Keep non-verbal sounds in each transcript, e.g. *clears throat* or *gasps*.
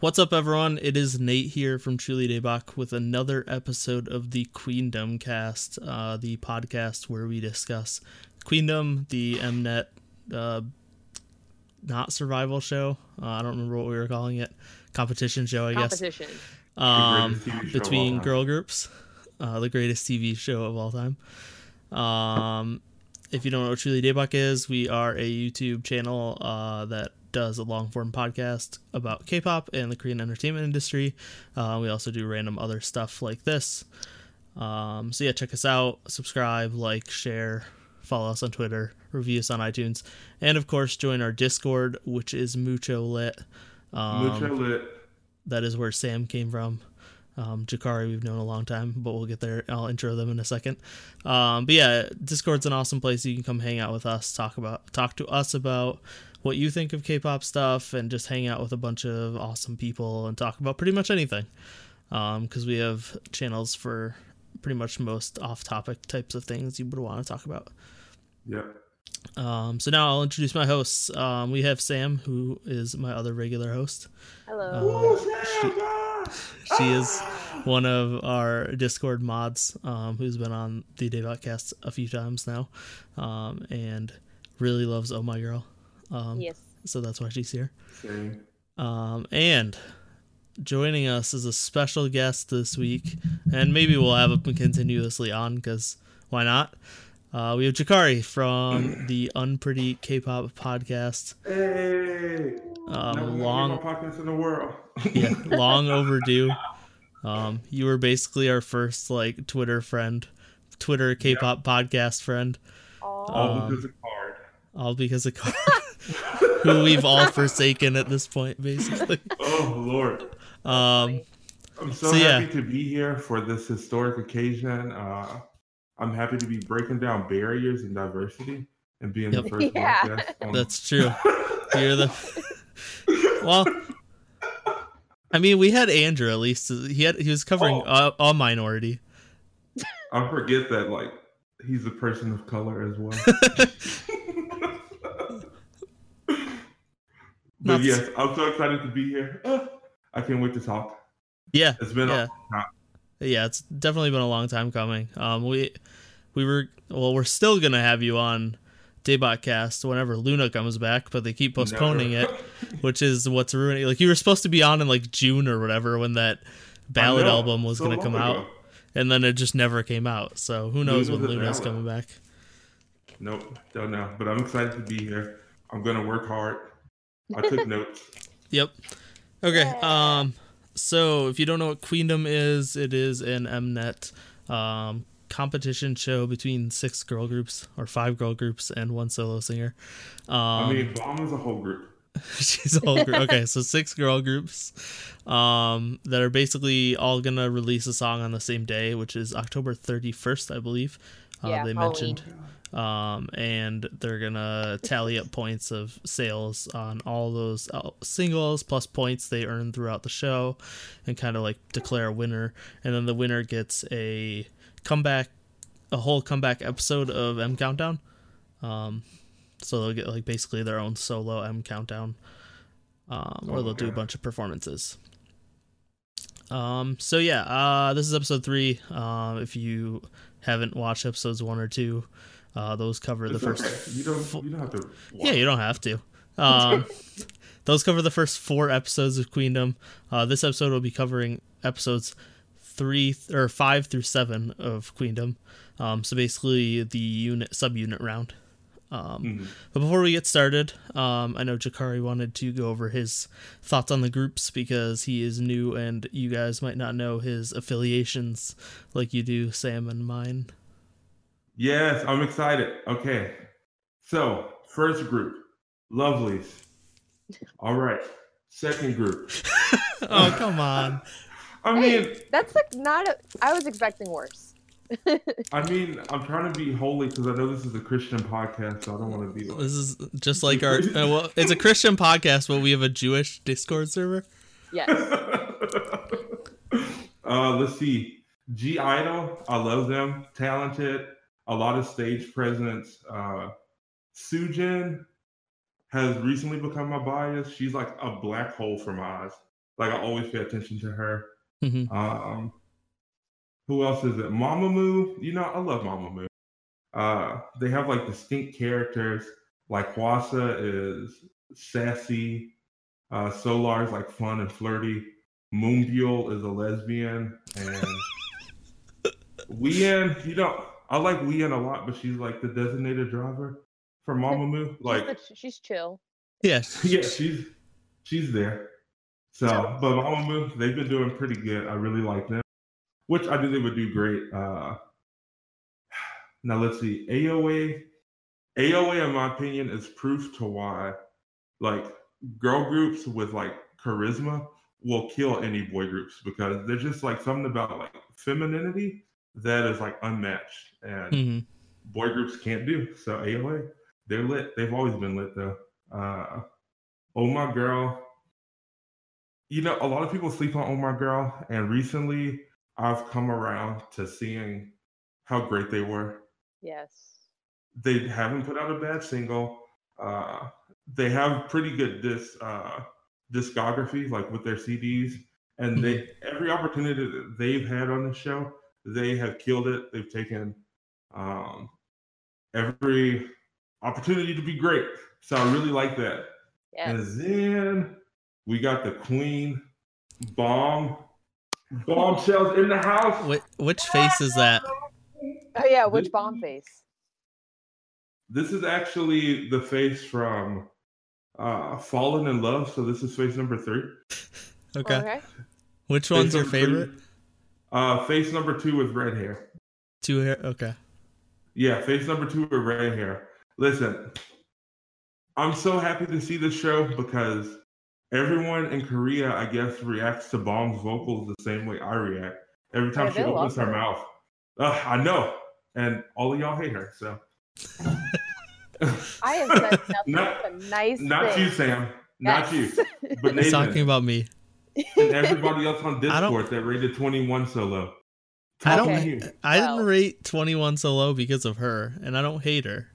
What's up, everyone? It is Nate here from Truly Daybach with another episode of the Queendom Cast, uh, the podcast where we discuss Queendom, the Mnet, uh, not survival show. Uh, I don't remember what we were calling it. Competition show, I guess. Competition. Um, greatest TV show of all between girl groups, uh, the greatest TV show of all time. Um, if you don't know what Truly Daybach is, we are a YouTube channel uh, that does a long form podcast about K-pop and the Korean entertainment industry. Uh, we also do random other stuff like this. Um, so yeah, check us out, subscribe, like, share, follow us on Twitter, review us on iTunes, and of course join our Discord, which is Mucho Lit. Um, Mucho lit. that is where Sam came from. Um, Jakari, we've known a long time, but we'll get there. I'll intro them in a second. Um, but yeah, Discord's an awesome place. You can come hang out with us, talk about, talk to us about what you think of K-pop stuff, and just hang out with a bunch of awesome people and talk about pretty much anything. Because we have channels for pretty much most off-topic types of things you would want to talk about. Yep. Um, so now I'll introduce my hosts. Um, we have Sam, who is my other regular host. Hello. She is one of our Discord mods um, who's been on the Day Daybotcast a few times now um, and really loves Oh My Girl. Um, yes. So that's why she's here. Same. Um, and joining us is a special guest this week, and maybe we'll have him continuously on because why not? Uh, we have Jakari from *clears throat* the Unpretty K-pop podcast. Hey. Um, long, long podcast in the world. *laughs* yeah, *laughs* long overdue. Um, you were basically our first like Twitter friend, Twitter K-pop podcast friend, All Um, because of card. all because of *laughs* Card, *laughs* who we've all forsaken at this point, basically. Oh Lord. Um, I'm so, So, yeah. happy to be here for this historic occasion. Uh, I'm happy to be breaking down barriers and diversity and being Yep. the first Yeah. podcast. On... that's true. *laughs* You're the *laughs* well. I mean, we had Andrew at least. He had he was covering Oh. a, a minority. I forget that like he's a person of color as well. But yes, I'm so excited to be here. Uh, *sighs* I can't wait to talk. Yeah, It's been Yeah. a long time. yeah, it's definitely been a long time coming. Um, we we were well, we're still gonna have you on Daybotcast whenever Luna comes back, but they keep postponing Never. it, *laughs* which is what's ruining. Like you were supposed to be on in like June or whatever when that ballad album was so gonna come ago. out, and then it just never came out. So who knows when was a Luna's coming back? Nope, don't know. But I'm excited to be here. I'm gonna work hard. I took notes. Yep. Okay. Um. So if you don't know what Queendom is, it is an Mnet um competition show between six girl groups or five girl groups and one solo singer. Um, I mean, Bomb is a whole group. *laughs* she's a whole group. *laughs* Okay, so six girl groups, um, that are basically all gonna release a song on the same day, which is October thirty first, I believe. Uh, Yeah, they Halloween. mentioned um, and they're gonna tally up points of sales on all those uh, singles plus points they earn throughout the show, and kind of like declare a winner. And then the winner gets a comeback, a whole comeback episode of M Countdown. Um, so they'll get like basically their own solo M Countdown, um, or they'll do a bunch of performances. Um, so yeah, uh, this is episode three. Um, if you haven't watched episodes one or two, uh, those cover the first. okay. You don't. You don't have to. Yeah, you don't have to. Um, *laughs* those cover the first four episodes of Queendom. Uh, this episode will be covering episodes three th- or five through seven of Queendom. Um, so basically the unit subunit round. Um, Mhm. But before we get started, um, I know Jakari wanted to go over his thoughts on the groups because he is new and you guys might not know his affiliations like you do, Sam and mine. Yes, I'm excited. Okay, so first group, Lovelyz. All right. Second group. *laughs* oh, come on. *laughs* I Hey, mean, That's like not. A, I was expecting worse. *laughs* I mean, I'm trying to be holy because I know this is a Christian podcast, so I don't want to be like. This is just like our. Uh, well, it's a Christian podcast, but we have a Jewish Discord server. Yes. uh, let's see. G Idol, I love them. Talented, a lot of stage presence. Uh, Sujin has recently become my bias. She's like a black hole for my eyes. Like I always pay attention to her. hmm Um, who else is it? Mamamoo. You know, I love Mamamoo. Uh, they have like distinct characters. Like Hwasa is sassy. Uh, Solar is like fun and flirty. Moonbyul is a lesbian, and *laughs* Wheein. You know, I like Wheein a lot, but she's like the designated driver for Mamamoo. Like, she's, she's chill. Yes. *laughs* yeah, she's she's there. So, but Mamamoo, they've been doing pretty good. I really like them, which I knew they would do great. Uh, *sighs* now let's see, AOA. AOA, in my opinion, is proof to why, like, girl groups with like charisma will kill any boy groups because there's just like something about like femininity that is like unmatched and hmm boy groups can't do. So AOA, they're lit. They've always been lit though. Uh, oh my girl. You know, a lot of people sleep on Oh My Girl, and recently I've come around to seeing how great they were. Yes. They haven't put out a bad single. Uh, they have pretty good disc uh, discography, like with their CDs, and they every opportunity that they've had on the show, they have killed it. They've taken um, every opportunity to be great. So I really like that. Yes. And then we got the Queen bomb bombshells in the house. Wh- which face is that? Oh yeah, which bomb face? This is actually the face from uh Fallen in Love. So this is face number three. *laughs* Okay. Okay. Which Face one's your number three- favorite? Uh, face number two with red hair. Two hair. Okay. Yeah, face number two with red hair. Listen, I'm so happy to see this show because everyone in Korea, I guess, reacts to Bomb's vocals the same way I react. Every time Yeah, she opens her her. mouth. Ugh, I know. And all of y'all hate her, so I have said *laughs* nothing Not- but nice not things. you, Sam. Not Yes. you. But He's Nathan talking about me. And everybody else on Discord that rated 21 so low. I don't. Talking to you. I didn't rate 21 so low because of her, and I don't hate her.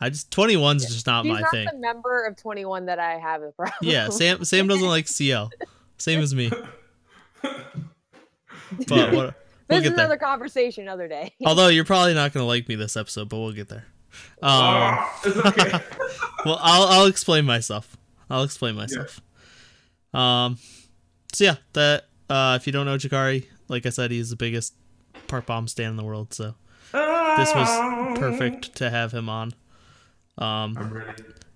I just 21's just not She's my not thing. the member of 21 that I have a problem. Yeah, *laughs* Sam. Sam doesn't like CL. Same as me. *laughs* But Yeah. what, we'll This is get there. another conversation another day. *laughs* Although you're probably not gonna like me this episode, but we'll get there. Um, Ah, it's okay. well, I'll I'll explain myself. I'll explain myself. Um, so yeah, that uh, if you don't know Jakari, like I said, he's the biggest park bomb stand in the world. So this was perfect to have him on. Um,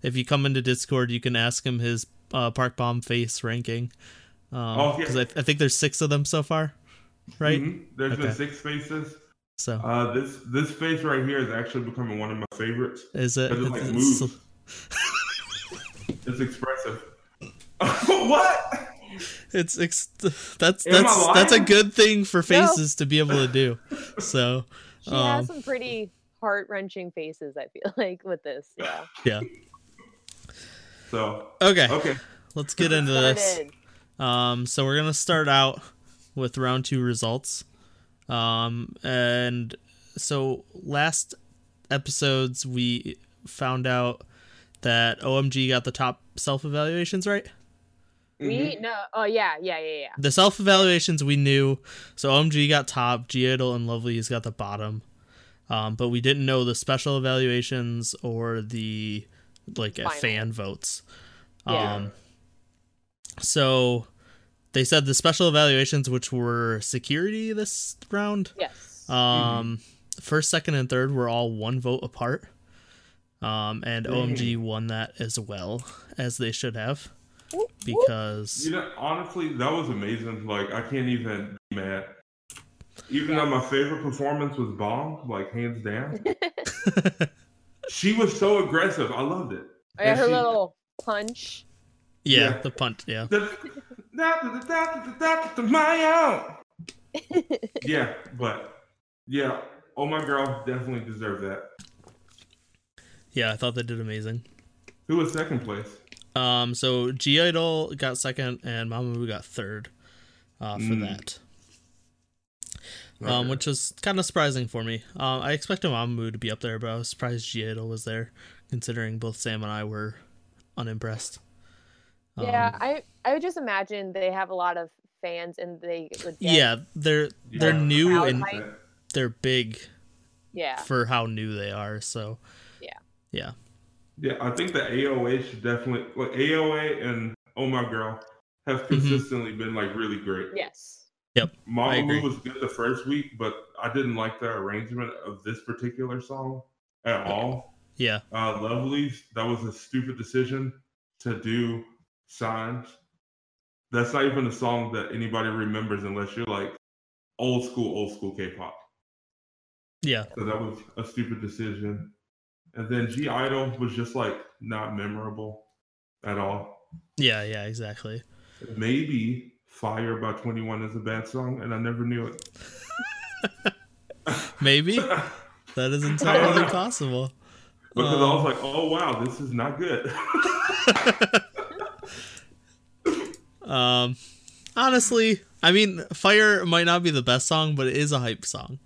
if you come into Discord, you can ask him his uh, park bomb face ranking. Um, Oh, yeah. because I, I think there's six of them so far, right? Mhm. There's Okay. been six faces. So Uh, this this face right here is actually becoming one of my favorites. is it? Because it like it's- moves. *laughs* It's expressive. *laughs* what? It's ex- that's Am that's that's a good thing for faces to be able to do. So *laughs* She um, has some pretty heart wrenching faces, I feel *laughs* like, with this. Yeah. yeah. So Okay, okay. let's get into this. Um, so we're gonna start out with round two results. Um, and so last episodes we found out that OMG got the top self evaluations right. We no. Oh yeah, yeah, yeah, yeah. The self evaluations we knew. So OMG got top, G Idol and Lovelyz got the bottom. Um, but we didn't know the special evaluations or the like uh, Final. fan votes. Yeah. Um, so they said the special evaluations, which were security this round, Yes. um, first, second, and third were all one vote apart. Um, and OMG won that as well as they should have Whoop, whoop. Because You know, honestly, that was amazing. Like I can't even be mad. Even though my favorite performance was bomb, like hands down. *laughs* she was so aggressive. I loved it. Oh, yeah, and her she- little punch. yeah, Yeah. the punt, yeah. Yeah, but yeah, oh my girl definitely deserved that. Yeah, I thought they did amazing. Who was second place? Um, so G Idol got second and Mamamoo got third uh, for Mm. that, um, which was kind of surprising for me. Um, I expected Mamamoo to be up there, but I was surprised G Idol was there, considering both Sam and I were unimpressed. Yeah, Um, I I would just imagine they have a lot of fans and they would get, yeah, they're they're Yeah. new and hype. they're big yeah. for how new they are. So Yeah. yeah, Yeah, I think the AOA should definitely like AOA and Oh My Girl have Mhm. consistently been like really great. Yes. Yep. Mama agree. Was good the first week, but I didn't like the arrangement of this particular song at all. yeah, Uh, Lovelyz, that was a stupid decision to do signs. That's not even a song that anybody remembers unless you're like old school, old school K-pop. yeah, So that was a stupid decision. And then G Idol was just like not memorable at all. yeah, yeah, exactly. Maybe Fire by 21 is a bad song, and I never knew it. *laughs* Maybe *laughs* that is entirely possible. Because I Um, was like, oh wow, this is not good. *laughs* Um, honestly, I mean, Fire might not be the best song, but it is a hype song.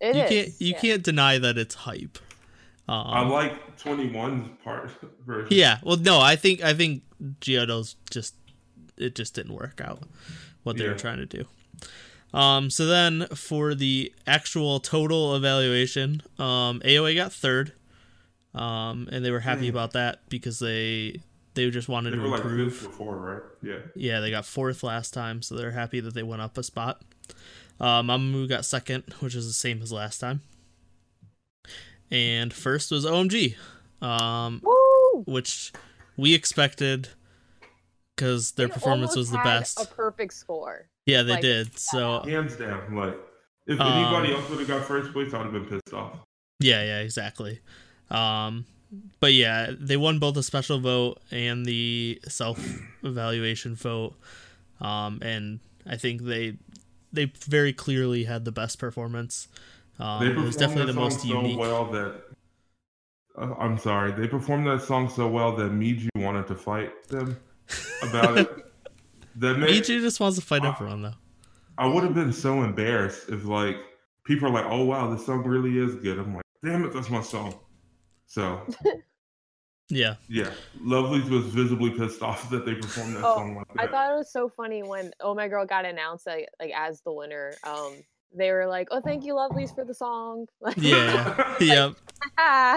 It you is, can't you yeah. can't deny that it's hype. Um, I like 21's part *laughs* version. yeah, well, no, I think I think Giotto's just it just didn't work out what they were trying to do. Um, so then for the actual total evaluation, um, AOA got third, um, and they were happy Yeah. about that because they they just wanted They to were improve. this before, right? Yeah. Yeah, they got fourth last time, so they're happy that they went up a spot. Uh, Mamamoo got second, which is the same as last time. And first was OMG, um, Woo! which we expected because their They performance was the had best. A perfect score. yeah, they like, did. So Hands down. Like, if Um, anybody else would have got first place, I would have been pissed off. yeah, yeah, exactly. Um, but yeah, they won both the special vote and the self evaluation vote. Um, and I think they they very clearly had the best performance. Um, they it was performed definitely the that most song so unique. well that. Uh, I'm sorry. They performed that song so well that Mijoo wanted to fight them about it. *laughs* That made, Mijoo just wants to fight Uh, everyone though. I would have been so embarrassed if like people are like, "Oh wow, this song really is good." I'm like, "Damn it, that's my song." So *laughs* Yeah, yeah, Lovelyz was visibly pissed off that they performed that Oh, song like that. I thought it was so funny when Oh My Girl got announced like, like as the winner. Um, they were like, "Oh, thank you, Lovelyz, for the song." *laughs* Like, yeah, *laughs* yeah. yep,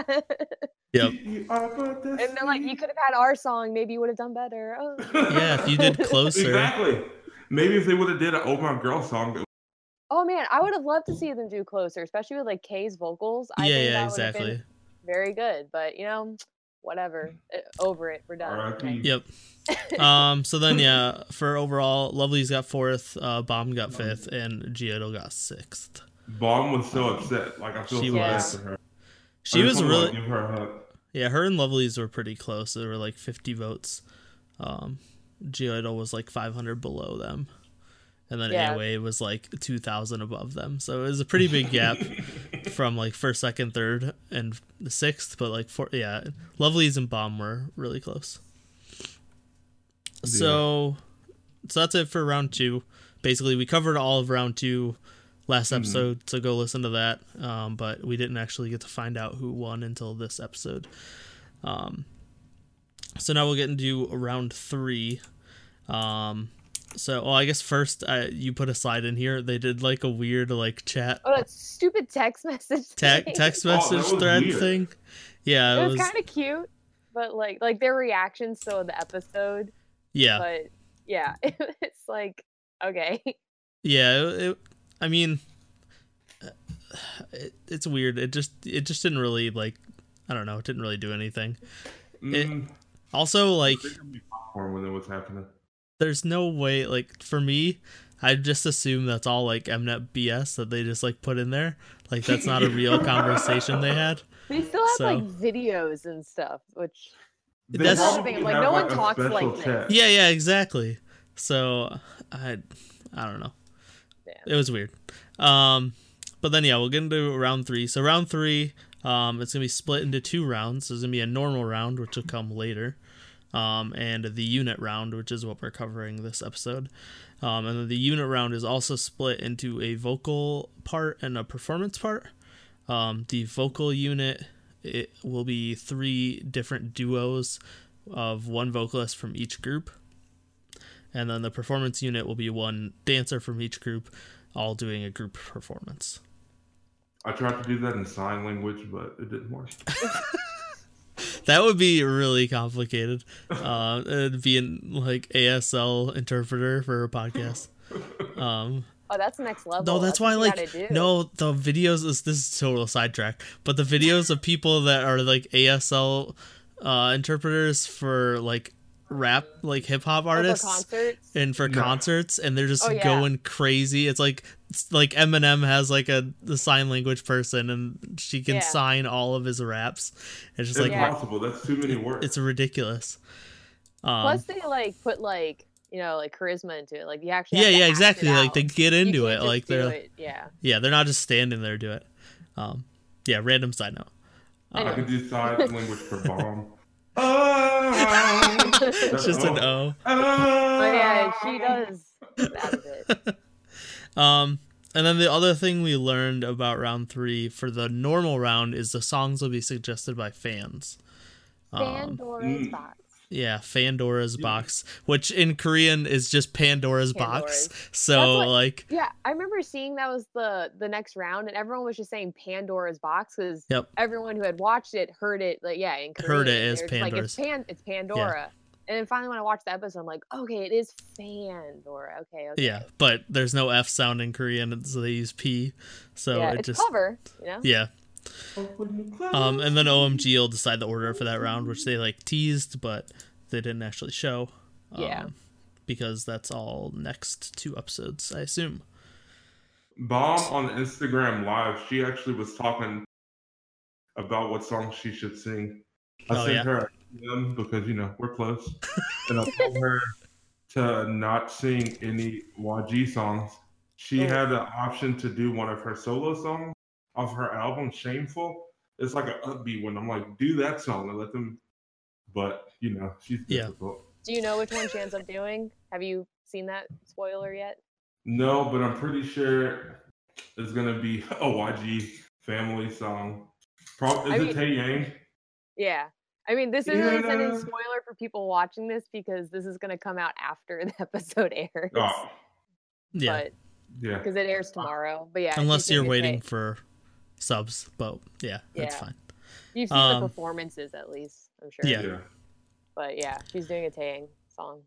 yep. and they're like, "You *laughs* could have had our song. Maybe you would have done better." Oh. Yeah, if you did closer. Exactly. Maybe if they would have did an "Oh My Girl" song, Oh man, I would have loved to see them do closer, especially with like Kei's vocals. I yeah, think yeah, that would been exactly. very good. But you know, whatever. Uh, Over it. We're done. R.I.P. Yep. *laughs* Um. So then, yeah, for overall, Lovelyz got fourth, uh, Bomb got fifth, and Giotto got sixth. Bomb was so upset. Like I feel She so bad was. for her. She I was just wanna, like, really, give her a hug. yeah. Her and Lovelyz were pretty close. There were like fifty votes. Um, Giotto was like five hundred below them, and then Yeah. AOA was like two thousand above them. So it was a pretty big gap *laughs* from like first, second, third, and the sixth. But like four, yeah, Lovelyz and Bomb were really close. So, so that's it for round two. Basically, we covered all of round two last Mhm. episode, so go listen to that. Um, but we didn't actually get to find out who won until this episode. Um, so now we'll get into round three. Um, so, well, I guess first, I, you put a slide in here. They did like a weird like chat Oh, that stupid text *laughs* message. te- text Oh, message was thread weird. thing. Yeah, It it was, was. kind of cute, but like like their reactions to the episode. yeah, But yeah, *laughs* it's like okay. Yeah, it, it, I mean, uh, it, it's weird. It just it just didn't really like I don't know. It didn't really do anything. It- Mm, Also, like, they could be popcorn when it was happening. There's no way. Like for me, I just assume that's all like Mnet BS that they just like put in there. Like that's not a real *laughs* conversation they had. They still have So- like videos and stuff, which They That's- probably Like, have, no one talks like special this. chat. Yeah, yeah, exactly. So I I don't know. Yeah. It was weird. Um but then yeah, we'll get into round 3. So round 3 um it's going to be split into two rounds. There's going to be a normal round which will come later. Um and the unit round, which is what we're covering this episode. Um and then the unit round is also split into a vocal part and a performance part. Um the vocal unit it will be three different duos of one vocalist from each group. and then the performance unit will be one dancer from each group, all doing a group performance. I tried to do that in sign language, but it didn't work. *laughs* That would be really complicated. Uh, *laughs* it'd be an like ASL interpreter for a podcast. *laughs* Um, Oh, that's next level. no, that's why like no the videos is this is total sidetrack, but the videos of people that are like ASL uh, interpreters for like rap like hip hop Oh, for artists concerts. and for No. concerts and they're just Oh, yeah. going crazy. It's like it's like Eminem has like a the sign language person and she can Yeah. sign all of his raps. It's just It's like Yeah. impossible. That's too many words. it's ridiculous. Um, Plus, they like put like you know like charisma into it. Like you actually. yeah, yeah, exactly. Like out. they get into it. Like they're it, Yeah. yeah, they're not just standing there do it. Um, yeah, random side note. I Anyway. could do sign *laughs* language for bomb. Oh, It's *laughs* just an O. Oh, Oh yeah, she does. That is it. *laughs* Um, and then the other thing we learned about round three for the normal round is the songs will be suggested by fans. Um, Pandora's mm. box. Yeah, Pandora's Yeah. box, which in Korean is just Pandora's, box. So what- like, Yeah, I remember seeing that was the the next round, and everyone was just saying Pandora's box because Yep. everyone who had watched it heard it. Like, yeah, in Korean. Heard it as they're Like, it's Pan, it's Pandora. And then finally, when I watched the episode, I'm like, okay, it is Pandora. Okay, okay. yeah, but there's no F sound in Korean, so they use P. So yeah, it it's just cover. You know. yeah. Um, and then OMG will decide the order for that round, which they like teased, but they didn't actually show. Um, Yeah. Because that's all next two episodes, I assume. Bomb on Instagram Live, she actually was talking about what song she should sing. I Oh, sent yeah? her a DM because you know we're close, and I *laughs* told her to not sing any YG songs. She Oh. had the option to do one of her solo songs off her album Shameful. It's like an upbeat one. I'm like, do that song and let them. But you know, she's Yeah. difficult. Do you know which one she ends up doing? Have you seen that spoiler yet? No, but I'm pretty sure it's gonna be *laughs* a YG family song. Pro- is I it mean- Tae Yang? Yeah. I mean, this isn't any Yeah. spoiler for people watching this because this is going to come out after *laughs* the episode airs. Oh, Yeah. But yeah. because it airs tomorrow. But yeah, Unless you're waiting Tae. for subs, but yeah, that's Yeah. fine. You've seen um, the performances at least, I'm sure. Yeah. Yeah. But yeah, she's doing a Taeyang song.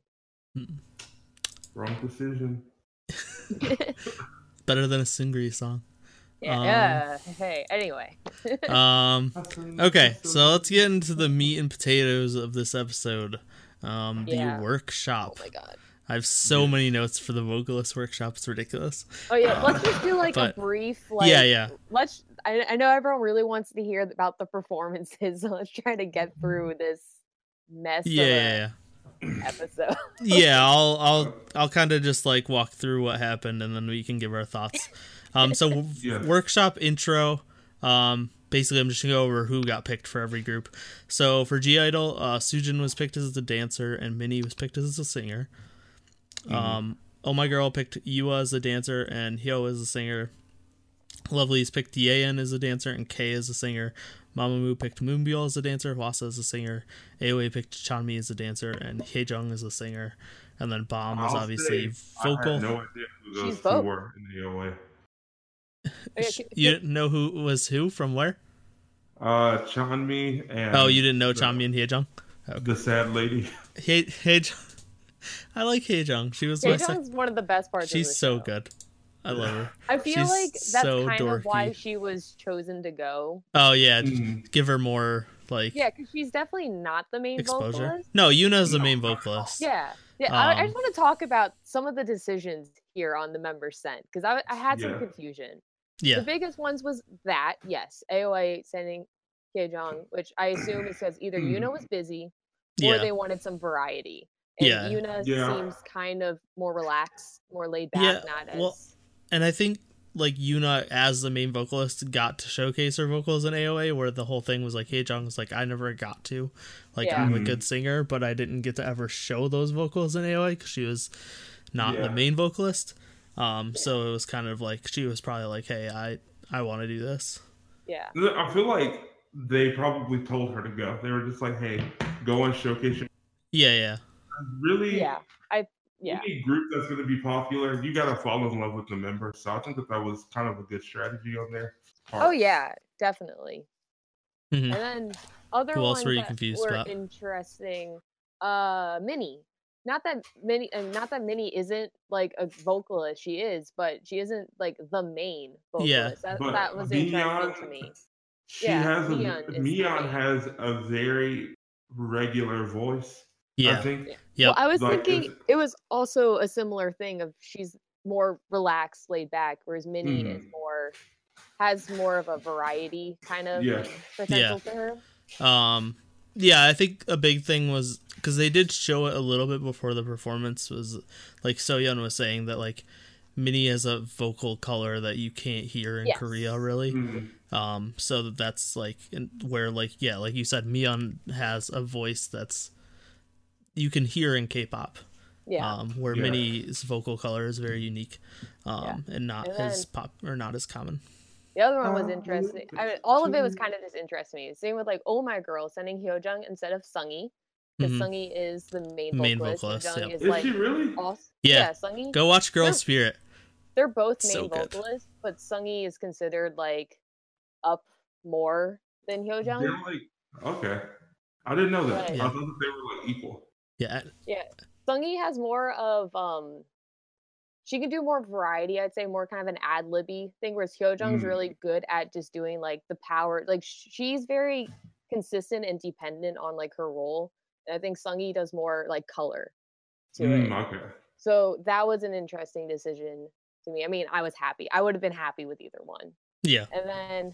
Wrong decision. *laughs* Better than a Seungri song. Yeah. Um, yeah. Hey. Anyway. *laughs* Um, okay, so let's get into the meat and potatoes of this episode. Um, the Yeah. workshop. Oh my god. I have so Yeah. many notes for the vocalist workshop. It's ridiculous. Oh yeah. Let's just do like But- a brief like. yeah, yeah. Let's. I, I know everyone really wants to hear about the performances, so *laughs* let's try to get through this mess Yeah, of a yeah, *clears throat* yeah. episode. *laughs* yeah i'll i'll i'll kind of just like walk through what happened and then we can give our thoughts. Um so *laughs* Yeah. workshop intro um basically i'm just gonna go over who got picked for every group. So for g idol uh sujin was picked as the dancer and minnie was picked as the singer. Um oh my girl picked YooA as the dancer and hyo as the singer lovely's picked Yein as a dancer and Kei as a singer Mamamoo picked Moonbyul as a dancer, Hwasa as a singer, AOA picked Chanmi as a dancer, and Haejung as a singer. And then Bomb was obviously say, vocal. I had no idea who those She's two both. were in the OA. Okay, Sh- c- you didn't know who was who from where? Uh, Chanmi and Oh, you didn't know the- Chanmi and Haejung? the sad lady. Hae Haejung. *laughs* I like Haejung. She was my sec- one of the best parts. of She's the so show. good. I love her. I feel She's like that's so kind of why she was chosen to go. Oh yeah, Mm, give her more like Yeah, because she's definitely not the main exposure. vocalist. No, Yuna's the main not at all. vocalist. Yeah, yeah. I, I Um, just want to talk about some of the decisions here on the members sent because I, I had some Yeah. confusion. Yeah. The biggest ones was that yes, AOA sending Jong, which I assume is because either. Yuna was busy Yeah. or they wanted some variety. And Yeah. Yuna Yeah. seems kind of more relaxed, more laid back, Yeah, not as well, and I think like Yuna as the main vocalist got to showcase her vocals in AOA, where the whole thing was like, "Hey, Jung was like, I never got to, like, Yeah. I'm a Mhm. good singer, but I didn't get to ever show those vocals in AOA because she was not the main vocalist. Um, so it was kind of like she was probably like, "Hey, I I want to do this." yeah. I feel like they probably told her to go. They were just like, "Hey, go and showcase your." Yeah, yeah, Really? Yeah, I yeah. any group that's going to be popular, you got to fall in love with the members. So I think that that was kind of a good strategy on there. Oh yeah, definitely. Mhm. And then other Who else ones were you that confused were about? interesting. Uh, Minnie. Not that Minnie, and not that Minnie isn't like a vocalist. She is, but she isn't like the main vocalist. Yeah. that, But that was interesting to me. She Yeah, has a Miyeon is Miyeon has a very regular voice. I Yeah. think. Yep. Well, I was Like, thinking it was also a similar thing of she's more relaxed, laid back, whereas Minnie is Mhm. more has more of a variety kind of Yeah. potential to her. Um, yeah, I think a big thing was because they did show it a little bit before the performance was like Soyeon was saying that like Minnie has a vocal color that you can't hear in Yes. Korea really. Mhm. Um, so that's like where like yeah, like you said, Miyeon has a voice that's you can hear in K-pop. Yeah. Um, where Yeah. Minnie's vocal color is very unique, um, and not And as pop or not as common. The other one was Um, interesting. I mean, all of it was kind of just interesting. Me. Same with like Oh My Girl sending Hyojung instead of Seunghee. Because Mhm. Seunghee is the main Main vocalist. vocalist, yep. is Is like she really? also, Yeah. yeah, Seunghee. Go watch Girl They're- Spirit. They're both main So good. vocalists, but Seunghee is considered like up more than Hyojung. They're like okay. I didn't know that. Right. I thought that they were like equal. Yeah, Yeah, Seunghee has more of um. She can do more variety, I'd say, more kind of an ad libby thing. Whereas Hyojung's Mm. really good at just doing like the power. Like she's very consistent and dependent on like her role. And I think Seunghee does more like color to it. Mm, okay. So that was an interesting decision to me. I mean, I was happy. I would have been happy with either one. yeah. And then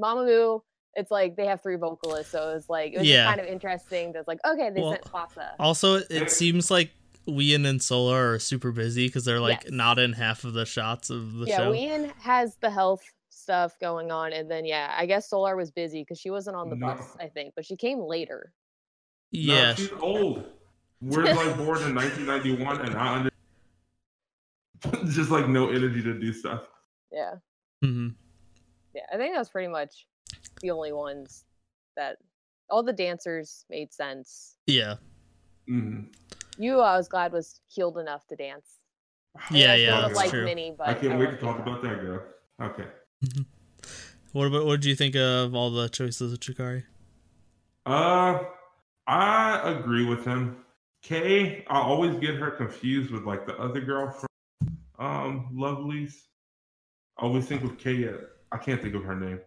Mamamoo, it's like they have three vocalists, so it's like it was Yeah. kind of interesting. That's like okay, they Well, sent Hwasa. Also, it seems like Wheein and Solar are super busy because they're like Yes. not in half of the shots of the yeah, show. Yeah, Wien has the health stuff going on, and then yeah, I guess Solar was busy because she wasn't on the No. bus, I think, but she came later. yeah, No, she's old. We're like born in 1991, and I under *laughs* just like no energy to do stuff. Yeah, Mm-hmm. yeah, I think that was pretty much the only ones that all the dancers made sense. yeah, Mhm. You, I was glad was healed enough to dance. Yeah, I yeah. that's like true. Minnie, but I can't I wait to talk about that girl. Okay. *laughs* What about what do you think of all the choices of Jakari? Uh, I agree with him. Kei, I always get her confused with like the other girl from um Lovelyz. I always think of Kei. uh, I can't think of her name.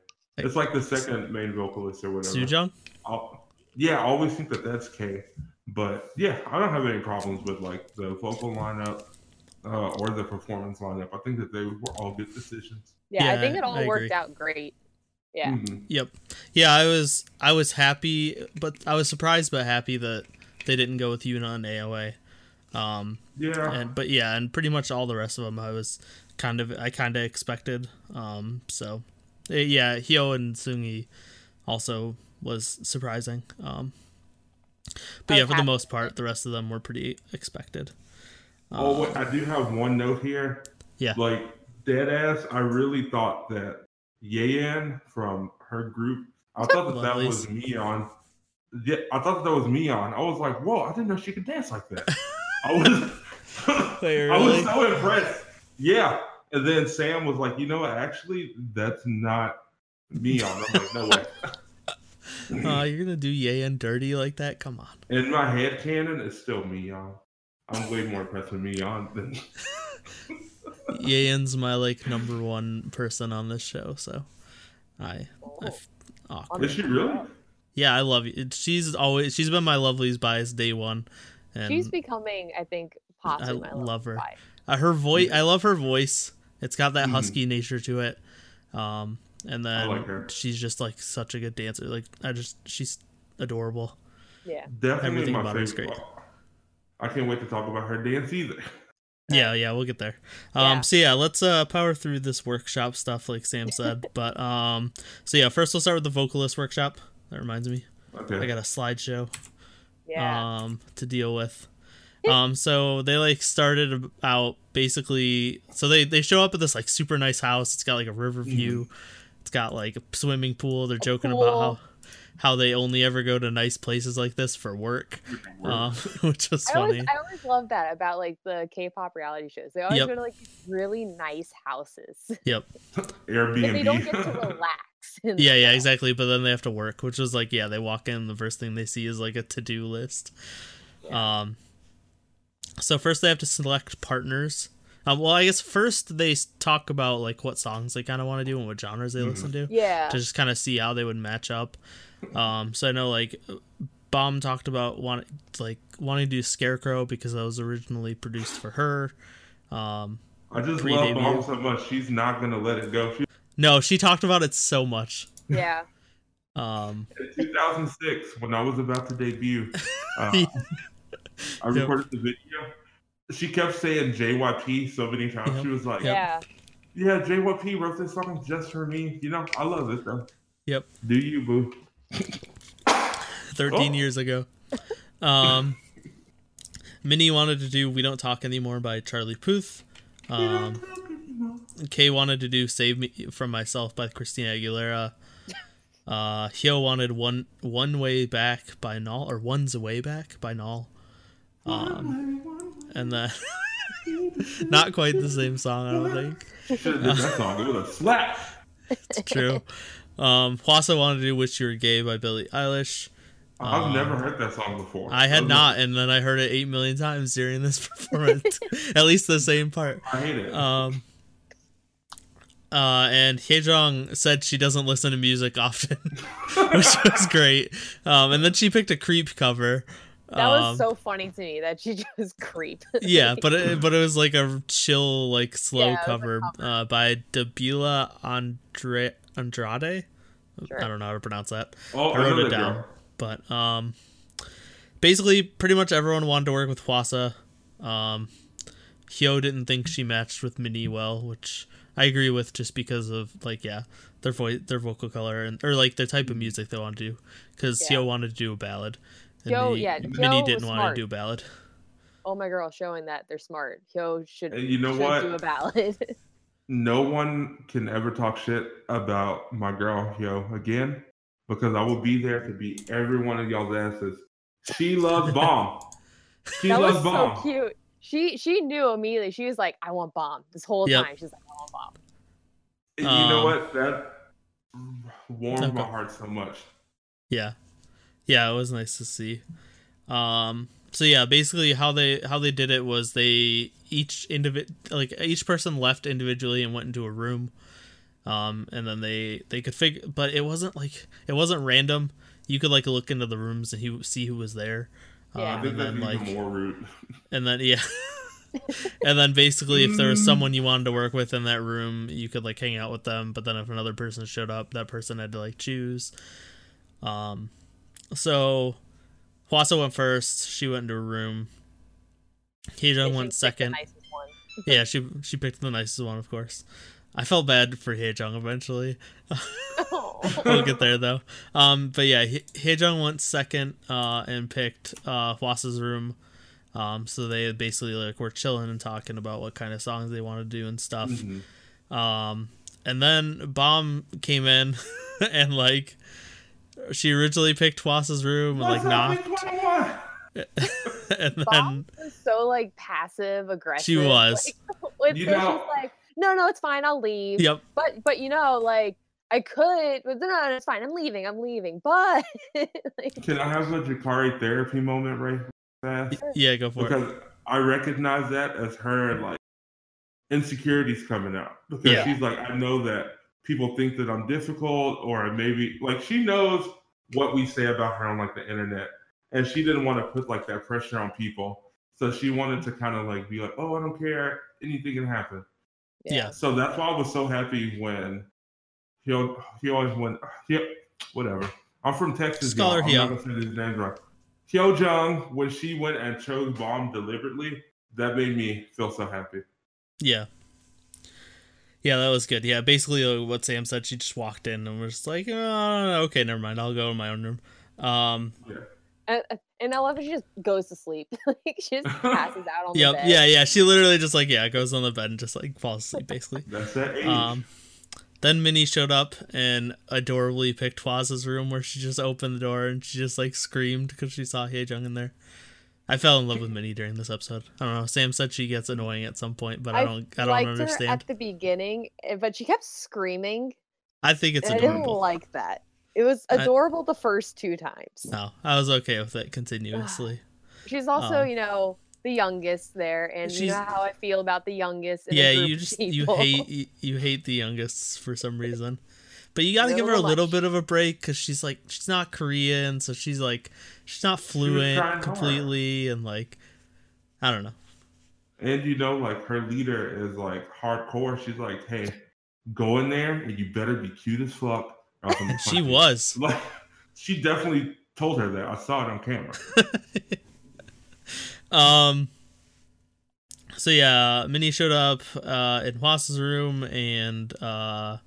It's like the second main vocalist or whatever. Sujong? I'll- yeah, I always think that that's Kei. But yeah, I don't have any problems with like the vocal lineup uh, or the performance lineup. I think that they were all good decisions. Yeah, I think it all I worked agree. out great. Yeah. Mhm. Yep. Yeah, I was I was happy, but I was surprised but happy that they didn't go with Yuna and AOA. Um, Yeah. and but yeah, and pretty much all the rest of them I was kind of I kind of expected. Um, so yeah, Hyo and Seunghee also was surprising. Um, but I yeah, for the most part, the rest of them were pretty expected. Oh, Um, wait, I do have one note here. Yeah. Like dead ass, I really thought that Yein from her group. I thought that that was Miyeon. Yeah, I thought that, that was Miyeon. I was like, whoa! I didn't know she could dance like that. I was, *laughs* Wait, I was so impressed. Yeah, and then Sam was like, you know what? Actually, that's not me. I'm like, no way. *laughs* uh, you're gonna do Yein dirty like that? Come on. In my head canon, it's still Miyeon. I'm way more impressed with Miyeon than. *laughs* Yein's my like number one person on this show, so I, I Oh, f- awkward. Is she really? Yeah, I love you. She's always she's been my lovelies bias day one, and She's becoming, I think, possibly my love her. By. uh, her voice. I love her voice. It's got that Mhm. husky nature to it. Um, and then like she's just like such a good dancer. Like I just she's adorable. Yeah. Definitely Everything my about her is favorite. great. I can't wait to talk about her dance either. Yeah, yeah, we'll get there. Um, Yeah. so yeah, let's uh power through this workshop stuff, like Sam *laughs* said. but um, so yeah, first we'll start with the vocalist workshop. That reminds me, Okay. I got a slideshow. Yeah. um to deal with um so they like started out basically so they they show up at this like super nice house it's got like a river view it's got like a swimming pool they're joking about how how they only ever go to nice places like this for work, um, *laughs* which was I funny. always, I always love that about like the K-pop reality shows. They always Yep. go to like really nice houses. *laughs* Yep. Airbnb. But they don't get to relax. *laughs* Yeah, yeah, house. exactly. But then they have to work, which was like, yeah, they walk in, the first thing they see is like a to do list. Yeah. Um, so first they have to select partners. Um, well, I guess first they talk about like what songs they kind of want to do and what genres they Mhm. listen to Yeah. to just kind of see how they would match up. Um, so I know like Bomb talked about want like wanting to do Scarecrow because that was originally produced for her. Um, I just Pre-debut. love Bomb so much. She's not gonna let it go. She, no, she talked about it so much. yeah. Um, in 2006, when I was about to debut, *laughs* uh, Yeah. I Yep. recorded the video. She kept saying JYP so many times. Yep. She was like, Yeah. "Yeah, JYP wrote this song just for me." You know, I love it though. Yep. Do you, boo? *laughs* 13 Oh. years ago. Um, *laughs* Minnie wanted to do "We Don't Talk Anymore" by Charlie Puth. Um, Kei wanted to do "Save Me from Myself" by Christina Aguilera. *laughs* Uh, Hyo wanted "One One Way Back" by Null, or "One's Way Back" by Null. Um, and then *laughs* not quite the same song, I don't think. Should have that song. It would have slapped. It's true. Um, Hwasa wanted to do "Wish You Were Gay" by Billie Eilish. I've Um, never heard that song before. I had not, and then I heard it eight million times during this *laughs* performance. *laughs* At least the same part. I hate it. Um, uh, and Hyejong said she doesn't listen to music often, which was great. Um, and then she picked a creep cover. That was Um, so funny to me that she *laughs* just creep. yeah, *laughs* but it, but it was like a chill, like slow Yeah, it was a cover, Uh, by Debula Andre Andrade. Sure. I don't know how to pronounce that. oh, I wrote know it down. girl. But um, basically, pretty much everyone wanted to work with Hwasa. Um, Hyo didn't think she matched with Minnie well, which I agree with, just because of like yeah, their voice, their vocal color, and or like the type of music they want to do. Because Yeah. Hyo wanted to do a ballad, and Hyo- Minnie, yeah, Minnie Hyo didn't was want to do a ballad. oh my girl, showing that they're smart. Hyo should, And you know should what? do a ballad. *laughs* No one can ever talk shit about my girl, yo, again, because I will be there to beat every one of y'all's asses. She loves *laughs* bomb. She that loves was so cute. She she knew immediately. She was like, "I want bomb." This whole Yep. time, she's like, "I want bomb." And you know Um, what? That warmed my heart so much. Yeah, yeah, it was nice to see. Um, so yeah, basically how they how they did it was they each individ like each person left individually and went into a room, um, and then they they could figure, but it wasn't like it wasn't random. You could like look into the rooms and he see who was there. Yeah. Um, and then like more rude. and then yeah. *laughs* and then basically if there was Mm. someone you wanted to work with in that room you could like hang out with them but then if another person showed up that person had to like choose um so Hwasa went first she went into a room Yeah, Heejung went second one. *laughs* yeah she she picked the nicest one of course I felt bad for Heejung eventually *laughs* we'll get there though. Um, but yeah, He- Haejung went second uh, and picked uh, Hwasa's room. Um, so they basically like were chilling and talking about what kind of songs they want to do and stuff. Mhm. Um, and then Bomb came in *laughs* and like she originally picked Hwasa's room and like knocked, *laughs* and then was so like passive aggressive. she was. Like, *laughs* with You this, know- she's like, "No, no, it's fine. I'll leave." Yep. But but you know, like I could, but no, no, it's fine. I'm leaving. I'm leaving. *laughs* But like, Can I have a Jakari therapy moment, Ray? Fast? Yeah, go for it. Because I recognize that as her like insecurities coming out. Because Yeah. she's like, I know that people think that I'm difficult, or maybe like she knows what we say about her on like the internet, and she didn't want to put like that pressure on people. So she wanted to kind of like be like, oh, I don't care, anything can happen. Yeah. So that's why I was so happy when he he always went he, whatever. I'm from Texas. Scholar y'all. I'm Hyo. not gonna say his name right. Hyo Jung, when she went and chose bomb deliberately, that made me feel so happy. Yeah. Yeah, that was good. Yeah, basically uh, what Sam said, she just walked in and was like, oh, okay, never mind. I'll go in my own room. Um, and, and I love how she just goes to sleep. *laughs* like she just *laughs* passes out on yep, the bed. yeah, yeah. She literally just like, yeah, goes on the bed and just like falls asleep, basically. *laughs* That's that age. Um, then Minnie showed up and adorably picked Hwasa's room where she just opened the door and she just like screamed because she saw Haejung in there. I fell in love with Minnie during this episode. I don't know. Sam said she gets annoying at some point, but I don't. I, don't liked Her understand. at the beginning, eh, but she kept screaming. I think it's and I didn't adorable. like that. It was I- adorable the first two times. No, I was okay with it continuously. *sighs* She's also, Um, you know, the youngest there, and you know how I feel about the youngest. Yeah, you just *laughs* you hate you, you hate the youngest for some reason. But you gotta give her a little little much. bit of a break because she's like she's not Korean, so she's like she's not fluent trying hard. completely, and like I don't know. And you know, like her leader is like hardcore. She's like, hey, go in there and you better be cute as fuck. or else I'm gonna *laughs* She you." was. *laughs* Like, she definitely told her that. I saw it on camera. *laughs* Um. So yeah, Minnie showed up uh, in Hwasa's room, and uh,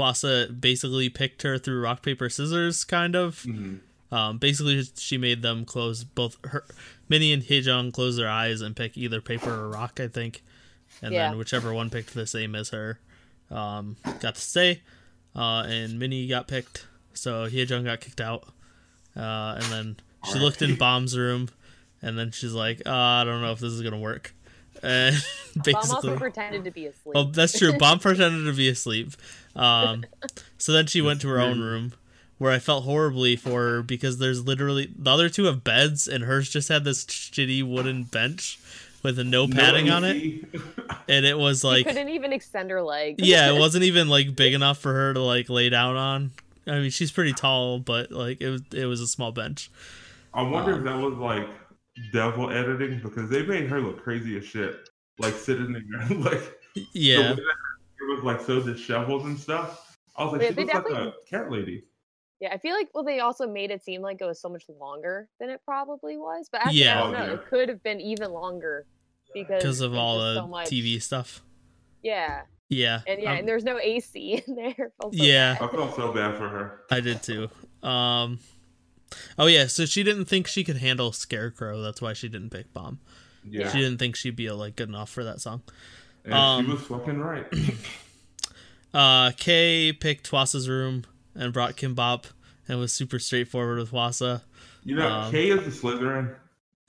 Hwasa basically picked her through rock paper scissors, kind of. Mhm. Um, basically, she made them close both her Minnie and Haejung close their eyes and pick either paper or rock, I think, and Yeah. then whichever one picked the same as her um, got to stay. Uh, and Minnie got picked, so Haejung got kicked out. Uh, and then she Alright. looked in Bomb's room, and then she's like, uh, "I don't know if this is gonna work." *laughs* And Bomb also basically, pretended to be asleep. Oh, that's true. Bomb pretended to be asleep. Um, so then she went to her own room, where I felt horribly for her because there's literally the other two have beds, and hers just had this shitty wooden bench with no padding No on it, and it was she like, couldn't even extend her legs. yeah, it wasn't even like big enough for her to like lay down on. I mean, she's pretty tall, but like it was it was a small bench. I wonder Um, if that was like devil editing because they made her look crazy as shit. Like sitting there, *laughs* like Yeah, way that it was like so disheveled and stuff. I was like, Yeah, she they looks like a definitely- cat lady. Yeah, I feel like well, they also made it seem like it was so much longer than it probably was. But actually, Yeah. I don't Oh, know. yeah. It could have been even longer because because of all the so TV stuff. Yeah, Yeah, and yeah, um, and there's no AC *laughs* in there. I Yeah. bad. I felt so bad for her. I did too. Um, oh yeah, so she didn't think she could handle Scarecrow. That's why she didn't pick Bomb. Yeah, She didn't think she'd be like good enough for that song. And um, she was fucking right. *clears throat* Uh, Kei picked Hwasa's room and brought Kimbap and was super straightforward with Hwasa. You know, Um, Kei is a Slytherin.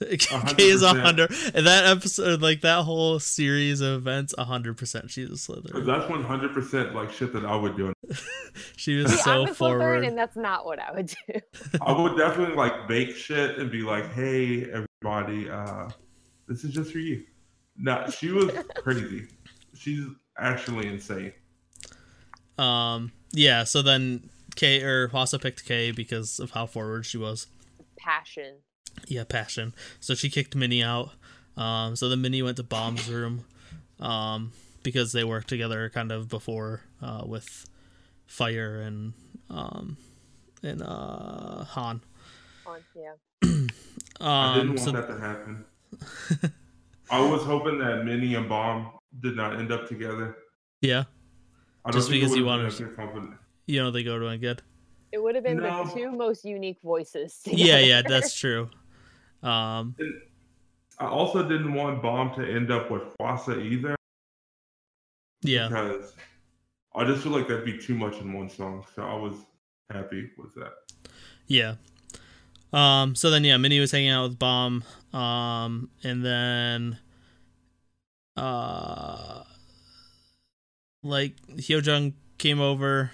*laughs* Kei is a 100%. And that episode, like that whole series of events, a hundred percent. She's a Slytherin. That's one hundred percent like shit that I would do. *laughs* She was See, so I'm a Slytherin, forward. and that's not what I would do. I would definitely like bake shit and be like, "Hey, everybody, uh, this is just for you." No, she was crazy. She's actually insane. Um, yeah. So then Kei or Hwasa picked Kei because of how forward she was. Passion. yeah, passion. So she kicked Minnie out. Um, so then Minnie went to Bomb's room, um, because they worked together kind of before uh, with Fire and um, and uh, Han. On, yeah. *clears throat* I didn't Um, want so that to happen. *laughs* I was hoping that Minnie and Bomb did not end up together. yeah, I Just because you wanted- been a good company. you know they go to a good. It would have been No. the two most unique voices. *laughs* Yeah, yeah, that's true. Um, I also didn't want Bomb to end up with Hwasa either yeah, because I just feel like that'd be too much in one song. So I was happy with that. yeah. Um, so then yeah, Minnie was hanging out with Bomb. Um, and then uh like Hyojung came over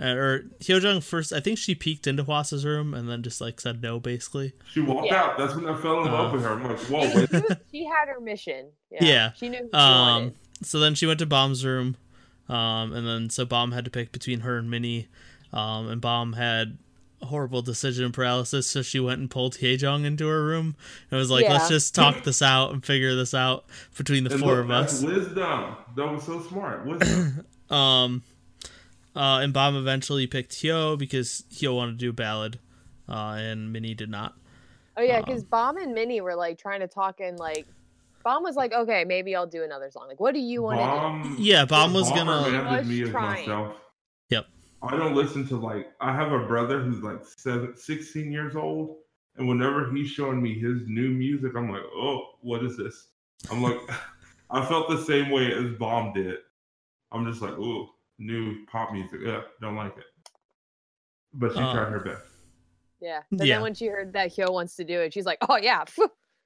uh, or Hyojung first I think she peeked into Hwasa's room and then just like said no basically. She walked Yeah. out. That's when I fell in love Uh, with her. I'm like, whoa, She, she was- she had her mission. Yeah. Yeah. She knew who she Um wanted. so then she went to Bomb's room. Um and then so Bomb had to pick between her and Minnie. Um and Bomb had horrible decision paralysis, so she went and pulled Hyejong into her room and was like, "Let's just talk this out and figure this out between the And four look, of us." Wisdom. That was so smart. Wisdom. *coughs* *laughs* Um, uh, and Bomb eventually picked Hyo because Hyo wanted to do a ballad, uh, and Minnie did not. Oh yeah, um, because Bomb and Minnie were like trying to talk and like Bomb was like, okay, maybe I'll do another song. Like, what do you want to do? Yeah, Bomb was Bomb gonna. was me of trying. myself. Yep. I don't listen to like I have a brother who's like seven, 16 years old, and whenever he's showing me his new music, I'm like, oh, what is this? I'm like, *laughs* I felt the same way as Bomb did. I'm just like, ooh, new pop music. Yeah, don't like it. But she Uh, tried her best. Yeah. But Yeah. then when she heard that Hyo wants to do it, she's like, oh yeah. *laughs*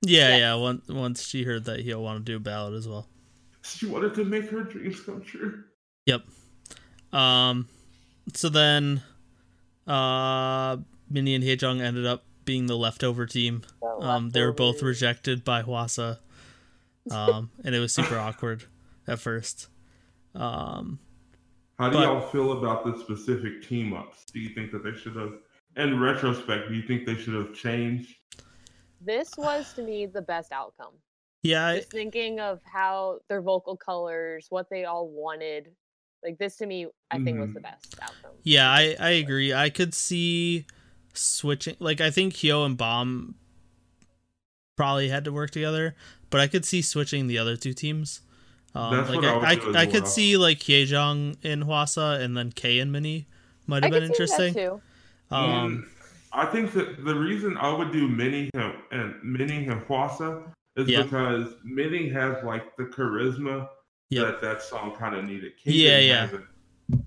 Yeah, Yeah. yeah. Once once she heard that he'll want to do a ballad as well. She wanted to make her dreams come true. Yep. Um. So then, uh, Minnie and Haejung ended up being the leftover team. The Um, they were both rejected by Hwasa. Um, and it was super *laughs* awkward at first. Um, How do But- y'all feel about the specific team ups? Do you think that they should have, in retrospect, do you think they should have changed? This was to me the best outcome. yeah, I, Just thinking of how their vocal colors, what they all wanted. Like this to me, I think was the best outcome. yeah, I, I agree. I could see switching. Like, I think Hyo and Bomb probably had to work together, but I could see switching the other two teams. Um, That's like what I would I, do I, I could well. see like Haejung in Hwasa and then Kei and Minnie might have been could see that interesting. too. Um, I think that the reason I would do Minnie and, and Minnie and Hwasa is Yeah. because Minnie has like the charisma Yep. that that song kind of needed. Kei Yeah, yeah.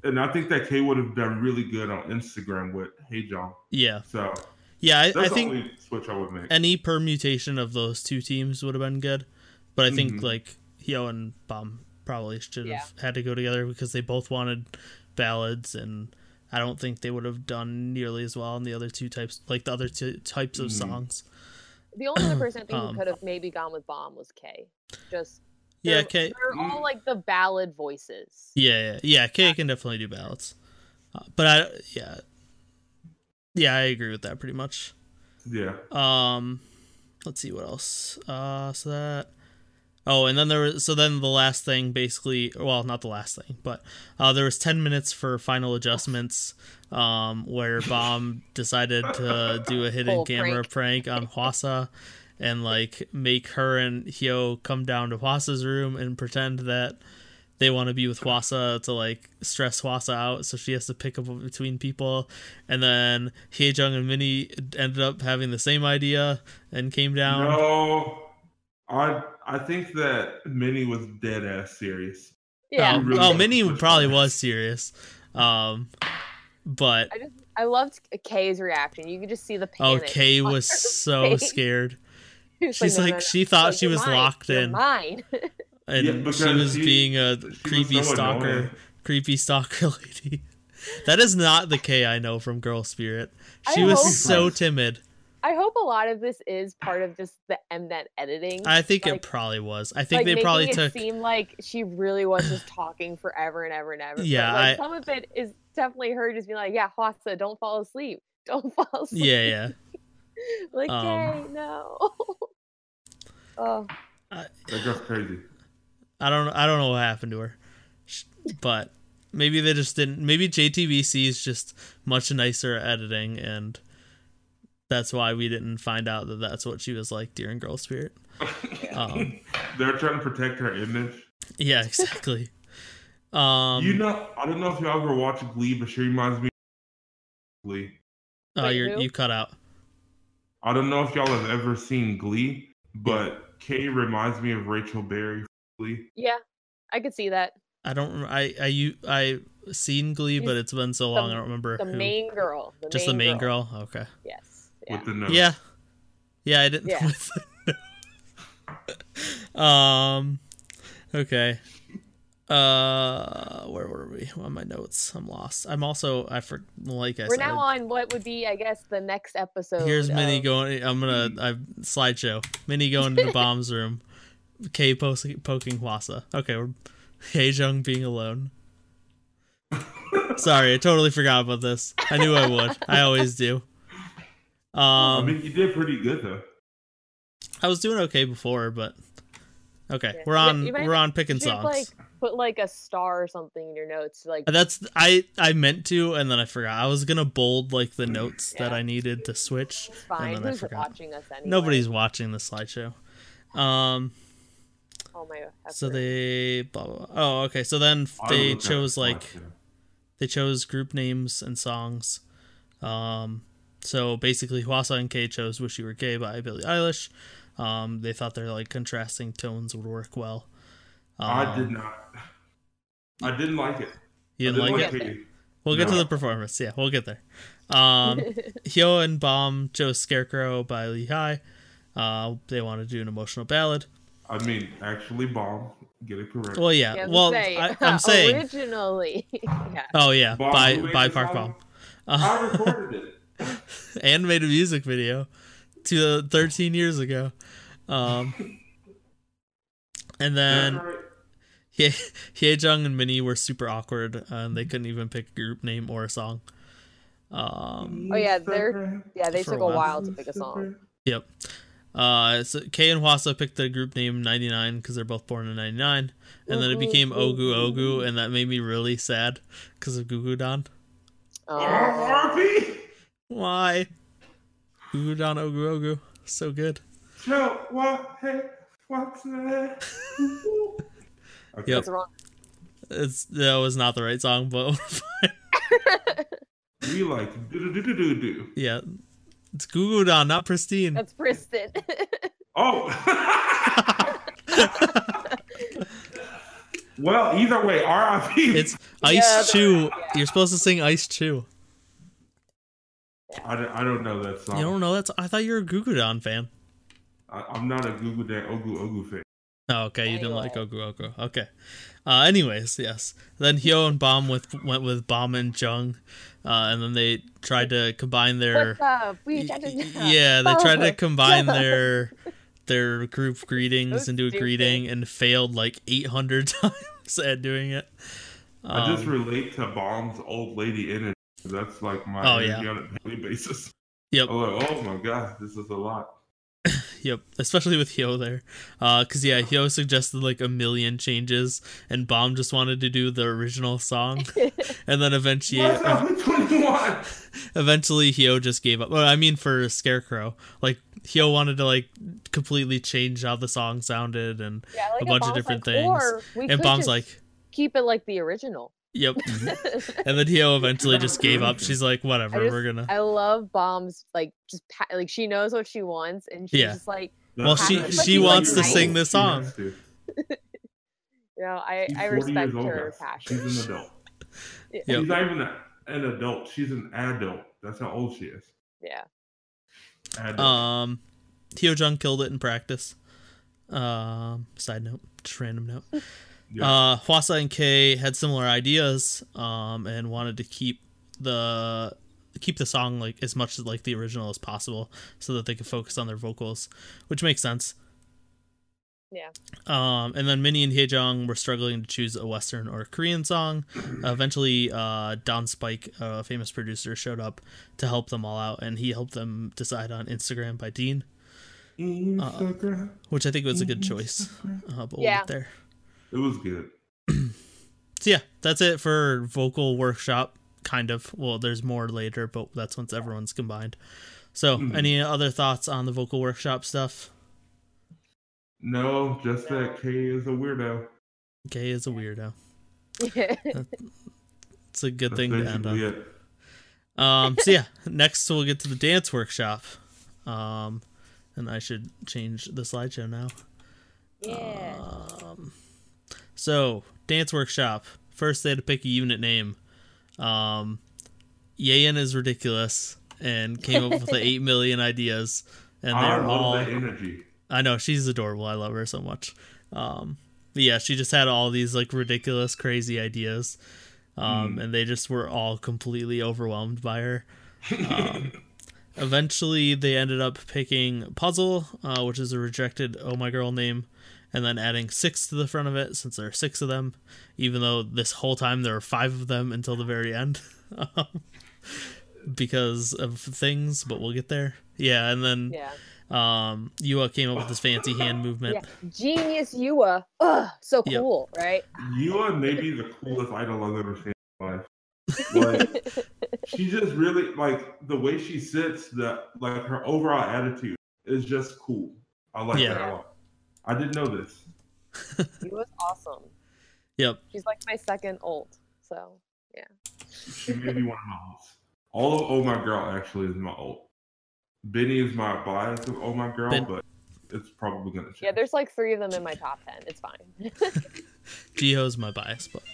And I think that Kei would have done really good on Instagram with Haejung. yeah, So yeah. I, that's I the think only switch I would make. any permutation of those two teams would have been good. But I think Mhm. like Hyo and Bomb probably should have Yeah. had to go together because they both wanted ballads, and I don't think they would have done nearly as well in the other two types, like the other two types of Mhm. songs. The only other person I think Um, who *clears throat* could have maybe gone with Bomb was Kei, Just Yeah, they're, Kei. they're all like the ballad voices. Yeah, yeah, yeah. Kei can definitely do ballads, uh, but I yeah, yeah, I agree with that pretty much. yeah. Um, let's see what else. Uh, so that. Oh, and then there was so then the last thing basically, well, not the last thing, but uh, there was ten minutes for final adjustments, um, where Bomb decided to do a *laughs* hidden Full camera prank, on Hwasa, *laughs* and like make her and Hyo come down to Hwasa's room and pretend that they want to be with Hwasa to like stress Hwasa out, so she has to pick up between people. And then Haejung and Minnie ended up having the same idea and came down. No, I I think that Minnie was dead ass serious. Yeah. Oh, really oh, Minnie probably back. was serious. Um, but I just I loved Kei's reaction. You could just see the oh, panic. Kei on was so face. scared. *laughs* She was She's "No, like, no, no." she thought Like, she was mine. locked You're in, Mine. *laughs* and Yeah, she was she- being a creepy so stalker, annoying. creepy stalker *laughs* lady. That is not the Kei I know from Girl Spirit. I She was so not. timid. I hope a lot of this is part of just the Mnet editing. I think it probably was. I think like they making probably it took. seem like she really was just *sighs* talking forever and ever and ever. Yeah, like, I- some of it is definitely her just being like, "Yeah, Hwasa, don't fall asleep, don't fall asleep." Yeah, yeah. *laughs* like, Um, "Kei, no." *laughs* oh, That girl's crazy. *sighs* I don't. I don't know what happened to her, but maybe they just didn't. Maybe JTBC is just much nicer at editing, and that's why we didn't find out that that's what she was like during Girl Spirit. *laughs* Um, They're trying to protect her image. yeah, exactly. Um, you know, I don't know if y'all ever watch Glee, but she reminds me of Glee. oh, Wait, you're you cut out. I don't know if y'all have ever seen Glee, but Kei reminds me of Rachel Berry. Glee. yeah, I could see that. I don't. I I you I seen Glee, but it's been so the- long. I don't remember The who. main girl, the just main the main girl. Okay. Yes. Yeah. with the nose. Yeah. Yeah, I didn't. Yeah. *laughs* um. Okay. Uh, where were we on my notes? I'm lost. I'm also I for like I said. We're said. now on what would be, I guess, the next episode. Here's Minnie of- going. I'm gonna I slideshow. Minnie going to the bomb's room. Kei poking poking Hwasa. Okay, we're Haejung being alone. Sorry, I totally forgot about this. I knew I would. I always do. Um, I mean, you did pretty good though. I was doing okay before, but okay, Yeah. we're on you might- we're on picking songs. like put like a star or something in your notes, like That's I I meant to, and then I forgot. I was gonna bold like the notes that I needed to switch. it's fine. then I forgot. watching us anyway? Nobody's watching the slideshow. Um. Oh my. So they blah blah. blah. Oh, okay. So then they chose like slideshow. they chose group names and songs. Um. So basically, Hwasa and Kei chose "Wish You Were Gay" by Billie Eilish. Um. They thought their like contrasting tones would work well. I Um, did not. I didn't like it. You I didn't like We'll it? get Katie. We'll get to the performance. Yeah, we'll get there. Um, *laughs* Hyo and Bomb chose Scarecrow by Lee Hi. Uh, they want to do an emotional ballad. I mean, actually, bomb. Get it correct. Well, yeah. Yeah, well, say, I, I'm *laughs* saying. originally. *laughs* yeah. Oh yeah, Bomb, by by Park album? Bomb, I recorded it. and made a music video, to 13 years ago. Um, and then That's right. Hye Jung and Minnie were super awkward, uh, and they couldn't even pick a group name or a song. Um, Oh, yeah, they're- Yeah, they took a a while. while to pick a song. Yep. Uh, so Kei and Hwasa picked the group name 99 because they're both born in 99. And then it became Ogu Ogu, and that made me really sad because of Gugudan. Oh, Why? Gugudan Ogu Ogu. So good. Joe, what? Hey, what's that? *laughs* Okay. Yep. That's wrong. It's That was not the right song, but *laughs* We like do do do do do. yeah. It's Gugudan, not Pristin. That's Pristin. *laughs* Oh. well, either way, RIP. It's Ice Yeah, Chew. yeah. You're supposed to sing Ice Chew. I, don't- I don't know that song. You don't know that's I thought you were a Goo Goo fan. I, I'm not a Gugudan Ogu Ogu fan. Oh, okay. You didn't like Ogu Ogu. Okay. Uh, anyways, yes. Then Hyo and Bomb with went with Bomb and Jung, uh, and then they tried to combine their. What's up? We Y- got to- yeah, they tried to Oh, combine *laughs* their their group greetings into a stupid. greeting and failed like 800 *laughs* times at doing it. I just Um, relate to Bomb's old lady energy. That's like my Oh, yeah. on a daily basis. Yep. I'm like, oh my god, this is a lot. *laughs* Yep, especially with Hyo there. Uh, cause yeah, Hyo suggested like a million changes, and Bomb just wanted to do the original song, *laughs* and then eventually, What's up with 21? *laughs* eventually Hyo just gave up. Well, I mean for Scarecrow, like Hyo wanted to like completely change how the song sounded, and Yeah, like a bunch of different like, things. And Bomb's like, keep it like the original. Yep. *laughs* and then Hyo eventually just gave up. She's like, whatever, just- we're gonna. I love Bomb's like just pa- like she knows what she wants and she's Yeah. just like Well, she But she wants like, to sing nice. the She song. has *laughs* you know I She's I respect her guys. passion. She's an adult. *laughs* Yeah. Yep. She's not even a, an adult. She's an adult. That's how old she is. Yeah. Adult. Um, Hyo Jung killed it in practice. Um, side note, just random note. Yeah. Uh, Hwasa and Kei had similar ideas, um, and wanted to keep the keep the song like as much like the original as possible, so that they could focus on their vocals, which makes sense. Yeah. Um, and then Minnie and Haejong were struggling to choose a Western or a Korean song. Uh, eventually, uh, Don Spike, a famous producer, showed up to help them all out, and he helped them decide on Instagram by Dean, Instagram. which I think was a good choice. Uh, but we'll Yeah. get there. It was good. So yeah, that's it for vocal workshop. Kind of. Well, there's more later, but that's once everyone's combined. So, Mhm. any other thoughts on the vocal workshop stuff? No, just that Kei is a weirdo. Kei is a weirdo. Yeah. *laughs* It's a good That's thing to end on. it. Um, so yeah, *laughs* next we'll get to the dance workshop. Um, and I should change the slideshow now. yeah. Um, so dance workshop. First, they had to pick a unit name. Um, Yein is ridiculous and came up with the eight million *laughs* ideas, and I they're love all. that energy. I know she's adorable. I love her so much. Um, but yeah, she just had all these like ridiculous, crazy ideas, um, and they just were all completely overwhelmed by her. Um, *laughs* eventually, they ended up picking Puzzle, uh, which is a rejected Oh My Girl name, and then adding six to the front of it since there are six of them, even though this whole time there are five of them until the very end. *laughs* Um, because of things, but we'll get there. Yeah, and then Yeah. um YooA came up with this fancy hand *gasps* movement. Yeah. Genius YooA. Ugh, so Yep. cool, right? You are maybe the coolest idol I've ever seen in my life. *laughs* Like, she just really like the way she sits. The like her overall attitude is just cool. I like Yeah. that a lot. I didn't know this. he was awesome. Yep. She's like my second old. So yeah. She may be one of my ults. All of Oh My Girl actually is my ult. Binnie is my bias of Oh My Girl, Ben- but it's probably gonna change. yeah, there's like three of them in my top ten. It's fine. Jiho's my bias, but *laughs*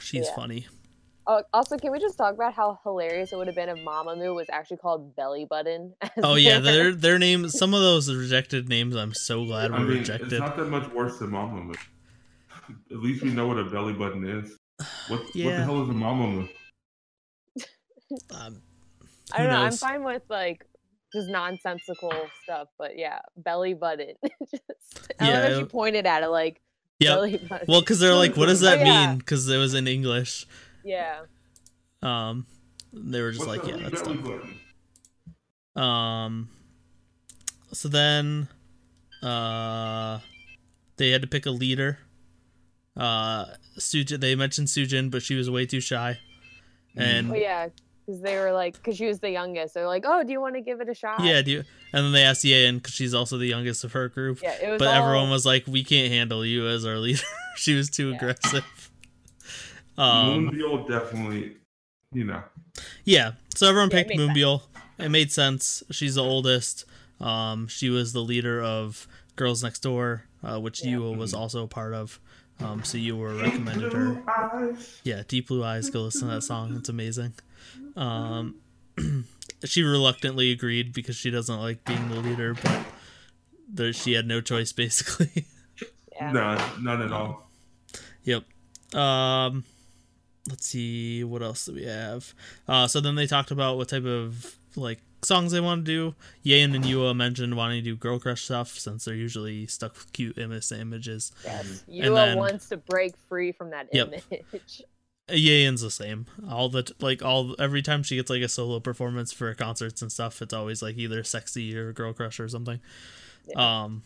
She's Yeah. funny. Oh, also, can we just talk about how hilarious it would have been if Mamamoo was actually called Belly Button? *laughs* Oh yeah, their- their *laughs* their names. Some of those rejected names. I'm so glad I were mean, rejected. it's not that much worse than Mamamoo. At least we know what a belly button is. What what the hell is a Mamamoo? *laughs* Um, I don't who know. I'm fine with like just nonsensical stuff, but yeah, belly button. just, I Yeah, love that I- she pointed at it like Yep. belly button. Well, because they're like, what does that Oh, yeah. mean? Because it was in English. Yeah, Um, they were just What's like, yeah, that's done. Um, so then, uh, they had to pick a leader. Uh, Sujin. They mentioned Sujin, but she was way too shy. And oh yeah, because they were like, because she was the youngest. They're like, oh, do you want to give it a shot? yeah, do you? And then they asked Yein because she's also the youngest of her group. yeah. It was. but all, everyone was like, "We can't handle you as our leader." *laughs* she was too Yeah. aggressive. Um, Moonbyul definitely, you know. yeah. So everyone Yeah, picked made sense. It made sense. She's the oldest. Um, she was the leader of Girls Next Door, uh, which Yeah. YooA was also a part of. Um, so you were recommended her. Blue eyes. Yeah, Deep Blue Eyes. Go listen to that song. It's amazing. Um, *clears throat* she reluctantly agreed because she doesn't like being the leader, but there, she had no choice *laughs* basically. Yeah. No, none at all. Yep. Um let's see what else do we have. Uh so then they talked about what type of like songs they want to do. Yein and YooA mentioned wanting to do girl crush stuff since they're usually stuck with cute innocent images. Yes. And YooA then- wants to break free from that Yep. image. *laughs* Yein's the same. All the t- like all every time she gets like a solo performance for concerts and stuff, it's always like either sexy or girl crush or something. Um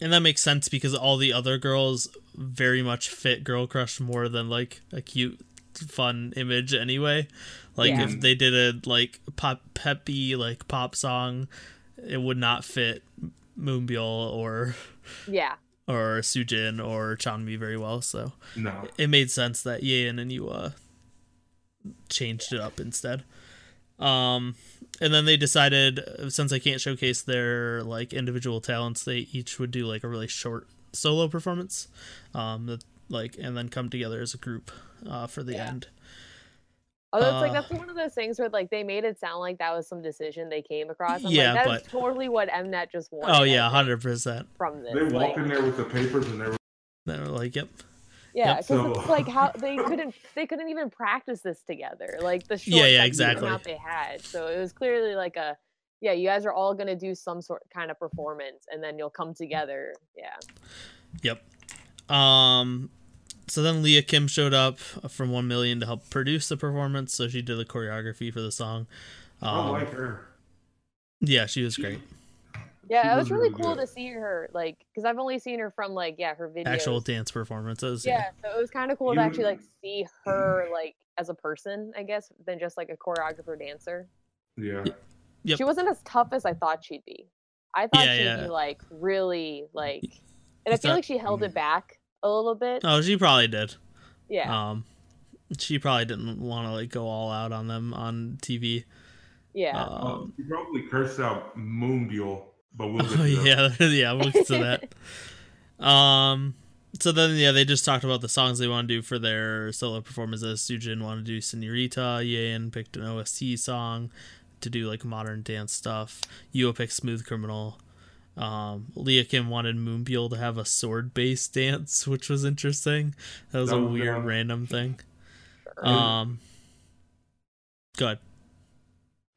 and that makes sense because all the other girls very much fit girl crush more than like a cute fun image anyway. Like Yeah. if they did a like pop peppy like pop song, it would not fit Moonbyul or Yeah. or Sujin or Chanmi very well. So No. it made sense that Yein and YooA changed it up instead. Um, and then they decided uh, since they can't showcase their like individual talents, they each would do like a really short solo performance, um, that like and then come together as a group uh, for the Yeah. end. Although it's like Uh, that's one of those things where like they made it sound like that was some decision they came across. I'm Yeah, like, that's but- totally what Mnet just wanted. Oh yeah, hundred percent. from this. They like, walked in there with the papers and they were They were like, "Yep, yeah, Yep. because So- it's like how they *laughs* couldn't they couldn't even practice this together. Like the short Yeah, yeah, exactly. amount they had. So it was clearly like a yeah, you guys are all gonna do some sort kind of performance, and then you'll come together. Yeah, Yep. Um so then Leah Kim showed up from 1 million to help produce the performance, so she did the choreography for the song. I Um, like her. yeah, she was great. Yeah, She it was was really really cool good. to see her like because I've only seen her from like yeah her videos. Actual dance performances. yeah, so it was kind of cool to actually like see her like as a person, I guess, than just like a choreographer dancer. Yeah. Yep. She wasn't as tough as I thought she'd be. I thought Yeah, she'd yeah. be like really like, and I feel not- like she held it back a little bit. Oh, she probably did. yeah, Um she probably didn't want to like go all out on them on TV. yeah. Um Um, you probably cursed out Moonbyul, but we'll *laughs* get Oh yeah, *laughs* yeah, we'll get to that. *laughs* Um, so then yeah, they just talked about the songs they want to do for their solo performances. Sujin wanted to do Senorita. Yein picked an OST song to do like modern dance stuff. YooA picked Smooth Criminal. Um, Leah Kim wanted Moonbyul to have a sword based dance, which was interesting. That was That a was weird random thing. Um, go ahead.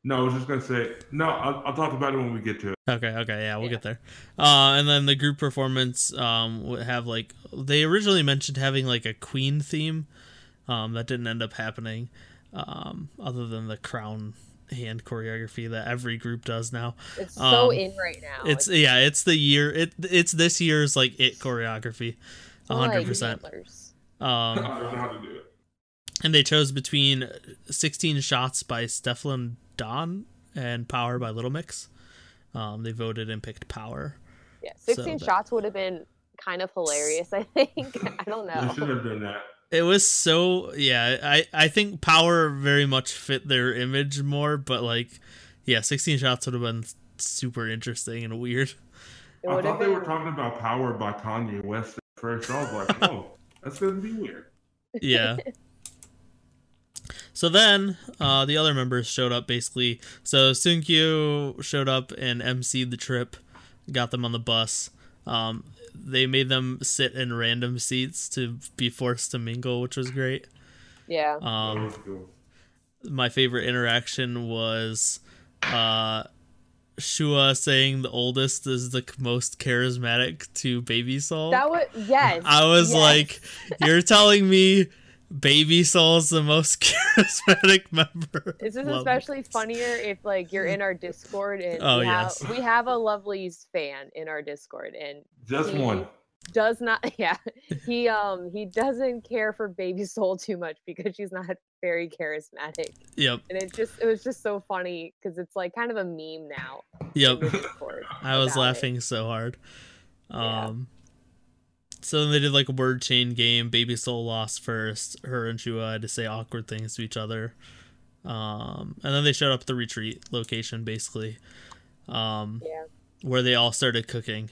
No, I was just gonna say no. I'll, I'll talk about it when we get to it. Okay, okay, yeah, we'll Yeah. get there. Uh, and then the group performance um would have like they originally mentioned having like a Queen theme, um that didn't end up happening, um other than the crown hand choreography that every group does now. it's so um, in right now. It's yeah, it's the year it it's this year's like it choreography, hundred like percent. Um, *laughs* I don't know how to do it. and they chose between 16 shots by Stefflon Don and Power by Little Mix. Um, they voted and picked Power. Yeah, So sixteen that- shots would have been kind of hilarious. I think. *laughs* I don't They should know. have done that. It was so yeah. I I think Power very much fit their image more, but like yeah, 16 shots would have been super interesting and weird. *laughs* I would have thought they were talking about Power by Kanye West at first. I was like, *laughs* oh, that's gonna be weird. yeah. So then, uh, the other members showed up basically. So Sunkyu showed up and emceed the trip, got them on the bus. Um, they made them sit in random seats to be forced to mingle, which was great. Yeah. Um, cool. my favorite interaction was uh, Shua saying the oldest is the most charismatic to Baby Soul. That was yes. I was yes. like, you're telling me Baby Soul's the most *laughs* charismatic member. This is Love it. especially funnier if like you're in our Discord and Oh, we, have, we have a Lovelyz fan in our Discord and Just one. does not *laughs* yeah he um he doesn't care for Baby Soul too much because she's not very charismatic Yep, and it just it was just so funny because it's like kind of a meme now yep. in the Discord. *laughs* I was about it. laughing so hard. Yeah. So then they did like a word chain game. Baby Soul lost first. Her and Shua had to say awkward things to each other. Um, and then they showed up at the retreat location, basically, um, Yeah. where they all started cooking.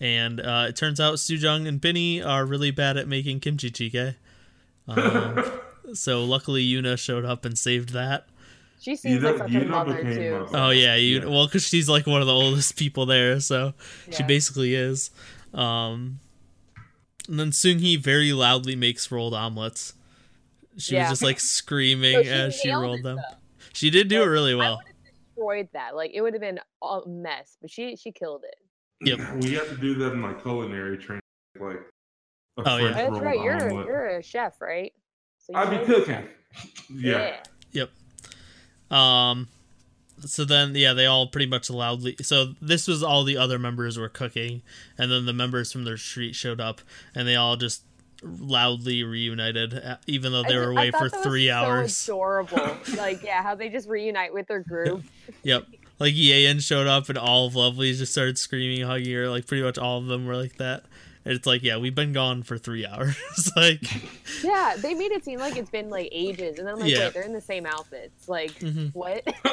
And uh, it turns out Sujung and Binnie are really bad at making kimchi jjigae. Um, *laughs* so luckily Yuna showed up and saved that. She seems know- like such you a know mother too. a- Oh yeah, you Yeah. well because she's like one of the oldest people there, so she basically is. Um, and then Seunghee very loudly makes rolled omelets. She Yeah. was just like screaming *laughs* No, she as she rolled them. though. She did do it really well. would destroyed that. Like it would have been a mess, but she she killed it. Yep. *clears throat* We have to do that in like culinary training, like. A Oh, yeah. That's right. You're a, omelet. you're a chef, right? So you I be cooking. stuff. Yeah. Yep. Um, so then yeah, they all pretty much loudly. So this was all the other members were cooking, and then the members from their street showed up, and they all just loudly reunited, uh, even though they were away for that was three so hours. Adorable. *laughs* like yeah, how they just reunite with their group. Yep. Like Yein showed up and all of Lovelyz just started screaming, hugging her. Like pretty much all of them were like that. And it's like, yeah, we've been gone for three hours. *laughs* like, Yeah, they made it seem like it's been like ages, and then I'm like, Yeah. wait, they're in the same outfits. Like mhm. what? *laughs*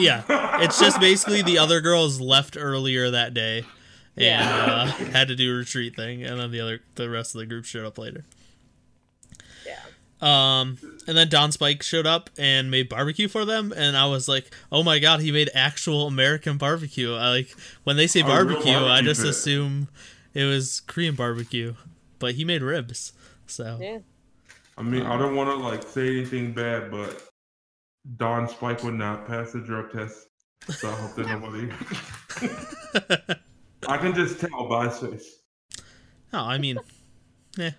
yeah, it's just basically the other girls left earlier that day and Yeah. uh, had to do a retreat thing, and then the other the rest of the group showed up later. yeah. Um, and then Don Spike showed up and made barbecue for them, and I was like, "Oh my god, he made actual American barbecue!" I like when they say A real barbecue, I just pit. assume it was Korean barbecue, but he made ribs. So Yeah. I mean, I don't want to like say anything bad, but Don Spike would not pass the drug test. So I hope that nobody. I can just tell by his face. *laughs* oh, I mean, yeah.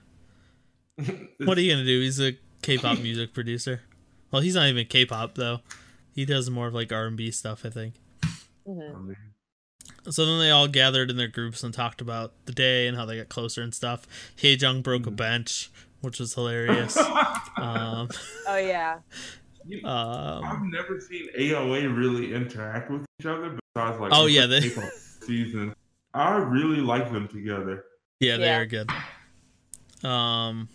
*laughs* what are you gonna do? He's a K-pop music producer. Well, he's not even K-pop though. He does more of like R&B stuff, I think. hmm I mean, So then they all gathered in their groups and talked about the day and how they got closer and stuff. Haejung broke a bench, which was hilarious. *laughs* um, Oh yeah. you- um, I've never seen AOA really interact with each other besides like Oh, yeah, they- K-pop season. I really like them together. yeah, they Yeah. are good. Um,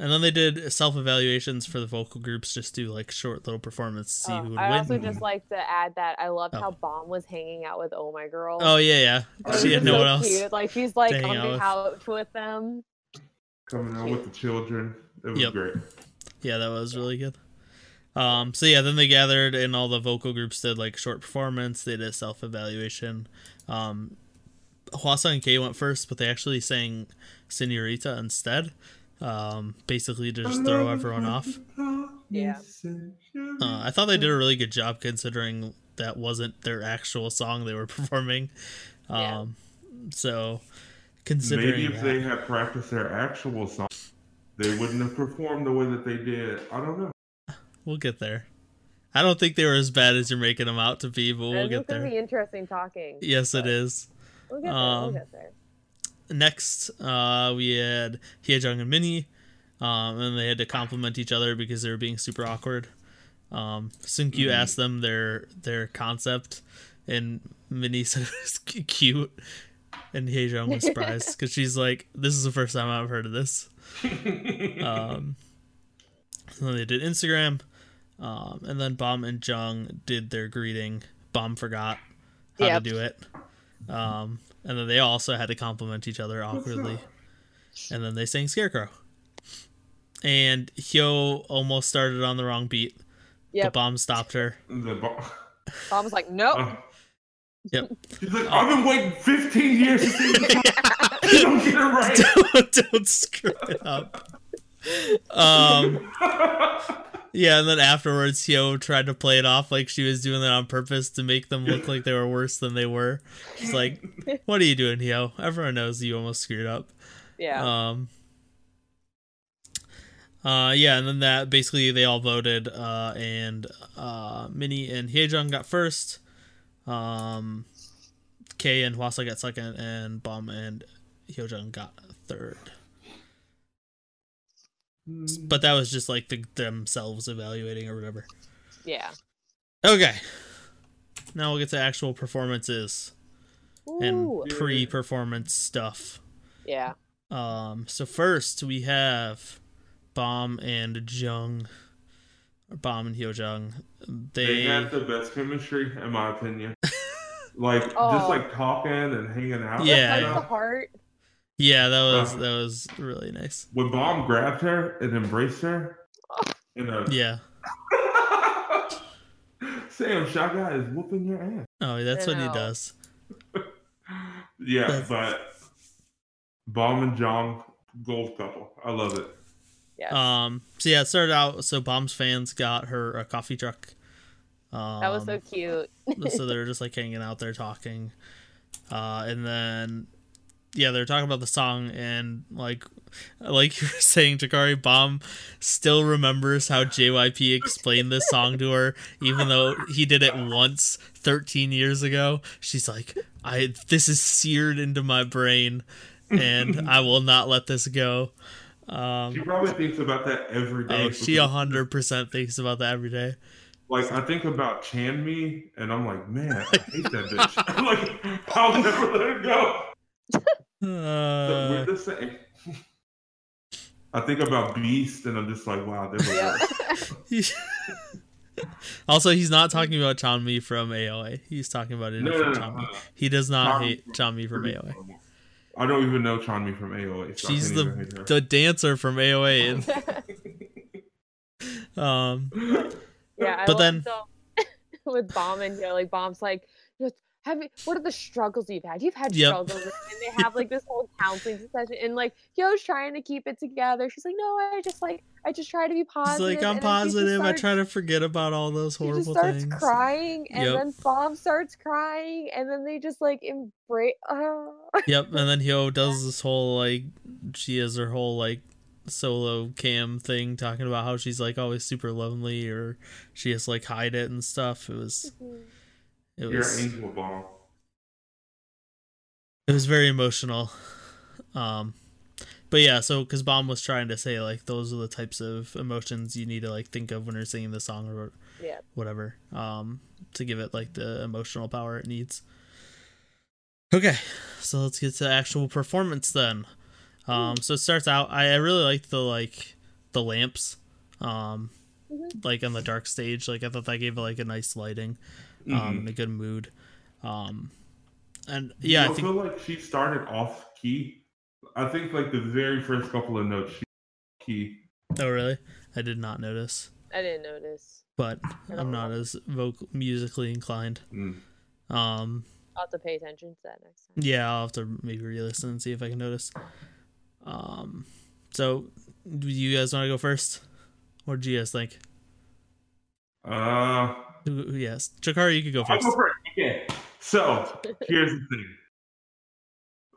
and then they did self evaluations for the vocal groups, just do like short little performance, to see Oh, who would I win. also just like to add that I loved Oh. how Bomb was hanging out with Oh My Girl. oh yeah, yeah. It She had no so one else. Cute. Like she's like to on hang out the with. couch with them. Coming out with the children. It was Yep. great. Yeah, that was really good. Um, so yeah, then they gathered and all the vocal groups did like short performance. They did a self evaluation. Um, Hwasa and Kei went first, but they actually sang Senorita instead. Um, basically to just throw everyone off. Yeah. Uh, I thought they did a really good job considering that wasn't their actual song they were *laughs* performing. Yeah. Um, so considering Maybe if that- they had practiced their actual song, they wouldn't have performed the way that they did. I don't know. we'll get there. I don't think they were as bad as you're making them out to be, but we'll This get is gonna be interesting talking. Yes, it is. We'll get there. Um, we'll get there. Next uh we had Hyejung and Minnie um and they had to compliment each other because they were being super awkward um Sunkyu Mhm. asked them their their concept and Minnie *laughs* said it was cute and Hyejung was surprised *laughs* because she's like this is the first time I've heard of this *laughs* um so then they did Instagram um and then Bomb and Jung did their greeting Bomb forgot how Yep. to do it um and then they also had to compliment each other awkwardly and then they sang Scarecrow. and Hyo almost started on the wrong beat. Yep. But Bomb stopped her. The bo- Bomb was like, nope. uh, Yep. She's like, I've been waiting 15 years to see this. *laughs* you don't get it right. *laughs* don't, don't screw it up. Um, *laughs* yeah, and then afterwards, Hyo tried to play it off like she was doing that on purpose to make them look like they were worse than they were. She's like, *laughs* "What are you doing, Hyo? Everyone knows you almost screwed up." yeah. Um. Uh yeah, and then that basically they all voted, uh, and uh, Minnie and Hyejung got first, um, Kei and Hwasa got second, and Bomb and Hyojung got third. But that was just like the, themselves evaluating or whatever. yeah. Okay, now we'll get to actual performances and pre-performance stuff. Yeah. Um, so first we have Bomb and Jung, or Bomb and Hyojung. They They, have the best chemistry, in my opinion. *laughs* like Oh. just like talking and hanging out. Yeah, Like the heart. Yeah, that was Uh. that was really nice. When Bomb grabbed her and embraced her, in a Yeah. *laughs* Sam Shaka is whooping your ass. Oh, that's I what he does. *laughs* Yeah, That's- but Bomb and Jong, gold couple. I love it. Yes. Um, so yeah, it started out. So Bomb's fans got her a coffee truck. Um, that was so cute. so *laughs* they're just like hanging out there talking, uh, and then yeah, they're talking about the song and like like *laughs* you were saying, Jakari Bomb still remembers how JYP explained this song to her, even though he did it once 13 years ago. She's like, I this is seared into my brain, and *laughs* I will not let this go. Um, She probably thinks about that every day. oh, she hundred percent thinks about that every day. Like I think about Chanmi, and I'm like, man, I hate that bitch. *laughs* like I'll never let her go. *laughs* So we're Uh, the same. I think about Beast, and I'm just like, wow, they're yeah. *laughs* *laughs* also, he's not talking about Chanmi from AOA. He's talking about a No, no, no, Chanmi. no. He does not Chanmi hate Chanmi from AOA. I don't even know Chanmi from AOA. So She's can't even hate the the dancer from AOA. And, um, yeah. I But then- with Bomb and you know, like Bomb's like, just have you, what are the struggles you've had? You've had Yep. struggles, and they have like this whole counseling session, and like Yo's trying to keep it together. She's like, no, I just like, I just try to be positive. like, I'm and then she just positive. I try to forget about all those She just horrible starts things. crying, and Yep. then Bomb starts crying, and then they just like embrace. Oh. Yep, and then Hyo *laughs* does this whole like she has her whole like solo cam thing talking about how she's like always super lonely or she has like hide it and stuff. It was mm-hmm. It You're was an angel bomb. it was very emotional. Um but yeah, so because Bomb was trying to say like those are the types of emotions you need to like think of when you're singing the song or yeah. whatever um to give it like the emotional power it needs okay so let's get to actual performance then um so it starts out i, I really liked the like the lamps um Mhm. like on the dark stage like i thought that gave it like a nice lighting um Mhm. and a good mood um and You yeah i think feel like she started off key. I think like the very first couple of notes, she key. oh really i did not notice I didn't notice. but I i'm don't not know. as vocal musically inclined Mm. um I'll have to pay attention to that next time. Yeah, I'll have to maybe re-listen and see if I can notice. Um, so do you guys want to go first? What do you guys think? Uh, Who- who- Yes, Jakari, you could go I'll first. go first. Okay. So here's the thing.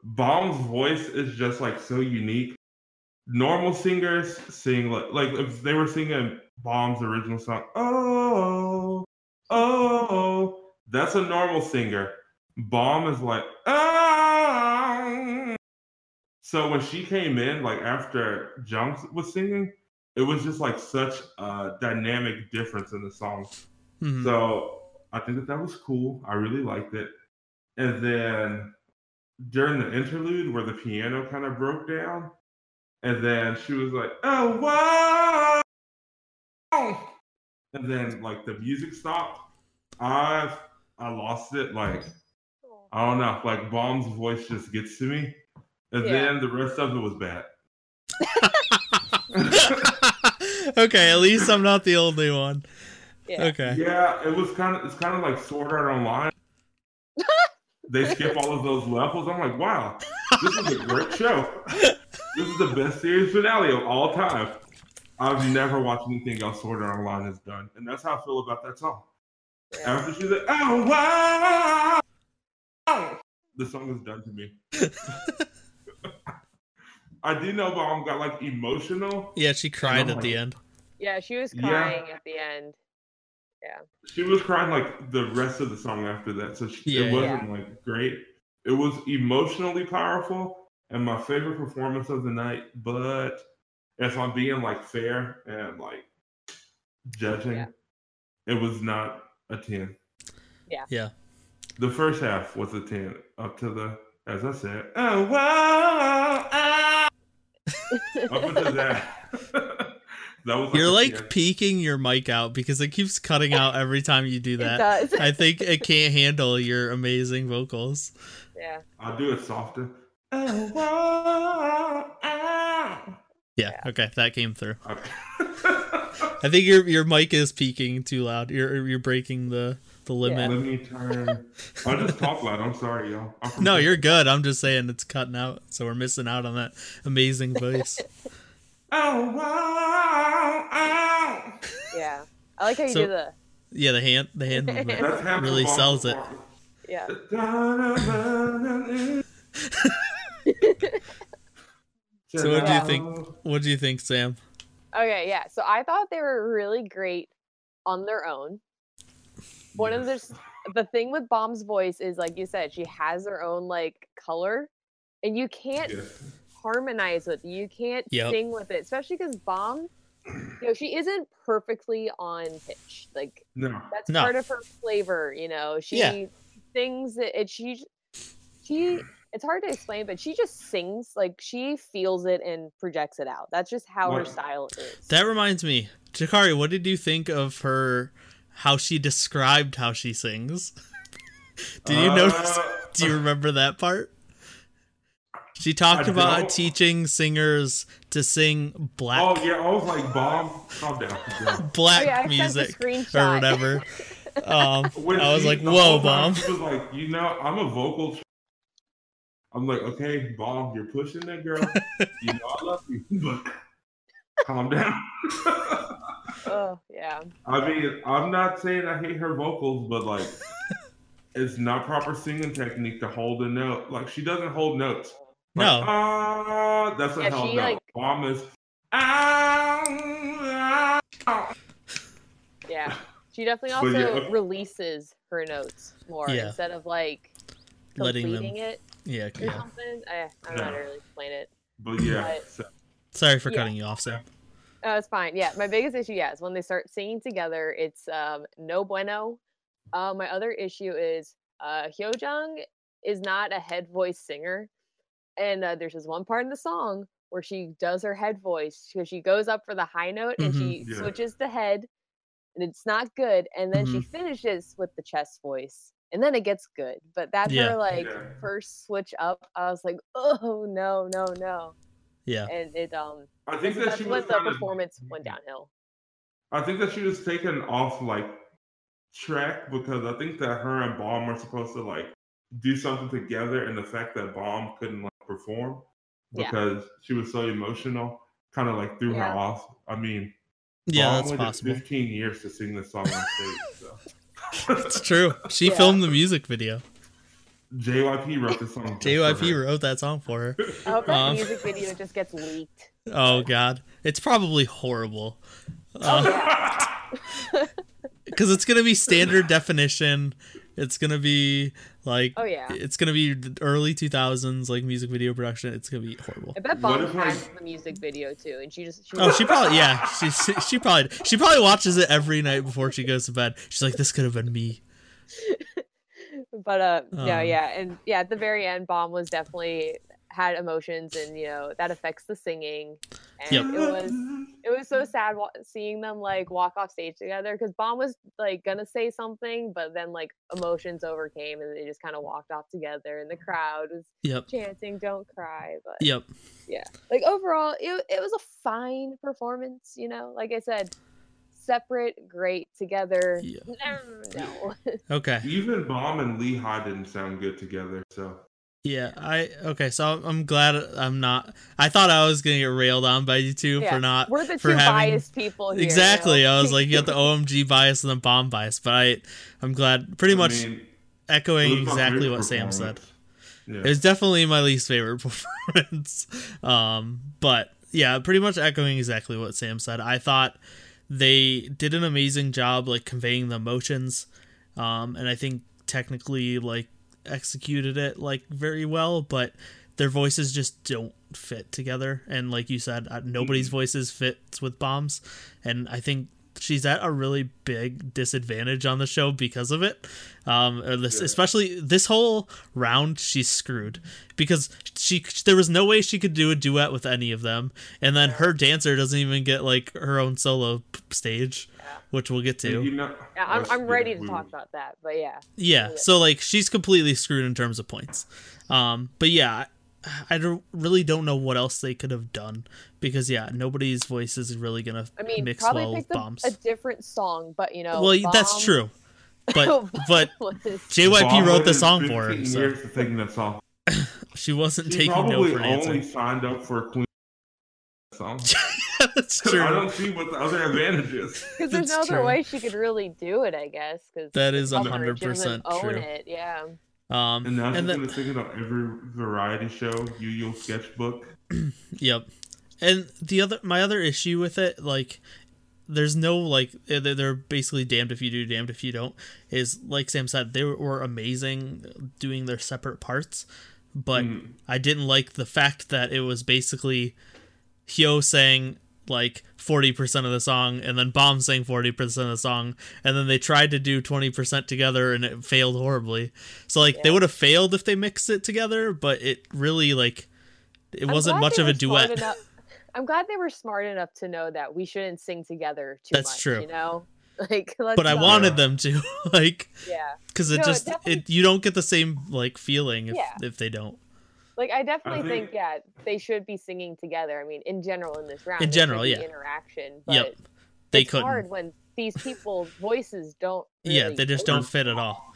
Bomb's voice is just like so unique. Normal singers sing like like if they were singing Bomb's original song, oh, oh, that's a normal singer. Bomb is like, ah. So when she came in, like after Jung was singing, it was just like such a dynamic difference in the song. Mhm. So I think that that was cool. I really liked it. And then during the interlude where the piano kind of broke down, and then she was like, "Oh wow!" And then like the music stopped. I I lost it. Like. I don't know. Like Bomb's voice just gets to me, and Yeah. then the rest of it was bad. *laughs* okay, at least I'm not the only one. Yeah. Okay. Yeah, it was kind of it's kind of like Sword Art Online. *laughs* they skip all of those levels. I'm like, wow, this is a great show. This is the best series finale of all time. I've never watched anything else Sword Art Online has done, and that's how I feel about that song. Yeah. After she's like, oh wow, the song is done to me. *laughs* I do know Bomb got like emotional. Yeah, she cried I'm at the end. Yeah, she was Yeah. crying at the end. She was crying like the rest of the song after that, so she, Yeah, it wasn't like great. It was emotionally powerful and my favorite performance of the night. But if I'm being like fair and like judging, Yeah. it was not a ten. Yeah. Yeah. The first half was a ten, up to the as I said, oh wow, ah. *laughs* up until that. *laughs* that was You're like 10. peeking your mic out because it keeps cutting out every time you do It that. does. I *laughs* think it can't handle your amazing vocals. yeah. I'll do it softer. Wow. *laughs* Yeah, Yeah. okay, that came through. Okay. I think your your mic is peaking too loud. You're you're breaking the the limit. Let me turn. I just talk loud. I'm sorry, y'all. I'm No, you're good. I'm just saying it's cutting out, so we're missing out on that amazing voice. *laughs* Oh, wow, ow. Yeah. I like how you So- do the yeah, the hand the hand *laughs* movement. That's Really sells it. yeah. *laughs* So what do you think? What do you think, Sam? Okay, yeah. So I thought they were really great on their own. One of the the thing with Bomb's voice is like you said, she has her own like color, and you can't Yes. Harmonize with. You can't Yep. sing with it, especially because Bomb, you know, she isn't perfectly on pitch. Like No. that's No. part of her flavor. You know, she Yeah. sings it. it she she. It's hard to explain, but she just sings like she feels it and projects it out. That's just how her style is. That reminds me, Jakari, what did you think of her? How she described how she sings? *laughs* Did you notice? Uh, Do you remember that part? She talked I about teaching singers to sing black Oh yeah, I was like, bomb. Calm down. calm *laughs* black Oh, yeah, I sent the music or whatever. Um. *laughs* When I was she- like, "Whoa, whole bomb!" She was like, you know, I'm a vocal. tr- I'm like, okay, bomb, you're pushing that girl. you know, I love you, *laughs* but calm down. Oh yeah. I mean, I'm not saying I hate her vocals, but like, it's not proper singing technique to hold a note. Like, she doesn't hold notes. Like, No. Ah, that's a Yeah, hell she, no. like- Bomb is. Ah, ah. Yeah. *laughs* She definitely But also yeah, okay. releases her notes more Yeah. instead of like Letting them- completing it yeah, or yeah. something. I, I don't know how to No. really explain it. But yeah, Right. so, Sorry for Yeah. cutting you off, Sam. Oh, it's fine. Yeah, my biggest issue, yeah, is when they start singing together. It's um, no bueno. Uh, my other issue is uh, Hyojung is not a head voice singer, and uh, there's this one part in the song where she does her head voice because she goes up for the high note and she Yeah. switches the head, and it's not good. And then she finishes with the chest voice, and then it gets good. But that's Yeah. her like Yeah. first switch up. I was like, oh no, no, no, Yeah. and it um I think that that's she was when the kind of. performance went downhill. I think that she was taken off like track because I think that her and Bomb were supposed to like do something together, and the fact that Bomb couldn't like perform Yeah. because she was so emotional kind of like threw Yeah. her off. I mean, Yeah, that's possible. 15 years to sing this song on stage. So. It's true. She Yeah. filmed the music video. JYP wrote this song. just for JYP her. wrote that song for her. I hope that Um, music video just gets leaked. *laughs* Oh God, it's probably horrible. Oh, Because *laughs* it's gonna be standard definition. It's gonna be like Oh yeah. it's gonna be early 2000s like music video production. It's gonna be horrible. I bet What Bomb if, like- has the music video too, and she just she Oh, she probably yeah. *laughs* She she, she probably she probably watches it every night before she goes to bed. She's like, this could have been me. but uh no Um, yeah and yeah at the very end Bomb was definitely had emotions and you know that affects the singing and Yep. it was it was so sad wa- seeing them like walk off stage together because Bomb was like gonna say something, but then like emotions overcame and they just kind of walked off together, and the crowd was Yep. chanting "Don't cry." But Yep. Yeah like overall, it it was a fine performance. You know, like I said, separate, great together. Yeah. Mm, no, *laughs* Okay. Even Bomb and Lee Hi didn't sound good together. So Yeah, I okay. So I'm- I'm glad I'm not. I thought I was gonna get railed on by you two Yeah, for not. we're the for two having- biased people here. you Exactly. know? I was like, you got the *laughs* OMG bias and the bomb bias, but I, I'm glad. Pretty I much mean, echoing exactly what Sam said. performance. Yeah. It was definitely my least favorite *laughs* performance. Um, but yeah, pretty much echoing exactly what Sam said. I thought they did an amazing job like conveying the emotions. Um, and I think technically like executed it like very well, but their voices just don't fit together. And like you said, uh, nobody's voices fits with bombs. And I think she's at a really big disadvantage on the show because of it. Um, this, Yeah. especially this whole round, she's screwed because she there was no way she could do a duet with any of them, and then her dancer doesn't even get like her own solo stage, Yeah. which we'll get to. You know, Yeah, I'm, I'm ready to talk about that, but yeah. Yeah, Yeah. so like she's completely screwed in terms of points. Um, but yeah, I, I don't really don't know what else they could have done because yeah, nobody's voice is really gonna I mean, mix probably well with picked a, bombs. a different song, but you know. well, that's true, but *laughs* but *laughs* JYP Bomb wrote the song for her, so years to take that song. *laughs* she wasn't She taking no for an only answer. signed up for a Queen song. that's true. I don't see what the other advantage is. Because there's no other true. way she could really do it, I guess. Because That is 100% own true. it, yeah. Um, And now and sing it on every variety show, Yu Yu Sketchbook. *clears throat* Yep. And the other my other issue with it like there's no like eh, they're they're basically damned if you do damned if you don't is like Sam said they were amazing doing their separate parts but Mm. I didn't like the fact that it was basically Hyo saying like 40% of the song and then Bomb saying 40% of the song and then they tried to do 20% together and it failed horribly. So like they would have failed if they mixed it together, but it really like it I'm wasn't much of a duet. enough- I'm glad they were smart enough to know that we shouldn't sing together too That's much. true. You know, *laughs* like. Let's but I wanted them to *laughs* like Yeah, because it No, just definitely- it you don't get the same like feeling if, Yeah. if they don't. Like I definitely think, think- yeah they should be singing together. I mean, in general, in this round, In general, yeah. interaction. But Yep. They couldn't. hard when these people's voices don't. yeah, they just don't fit at all.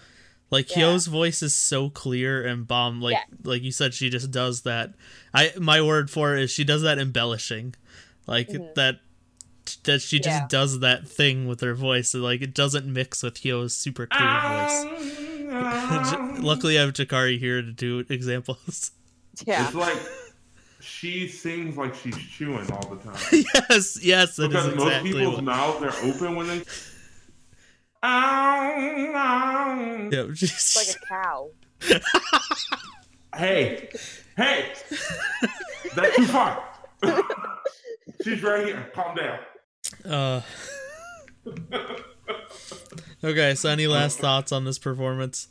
Like Yeah. Hyo's voice is so clear and bomb like Yeah. like you said she just does that. I my word for it is she does that embellishing. Like Mhm. that that she just Yeah. does that thing with her voice. Like it doesn't mix with Hyo's super clear voice. *laughs* Luckily I have Jakari here to do examples. *laughs* Yeah, It's like she sings like she's chewing all the time. *laughs* yes, yes, that because is most exactly people's what. mouths are open when they. Ow, *laughs* ow. Yeah, *laughs* she's, it's like a cow. Hey, hey, that's too far. She's right here. Calm down. Uh, okay, so any last thoughts on this performance?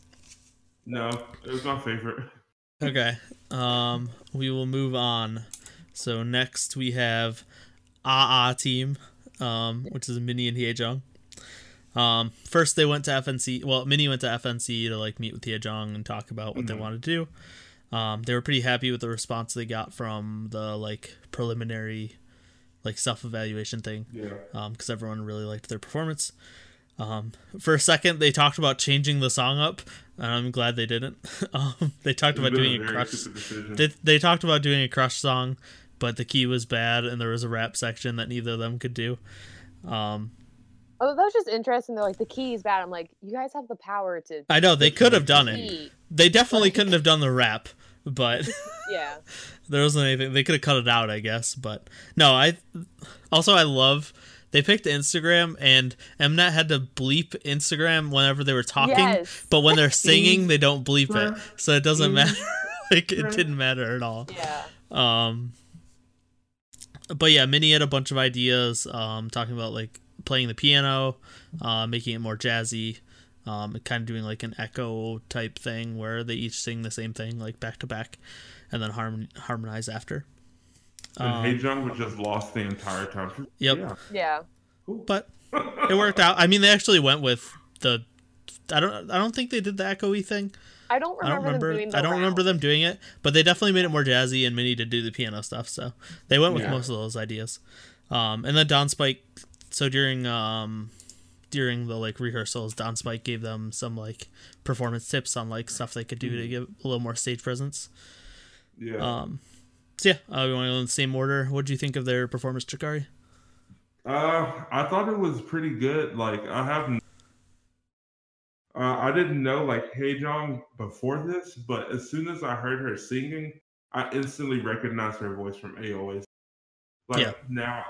No, it was my favorite. Okay, um, we will move on. So next we have Ah Ah Team, um, which is Minnie and Haejung. Um, first they went to FNC. Well, Minnie went to FNC to like meet with Haejung and talk about what they Mhm. wanted to do. Um, they were pretty happy with the response they got from the like preliminary, like self evaluation thing. Yeah. because everyone really liked their performance. Um, for a second, they talked about changing the song up, I'm glad they didn't. *laughs* um, they talked about doing a very crush. They, they talked about doing a crush song, but the key was bad, and there was a rap section that neither of them could do. Um, Oh, that was just interesting. They're like the key is bad. I'm like, you guys have the power to I know they could have done it. They definitely couldn't have done the rap, but *laughs* Yeah, *laughs* there wasn't anything they could have cut it out i guess but no i also i love they picked instagram and mnet had to bleep instagram whenever they were talking Yes. but when they're singing they don't bleep it. So it doesn't matter. *laughs* Like it didn't matter at all. Yeah. um but yeah minnie had a bunch of ideas um talking about like playing the piano uh making it more jazzy um kind of doing like an echo type thing where they each sing the same thing like back to back and then harmon- harmonize after And Um, Hey Jung was just lost the entire time. Yep. Yeah. Yeah. Cool. But *laughs* it worked out. I mean, they actually went with the. I don't. I don't think they did the echoey thing. I don't I remember, don't remember. them doing the I don't remember them doing it, but they definitely made it more jazzy and Minnie did do the piano stuff. So they went with Yeah. most of those ideas. Um, and then Don Spike. So during um, during the like rehearsals, Don Spike gave them some like performance tips on like stuff they could do Mm-hmm. to give a little more stage presence. Yeah. Um, so yeah, uh, we want to go in the same order. What do you think of their performance, Jakari? Uh, I thought it was pretty good. Like I haven't, uh, I didn't know like Haejung before this, but as soon as I heard her singing, I instantly recognized her voice from AOA's. Like Yeah. now,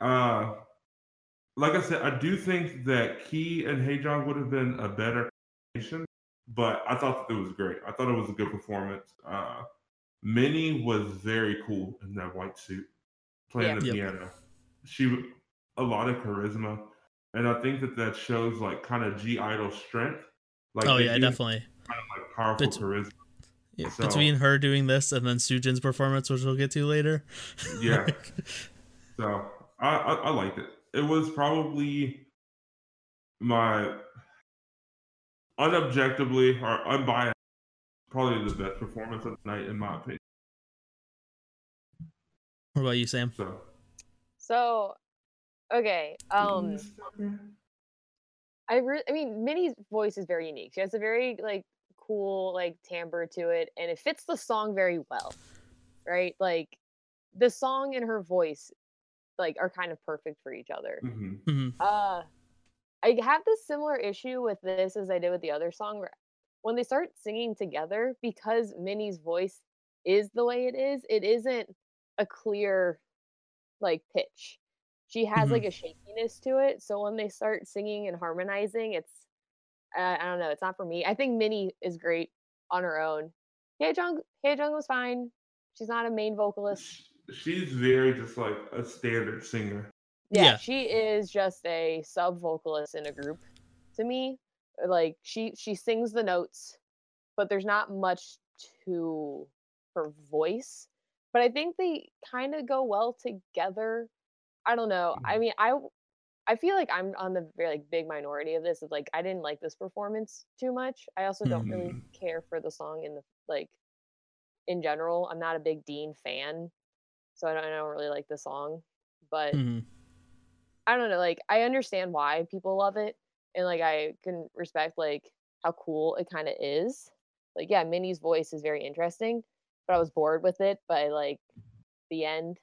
uh, like I said, I do think that Kei and Haejung would have been a better combination, but I thought that it was great. I thought it was a good performance. Uh, Minnie was very cool in that white suit, playing Yeah. the Yep. piano. She a lot of charisma, and I think that that shows like kind of G Idol strength. Like oh yeah, definitely. kind of like powerful Bit- charisma. Yeah, So- between her doing this and then Sujin's performance, which we'll get to later. *laughs* Yeah. So I, I I liked it. It was probably my unobjectively or unbiased, probably the best performance of the night in my opinion. what about you, Sam? So So, okay. Um, I re- I mean, Minnie's voice is very unique. She has a very like cool like timbre to it, and it fits the song very well, right? Like the song and her voice, like, are kind of perfect for each other. hmm hmm Uh, I have this similar issue with this as I did with the other song, where when they start singing together, because Minnie's voice is the way it is, it isn't a clear like pitch. She has Mhm. like a shakiness to it. So when they start singing and harmonizing, it's uh, I don't know, it's not for me. I think Minnie is great on her own. Haejung, Hey Jung was fine. She's not a main vocalist. She's very just like a standard singer. yeah, Yeah. she is just a sub vocalist in a group to me like she she sings the notes but there's not much to her voice but i think they kind of go well together i don't know i Mhm. mean i i feel like i'm on the very like big minority of this of like i didn't like this performance too much i also don't really Mhm. care for the song in the like in general i'm not a big dean fan so i don't, I don't really like the song but hmm I don't know, like I understand why people love it and like I can respect like how cool it kind of is. Like yeah, Minnie's voice is very interesting, but I was bored with it by like the end.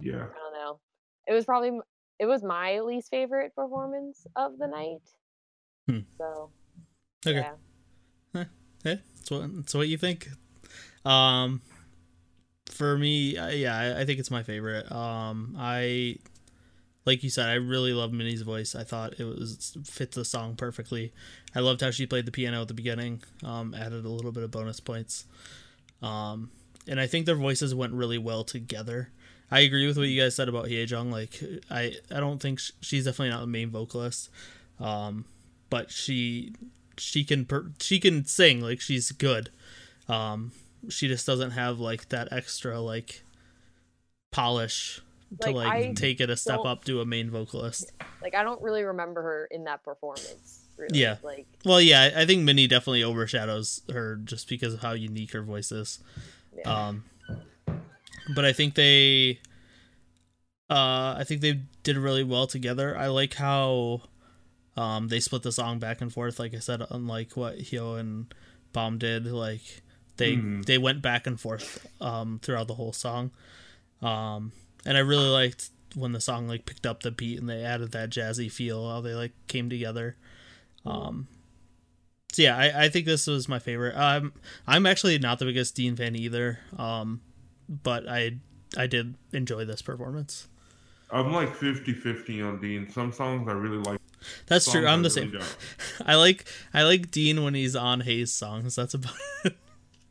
Yeah. I don't know. It was probably it was my least favorite performance of the night. Hmm. So Okay. yeah. Okay, so what, so what you think? Um, for me, yeah, I, I think it's my favorite. Um, I, like you said, I really love Minnie's voice. I thought it was fit the song perfectly. I loved how she played the piano at the beginning. Um, added a little bit of bonus points. Um, and I think their voices went really well together. I agree with what you guys said about Haejung. Like, I, I don't think sh- she's definitely not the main vocalist. Um, but she she can per- she can sing like she's good um she just doesn't have like that extra like polish to Like, like I take it a step up to a main vocalist Like I don't really remember her in that performance. Really. Yeah. Like well yeah i I think minnie definitely overshadows her just because of how unique her voice is yeah. um but i think they uh i think they did really well together i like how um they split the song back and forth like i said unlike what hyo and bomb did like they Mhm. they went back and forth um throughout the whole song um and i really liked when the song like picked up the beat and they added that jazzy feel how they like came together. Um so yeah I, I think this was my favorite. Um i'm actually not the biggest dean fan either um but i i did enjoy this performance. I'm like 50-50 on Dean. Some songs I really like. that's true. I i'm the really same. *laughs* i like i like dean when he's on Heize songs. That's about *laughs* it.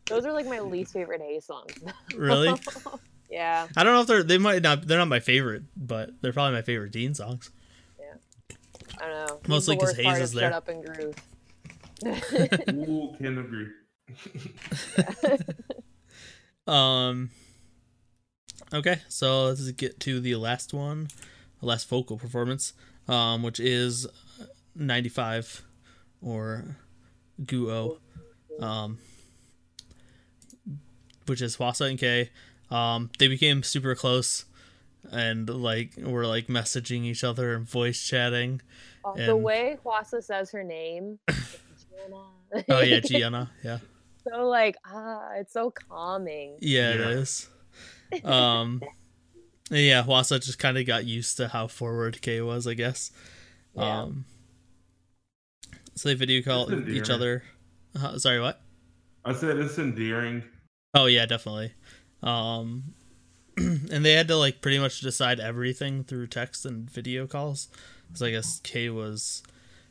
Those are like my least favorite Heize songs. really *laughs* yeah. i don't know if they're they might not they're not my favorite but they're probably my favorite dean songs Yeah. I don't know. Mostly because worst Heize part is there. Shut up and groove. *laughs* *laughs* Ooh, can agree. *laughs* Um, Okay, so let's get to the last one, the last vocal performance, um, which is 95 or Guo, um, which is Hwasa and Kei. Um, they became super close and like were like messaging each other and voice chatting. Oh, the way Hwasa says her name. *laughs* Gianna. Oh yeah, Gianna. Yeah. *laughs* so like ah, it's so calming. Yeah, it Yeah. is. Um, yeah, Hwasa just kind of got used to how forward Kei was, I guess. Yeah. Um, so they video call each other. Uh, sorry, what? I said it's endearing. Oh yeah, definitely. Um, *clears throat* and they had to like pretty much decide everything through text and video calls. Because I guess Kei was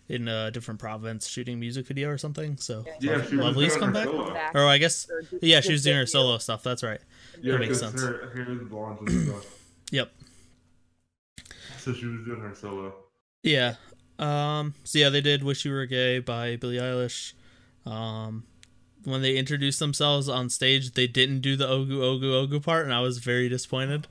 in a different province shooting music video or something. So Yeah, she was Lovelyz doing come her back. solo. or I guess yeah, she was doing her solo stuff. That's right. Yeah, That makes 'cause sense. Her hair is blonde and stuff. *clears throat* Yep. So she was doing her solo. Yeah. Um. So yeah, they did "Wish You Were Gay" by Billie Eilish. Um, when they introduced themselves on stage, they didn't do the "Ogu Ogu Ogu" part, and I was very disappointed.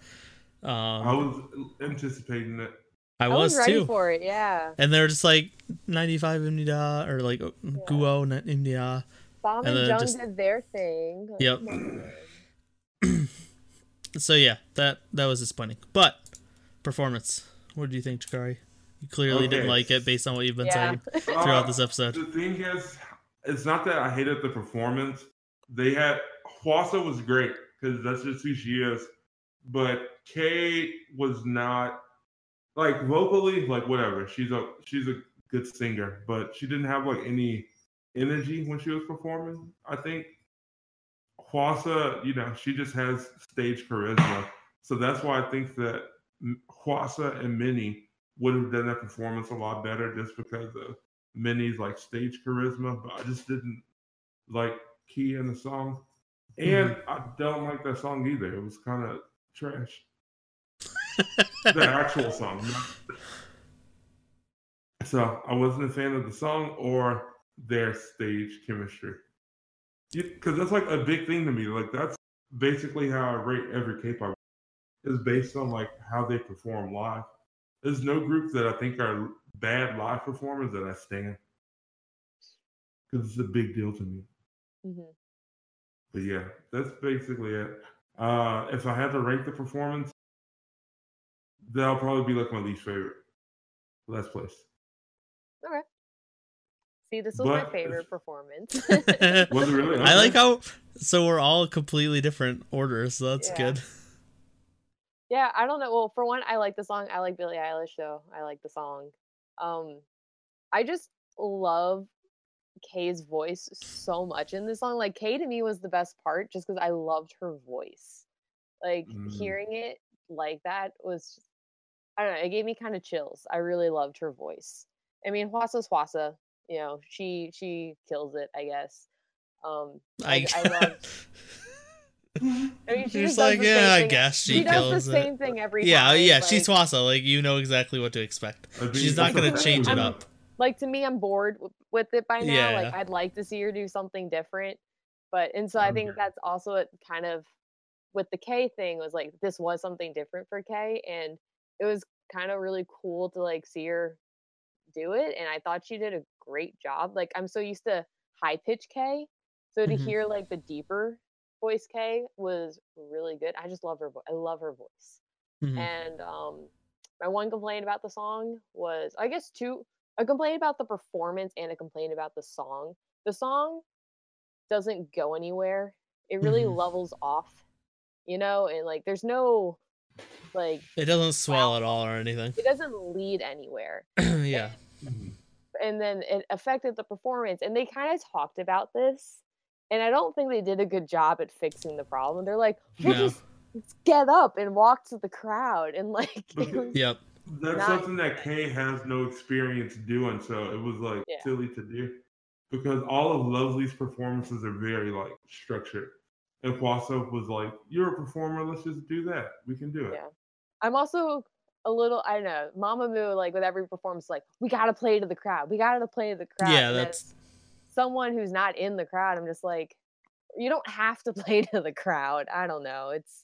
Um, I was anticipating it. I, I was, was ready too. for it. Yeah. and they're just like 95 India or like Guo na- India. Bomb And and, Jung just- did their thing. Like, Yep. *clears throat* So yeah, that that was disappointing. But performance, what do you think, Jakari? You clearly didn't like it based on what you've been Yeah. saying *laughs* throughout Uh, this episode. The thing is, it's not that I hated the performance. They had Hwasa was great because that's just who she is. But Kei was not like vocally, like whatever. She's a she's a good singer, but she didn't have like any energy when she was performing. I think Hwasa, you know, she just has stage charisma. So that's why I think that Hwasa and Minnie would have done that performance a lot better just because of Minnie's like stage charisma. But I just didn't like Kei in the song. And mm-hmm. I don't like that song either. It was kind of trash. *laughs* the actual song. So I wasn't a fan of the song or their stage chemistry. Because that's like a big thing to me. Like that's basically how I rate every K-pop is based on like how they perform live. There's no group that I think are bad live performers that I stand. Because it's a big deal to me. Mhm. But yeah, that's basically it. Uh, if I had to rank the performance, that'll probably be like my least favorite. Last place. Okay. See, this was my favorite performance. *laughs* Was it really? I like how so we're all completely different orders, so that's Yeah. good. yeah, I don't know. Well, for one, I like the song. I like Billie Eilish, though. I like the song. Um, I just love Kei's voice so much in this song. Like Kei to me was the best part, just because I loved her voice. Like Mm. hearing it like that was, I don't know. It gave me kind of chills. I really loved her voice. I mean, Hwasa's Hwasa. You know, she she kills it. I guess. Um, I, I love. *laughs* *laughs* I mean, she You're just just does like, yeah, I guess she, she does kills the it. same thing every yeah, time. yeah, like, she's Hwasa. Like you know exactly what to expect. She's not gonna *laughs* change it I'm- up. like to me, I'm bored with it by now. Like Yeah. I'd like to see her do something different, but and so I think that's also it. Kind of with the Kei thing was like this was something different for Kei, and it was kind of really cool to like see her do it. And I thought she did a great job. Like I'm so used to high pitch Kei, so to Mhm. hear like the deeper voice Kei was really good. I just love her. vo- I love her voice. Mhm. And um, my one complaint about the song was, I guess, two a complaint about the performance and a complaint about the song. The song doesn't go anywhere. It really Mhm. levels off, you know, and like there's no like It doesn't swell at all or anything. it doesn't lead anywhere. *clears throat* yeah. Mhm. And then it affected the performance. And they kind of talked about this. And I don't think they did a good job at fixing the problem. They're like, we'll No. just get up and walk to the crowd and like *laughs* it But- was- Yep. That's Not- something that Kei has no experience doing, so it was like Yeah. silly to do. Because all of Leslie's performances are very like structured. And Hwasa was like, You're a performer, let's just do that. We can do it. Yeah. I'm also a little I don't know, Mamamoo, like with every performance, like, we gotta play to the crowd. We gotta play to the crowd. Yeah, And as that's someone who's not in the crowd, I'm just like, you don't have to *laughs* play to the crowd. I don't know. It's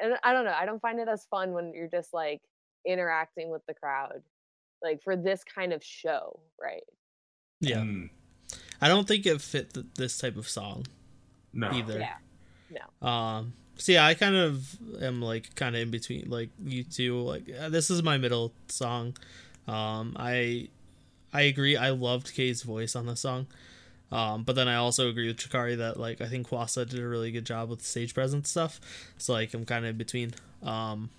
and I don't know. I don't find it as fun when you're just like interacting with the crowd, like for this kind of show, right? Yeah, Mm, I don't think it fit th- this type of song no. either. Yeah. No. Um. So yeah, I kind of am like kind of in between like you two. Like uh, this is my middle song. Um. I I agree. I loved Kei's voice on the song. Um, but then I also agree with Jakari that like I think Hwasa did a really good job with stage presence stuff. So like I'm kind of in between. Um,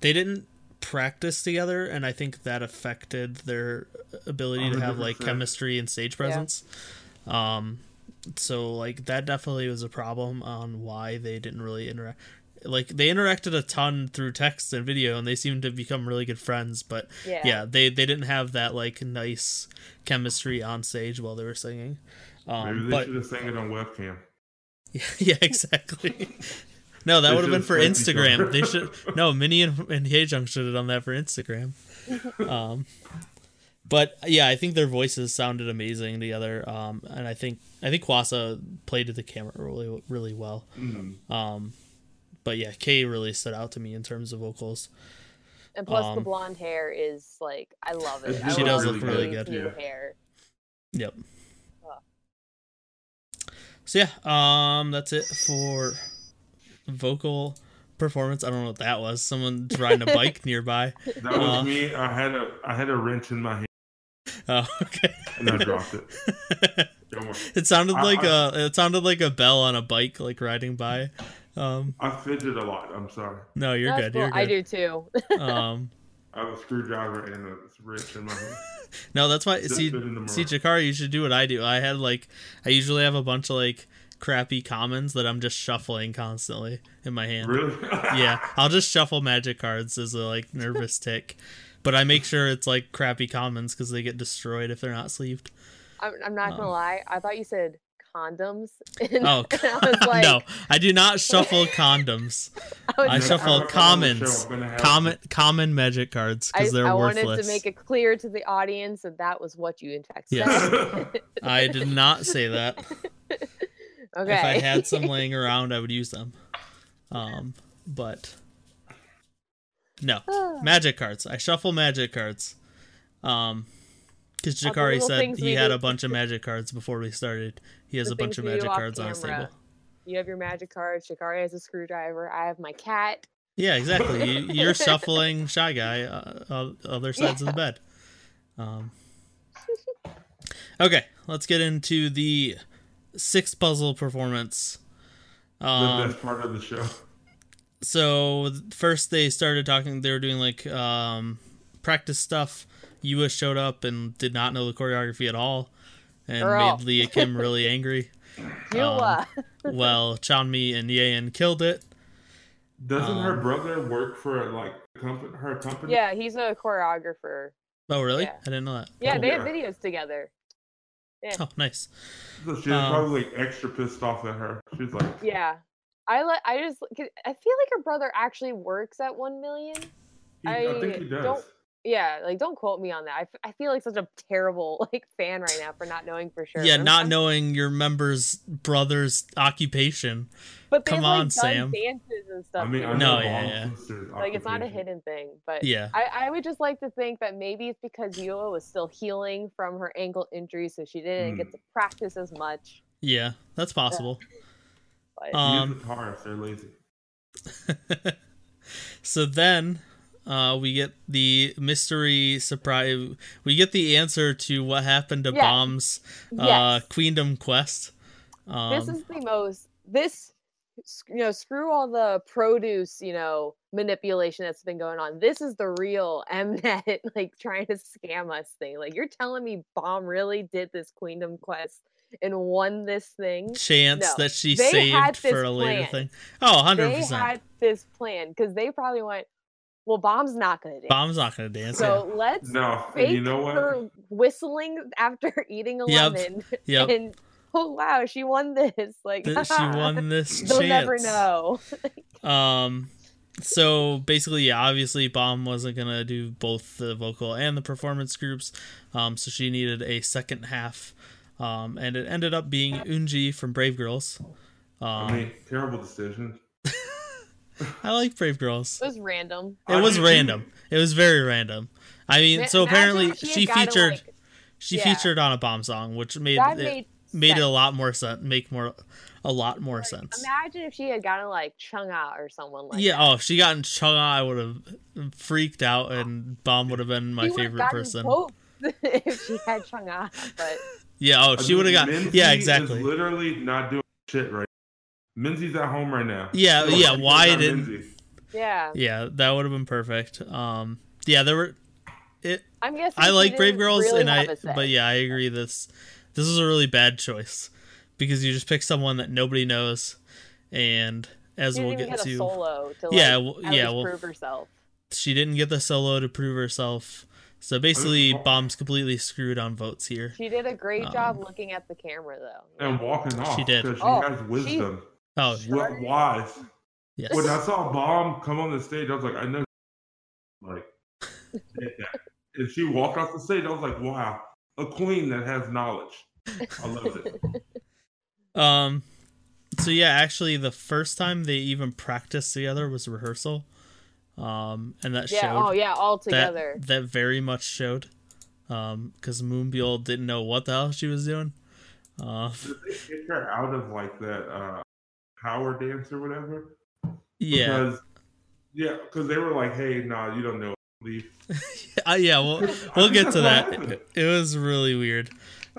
they didn't practice together, and I think that affected their ability to have like chemistry and stage presence. Um, so like that definitely was a problem on why they didn't really interact. Like they interacted a ton through text and video, and they seemed to become really good friends. But Yeah. yeah, they they didn't have that like nice chemistry on stage while they were singing. um Maybe they but should have sang it on webcam. *laughs* yeah, exactly. *laughs* No, that would have been for Instagram. They should *laughs* no Minnie and and Haejung should have done that for Instagram. Um, but yeah, I think their voices sounded amazing together. Um, and I think I think Hwasa played to the camera really really well. Mm. Um, but yeah, Kei really stood out to me in terms of vocals. And plus, the Um, blonde hair is like I love it. *laughs* She I does look really Kei's good. new Yeah. hair. Yep. So yeah, um, that's it for vocal performance. I don't know what that was. Someone riding a *laughs* bike nearby. That was Uh. me. I had a I had a wrench in my hand Oh, okay. and I dropped it. *laughs* It sounded I- like I- a it sounded like a bell on a bike, like riding by. Um, I fidget a lot. I'm sorry. no, you're good. cool. You're I do too. *laughs* Um, I have a screwdriver and a wrench in my hand. *laughs* no, that's why. Just See, fit see, mirror. Jakari, you should do what I do. I had like, I usually have a bunch of like crappy commons that I'm just shuffling constantly in my hand. Really? *laughs* yeah, I'll just shuffle magic cards as a like nervous tick, but I make sure it's like crappy commons because they get destroyed if they're not sleeved. I'm, I'm not gonna Um, lie. I thought you said condoms. And, Oh, *laughs* and I was *laughs* like, no, I do not *laughs* shuffle condoms. I, was I shuffle I come on the show, commons. I'm gonna have- Common common magic cards I, because they're I worthless. wanted to make it clear to the audience that that was what you in fact said. Yes. I did not say that. okay. If I had some laying around, I would use them. Um, but no *sighs* magic cards. I shuffle magic cards. Um, because Of Jakari said he had do- a bunch of magic cards before we started. He has The a bunch of magic off cards on his camera. table. You have your magic cards. Jakari has a screwdriver. I have my cat. Yeah, exactly. You, *laughs* you're shuffling shy guy, uh, uh, other sides of the bed. Um, okay, let's get into the sixth puzzle performance. the Um, best part of the show. so first they started talking. They were doing like um, practice stuff. YooA showed up and did not know the choreography at all, and Girl. made Lia Kim really *laughs* angry. YooA. Well, Chanmi and Yein killed it. Doesn't her um, brother work for like company, her company? yeah, he's a choreographer. Oh, really? Yeah. I didn't know that. Yeah, Oh, they have videos together. Oh, nice. So she was Um, probably like extra pissed off at her. She's like, Yeah. I like. I just. 'cause I feel like her brother actually works at One Million. he, I, think he does. Don't- Yeah, like don't quote me on that. I, f- I feel like such a terrible *laughs* like fan right now for not knowing for sure. Yeah, not I'm- knowing your member's brother's occupation. But they've come like, on, done Sam. dances and stuff. I mean, I together. No, know yeah, yeah. like it's not a hidden thing. But Yeah. I, I would just like to think that maybe it's because YooA was still healing from her ankle injury, so she didn't get Hmm. to practice as much. Yeah, that's possible. But Um, is a Taurus. They're lazy. *laughs* so then uh, we get the mystery surprise. We get the answer to what happened to Yeah. Bomb's uh, yes, Queendom quest. Um, this is the most this you know screw all the produce you know manipulation that's been going on. This is the real *laughs* Mnet like trying to scam us thing. Like you're telling me Bomb really did this Queendom quest and won this thing. chance no, that she saved for a later plan. thing. Oh, They 100%. had this plan because they probably went, well, Bomb's not gonna dance. Bomb's not going to dance. So let's No, fake you know what? her whistling after *laughs* eating a Yep. lemon. Yep. and oh wow, she won this! Like That she *laughs* won this *laughs* They'll chance. never know. Um, so basically, yeah, obviously, Bomb wasn't gonna do both the vocal and the performance groups. Um, so she needed a second half. Um, and it ended up being Eunji from Brave Girls. Um, I mean, terrible decision. I like Brave Girls. It was random. It was random. It was very random. I mean, Ma- so apparently if she featured like- she yeah. featured on a bomb song, which made that it made made it a lot more sense. Make more a lot more Like, sense. Imagine if she had gotten like Chung Ah or someone like yeah. that. Oh, if she gotten in Chung, I would have freaked out, and Bomb would have been my She favorite person. *laughs* if she had Chung Ah, but Yeah. Oh, I she would have mean, got. Minzy Yeah, Is exactly. literally not doing shit right. Minzy's at home right now. Yeah, So, yeah, check why didn't- Minzy. yeah, Yeah, that would have been perfect. Um. Yeah, there were. It. I'm guessing. I like Brave Girls, really and I. have a say. But yeah, I agree. This. This is a really bad choice because you just pick someone that nobody knows, and as she we'll didn't even get get a to, solo to Yeah, like, well- yeah, least well- prove herself. she didn't get the solo to prove herself. So basically. Bomb's completely screwed on votes here. She did a great Um, job looking at the camera, though. And walking off. She did. Because she Oh, has wisdom. Oh, What wise. yes. When I saw Bomb come on the stage, I was like, I know. Like, and she walked off the stage. I was like, wow, a queen that has knowledge. I love it. *laughs* Um, so yeah, actually, the first time they even practiced together was rehearsal. Um, and that Yeah. showed Oh, yeah. All together. that very much showed. Um, because Moonbyul didn't know what the hell she was doing. Uh, Did they kick her out of like that uh, power dance or whatever? yeah, Because, yeah, because they were like, hey, nah, you don't know. Leave. *laughs* uh, yeah. We'll *laughs* we'll get to that. It, it was really weird.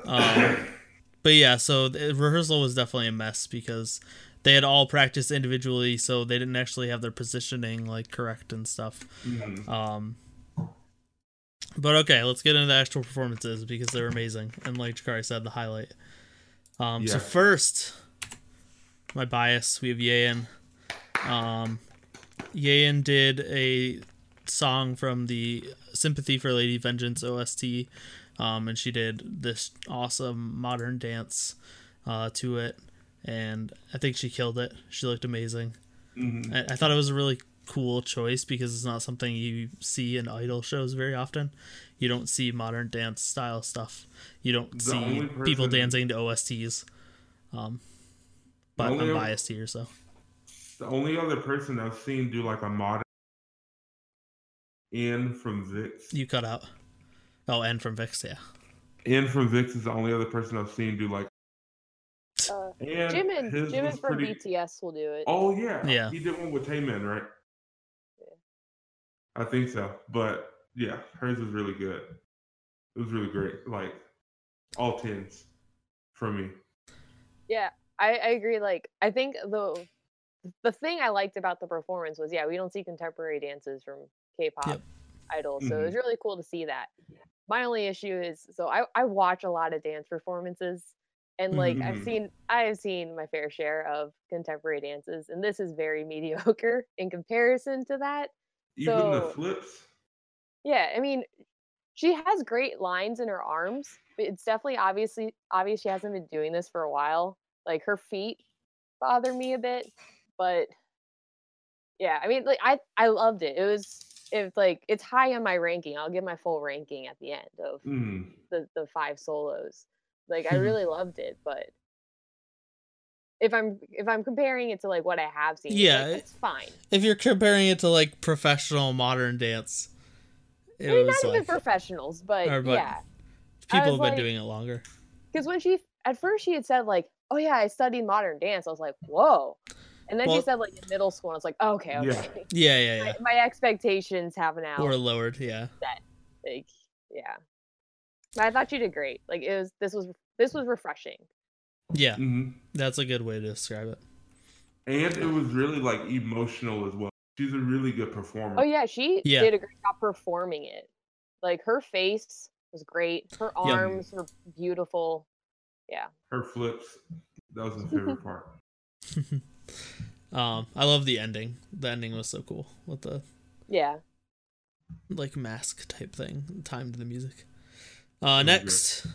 Um, *coughs* but yeah, so the rehearsal was definitely a mess because they had all practiced individually, so they didn't actually have their positioning like correct and stuff. Mhm. Um, but okay, let's get into the actual performances because they're amazing. And like Jakari said, the highlight. Um, So first, my bias, we have Yein. Um, Yein did a song from the Sympathy for Lady Vengeance OST, um, and she did this awesome modern dance uh, to it, and I think she killed it. She looked amazing. Mhm. I, I thought it was a really cool choice because it's not something you see in idol shows very often. You don't see modern dance style stuff. You don't The see people dancing to OSTs. Um, but only I'm o- biased here, so The only other person I've seen do like a modern in from VIXX. you cut out. Oh, and from VIXX, yeah. N from VIXX is the only other person I've seen do like. Uh, And Jimin, his Jimin was from pretty- BTS will do it. Oh yeah, Yeah. He did one with Taemin, right? Yeah. I think so, but yeah, hers was really good. It was really great, like all tens for me. Yeah, I, I agree. Like, I think the the thing I liked about the performance was, yeah, we don't see contemporary dances from K-pop Yep. idols, so it Mhm. was really cool to see that. My only issue is, so I I watch a lot of dance performances, and like I've Mhm. seen I have seen my fair share of contemporary dances, and this is very *laughs* mediocre in comparison to that. Even the flips. Yeah, I mean, she has great lines in her arms, but it's definitely obviously obvious she hasn't been doing this for a while. Like her feet bother me a bit, but yeah, I mean, like I I loved it. It was if like it's high on my ranking. I'll give my full ranking at the end of Mm. the the five solos. Like I *laughs* really loved it, but if I'm if I'm comparing it to like what I have seen, Yeah, like, it's fine. If you're comparing it to like professional modern dance, it I mean, was not even like professionals, but, or, but yeah. People have been like- doing it longer. because when she at first she had said like oh yeah i studied modern dance i was like whoa and then Well- she said like in middle school and i was like okay okay Yeah. *laughs* Yeah, yeah, yeah. my, my expectations have now Or lowered, yeah. That, like yeah but i thought you did great like it was this was this was refreshing Yeah, hmm that's a good way to describe it. And it was really like emotional as well. She's a really good performer. oh yeah she Yeah. did a great job performing it like her face was great her Yeah. arms were beautiful yeah Her flips. That was my favorite *laughs* part. *laughs* Um, I love the ending. The ending was so cool with the yeah like mask type thing timed to the music. Uh, Really next,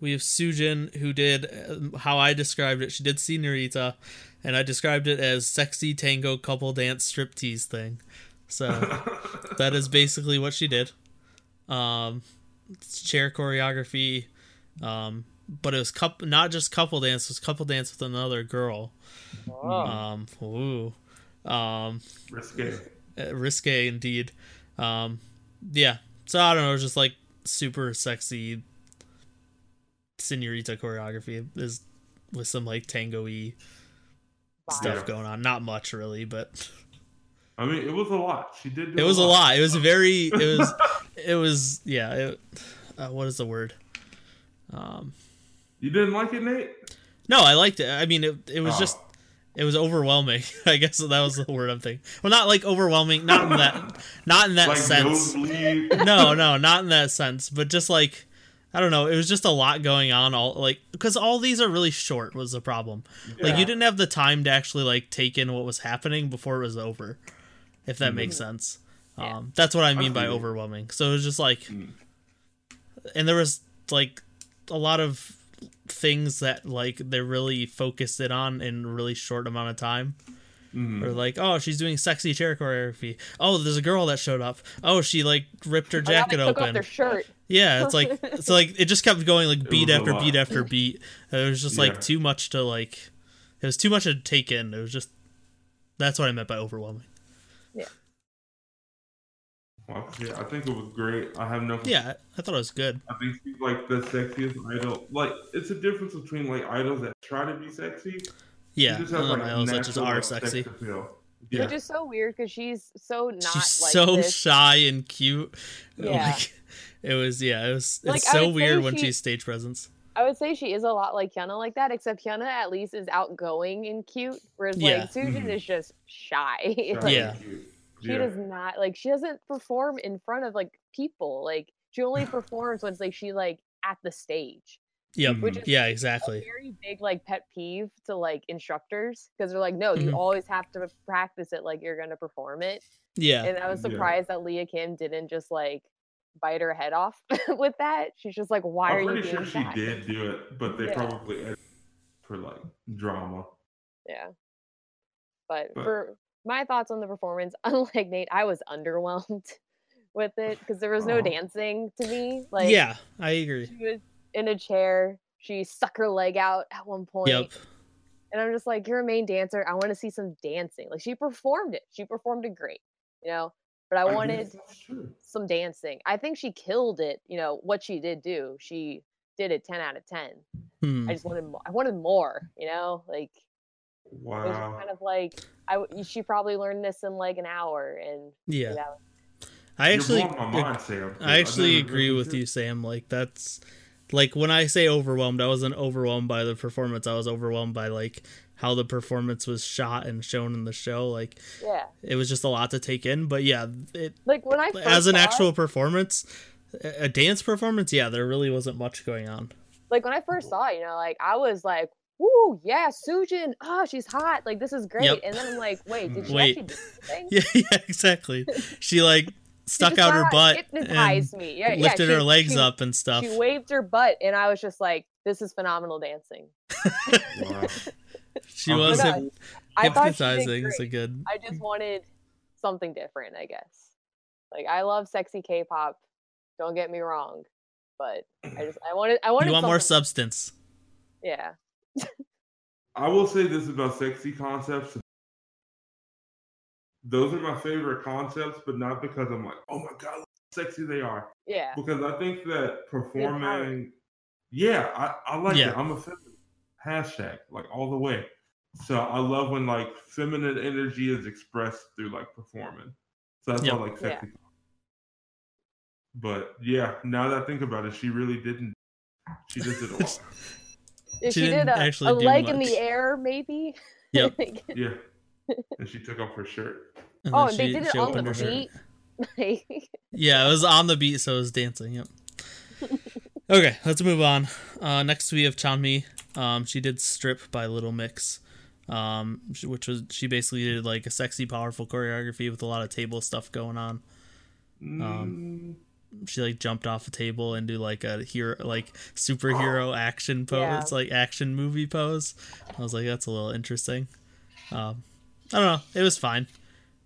we have Sujin, who did uh, how I described it. She did Senorita, and I described it as sexy tango couple dance striptease thing. So *laughs* that is basically what she did. Um, chair choreography, um, but it was couple, not just couple dance. It was couple dance with another girl. Oh. Um, ooh. Um, Risque. uh, risque indeed. Um, yeah. So I don't know, it was just like super sexy senorita choreography is with some like tango-y stuff Yeah. going on. Not much really, but I mean, it was a lot. She did. Do it was a lot. It was *laughs* very. It was. it was. Yeah. It, uh, what is the word? Um. You didn't like it, Nate? No, I liked it. I mean, it. It was Oh. just. It was overwhelming. *laughs* I guess that was the word I'm thinking. Well, not like overwhelming. Not in that. *laughs* Not in that like sense. *laughs* no, no, not in that sense, but just like I don't know, it was just a lot going on all like because all these are really short was the problem. Like you didn't have the time to actually like take in what was happening before it was over. If that makes sense. Yeah. Um that's what I mean by overwhelming. So it was just like Mm. and there was like a lot of things that like they really focused it on in a really short amount of time. Mhm. Or like, oh, she's doing sexy chair choreography. Oh, there's a girl that showed up. Oh, she like ripped her Oh, now they jacket took off open. their shirt. Yeah, it's like *laughs* it's like it just kept going like beat after beat after beat. It was just Yeah. like too much to like. It was too much to take in. It was just. That's what I meant by overwhelming. Well, yeah, I think it was great. I have no. Yeah, I thought it was good. I think she's like the sexiest idol. Like, it's a difference between like idols that try to be sexy. She Yeah, just and has, then like, idols that just are sexy. sex. Yeah. Which is so weird because she's so not She's like so this. shy and cute. *laughs* Yeah. Like, it was yeah. It was. It's I so would say weird when she's stage presence. I would say she is a lot like Hyuna like that, except Hyuna at least is outgoing and cute, whereas Yeah. like Sujin Mhm. is just shy. Shy *laughs* Like, and Yeah. Cute. she Yeah. does not like she doesn't perform in front of like people. Like she only *laughs* performs when it's like she like at the stage. Yep. Which is Yeah, A exactly. very big like pet peeve to like instructors because they're like, no, you Mhm. always have to practice it like you're gonna perform it. Yeah. And I was Yeah. surprised that Lia Kim didn't just like bite her head off *laughs* with that. She's just like, why are I'm you pretty doing sure she that? did do it, but they Yeah. probably for like drama. Yeah. But, But- for my thoughts on the performance, *laughs* unlike Nate, I was underwhelmed *laughs* with it because there was no Aw. dancing to me. Like, yeah, I agree. she was in a chair. She stuck her leg out at one point, Yep. and I'm just like, "You're a main dancer. I want to see some dancing." Like she performed it. She performed it great, you know. But I guess wanted some dancing. I think she killed it. You know what she did do. She did it 10 out of 10. Hmm. I just wanted more. I wanted more. You know, like it was just Wow. kind of like I she probably learned this in like an hour, and Yeah. you know, I actually. You're blowing my mind, Sam. 'cause I actually didn't agree with you, Sam. Like that's like when I say overwhelmed, I wasn't overwhelmed by the performance. I was overwhelmed by like how the performance was shot and shown in the show. Like yeah. it was just a lot to take in. But yeah, it Like when I as an saw it- actual performance, a a dance performance, yeah, there really wasn't much going on. like when I first saw it, you know, like I was like, "Woo, yeah, Sujin, oh, she's hot. Like this is great." Yep. And then I'm like, "Wait, did mm, she Wait. actually do *laughs* anything?" Yeah, yeah, exactly. She like *laughs* stuck just out her kinda butt and me. Yeah, yeah, lifted she- her legs she- up and stuff. She waved her butt, and I was just like, "This is phenomenal dancing." *laughs* Wow. She Oh, was no, hyp- I thought she did hypnotizing. It's a good. I just wanted something different, I guess. Like I love sexy K-pop. Don't get me wrong, but I just I wanted I wanted You want more something- substance. Yeah, I will say this about sexy concepts. Those are my favorite concepts, but not because I'm like, oh my god, look how sexy they are. yeah, Because I think that performing, yeah, I, I like Yeah. it. I'm a feminine. Hashtag like all the way. So I love when like feminine energy is expressed through like performing. So that's why I Yep. like Yeah. sexy. But yeah, now that I think about it, she really didn't. She just did a lot. *laughs* Yeah, She she, did a, actually a do leg in the air, maybe. *laughs* Yep. *laughs* Yeah, and she took off her shirt. And oh, then and they she- did it on the her shirt. beat. *laughs* Yeah, it was on the beat, so it was dancing. Yep. okay, let's move on. Uh, next we have Chanmi. Um, she did "Strip" by Little Mix, um, which was she basically did like a sexy, powerful choreography with a lot of table stuff going on. Um, She like jumped off a table and do like a hero, like superhero *gasps* action pose, Yeah. like action movie pose. I was like, that's a little interesting. Um, I don't know. It was fine.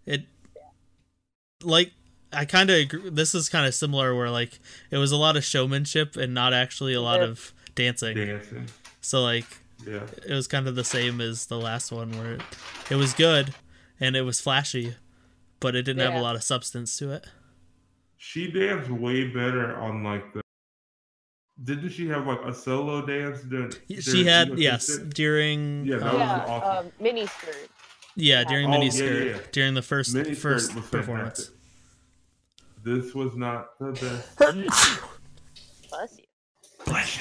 It like I kind of agree. This is kind of similar where like it was a lot of showmanship and not actually a lot Yeah. of dancing. dancing. So like Yeah. it was kind of the same as the last one where it, it was good and it was flashy, but it didn't have a lot of substance to it. She danced way better on like the. Didn't she have like a solo dance? During, She had Evo yes during Yeah, yeah, that was yeah, awesome. um, mini skirt. yeah yeah. during Oh, mini yeah, skirt yeah, yeah. during the first Mini first performance. This was not the best. *laughs* Bless you. Bless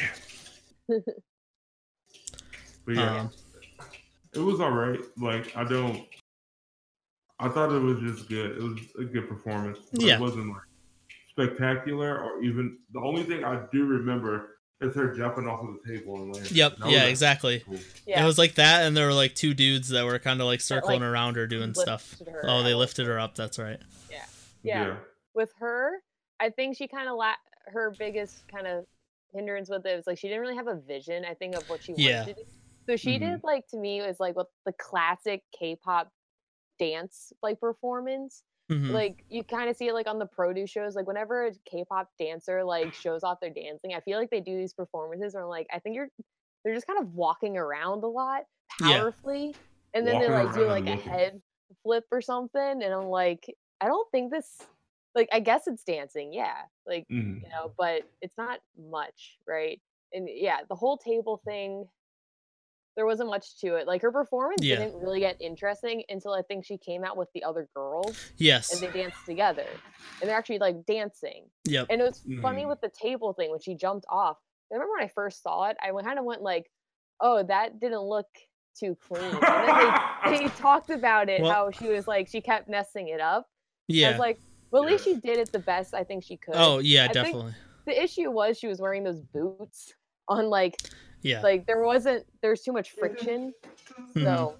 you. *laughs* but yeah, Um, it was all right. Like I don't. I thought it was just good. It was a good performance. Yeah. It wasn't like spectacular or even. The only thing I do remember is her jumping off of the table and landing. Yep. That Yeah. actually Exactly. cool. Yeah. It was like that, and there were like two dudes that were kind of like circling like, around her doing stuff. her Oh, they lifted her up. That's right. yeah. Yeah. With her, I think she kind of la- her biggest kind of hindrance with it was like she didn't really have a vision. I think of what she wanted Yeah. to do. So she mm-hmm. did like to me was like what the classic K-pop dance like performance. Mhm. Like you kind of see it like on the produce shows. Like whenever a K-pop dancer like shows off their dancing, I feel like they do these performances where I'm like, I think you're they're just kind of walking around a lot Yeah. powerfully, and then they Walking like do like a head flip or something, and I'm like, I don't think this. Like I guess it's dancing, yeah. Like Mhm. you know, but it's not much, right? And yeah, the whole table thing, there wasn't much to it. Like her performance Yeah. didn't really get interesting until I think she came out with the other girls yes. and they danced together. And they're actually like dancing. Yep. And it was funny Mhm. with the table thing when she jumped off. I remember when I first saw it, I kind of went like, oh, that didn't look too clean. And then they, *laughs* they talked about it, Well- how she was like, she kept messing it up. I Yeah. was like, well, at least she did it the best I think she could oh yeah, I definitely. the issue was she was wearing those boots on like Yeah. like there wasn't there's too much friction Mhm. so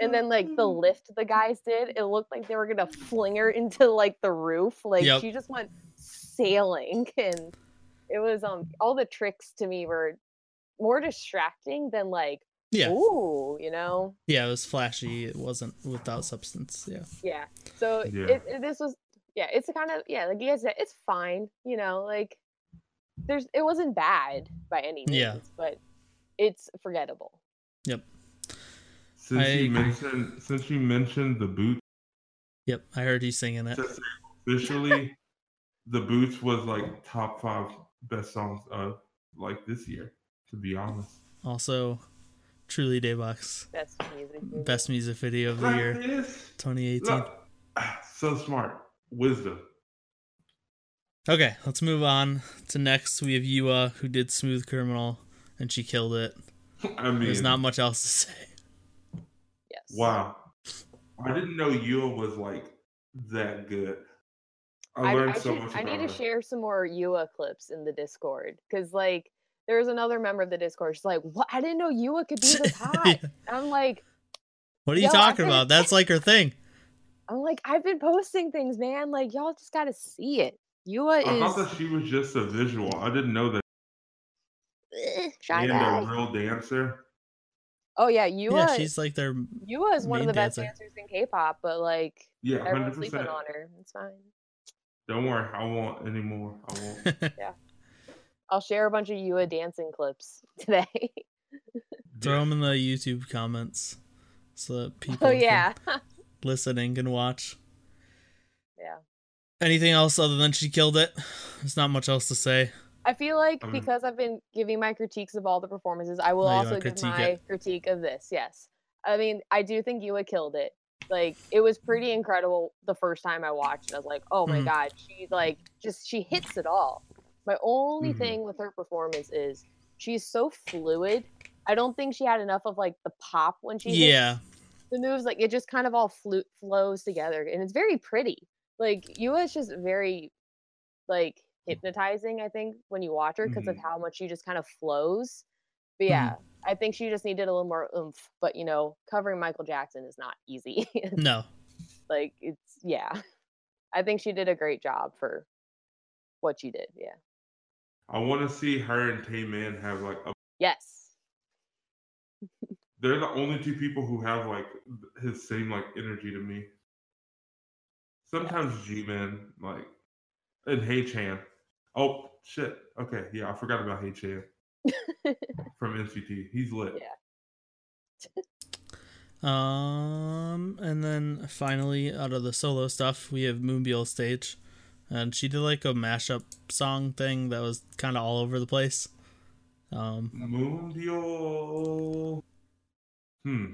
and then like the lift the guys did it looked like they were gonna fling her into like the roof like Yep. she just went sailing *laughs* and it was um all the tricks to me were more distracting than like yeah. ooh you know Yeah. It was flashy. It wasn't without substance. Yeah. yeah so Yeah. It, it- this was yeah it's a kind of yeah like you guys said it's fine you know like there's it wasn't bad by any means Yeah. but it's forgettable Yep. Since I you agree. mentioned, since you mentioned the boots, Yep. I heard you singing it. to say officially, the boots was like top five best songs of like this year. To be honest, Also, truly Daybox best music video. best music video of the year, Practice. 2018. Look, *sighs* so smart, wisdom. Okay, let's move on to next. We have YooA, who did Smooth Criminal, and she killed it. *laughs* I mean, There's not much else to *laughs* say. yes wow. I didn't know YooA was like that good. I, I, learned I, so should- much. I need about to share some more YooA clips in the Discord because, like, there was another member of the Discord. She's like, "What? I didn't know YooA could be this *laughs* hot." Yeah. I'm like, What are you talking could've- about? That's like her thing. I'm like, I've been posting things, man. Like, y'all just gotta see it. YooA I thought is that she was just a visual. I didn't know that. Eh, shy And guy. a real dancer. Oh yeah, YooA. Yeah, she's like their. YooA is one of main the best dancer. dancers in K-pop, but like Yeah, hundred everyone's sleeping percent. on her. It's fine. Don't worry, I won't anymore. I won't. *laughs* Yeah, I'll share a bunch of YooA dancing clips *laughs* today. Throw them in the YouTube comments so that people oh yeah, *laughs* listening can watch. yeah. Anything else other than she killed it? There's not much else to say. I feel like Um, because I've been giving my critiques of all the performances, I will Oh, also give my it? critique of this. Yes, I mean I do think YooA killed it. Like it was pretty incredible the first time I watched. it. I was like, oh my Mhm. god, she like just she hits it all. My only Mhm. thing with her performance is she's so fluid. I don't think she had enough of like the pop when she Yeah, the moves like it just kind of all flu- flows together and it's very pretty like YooA is just very like hypnotizing i think when you watch her because of Mhm. how much she just kind of flows but Mhm. yeah i think she just needed a little more oomph but you know covering michael jackson is not easy *laughs* no. like it's yeah i think she did a great job for what she did yeah I want to see her and Taemin have like a. yes *laughs* They're the only two people who have like his same like energy to me. Sometimes G Man like, and Haechan. Oh shit. Okay, yeah, I forgot about Haechan *laughs* from NCT. He's lit. Yeah. Um, and then finally, out of the solo stuff, we have Moonbyul stage, and she did like a mashup song thing that was kind of all over the place. Um, Moonbyul. Hmm.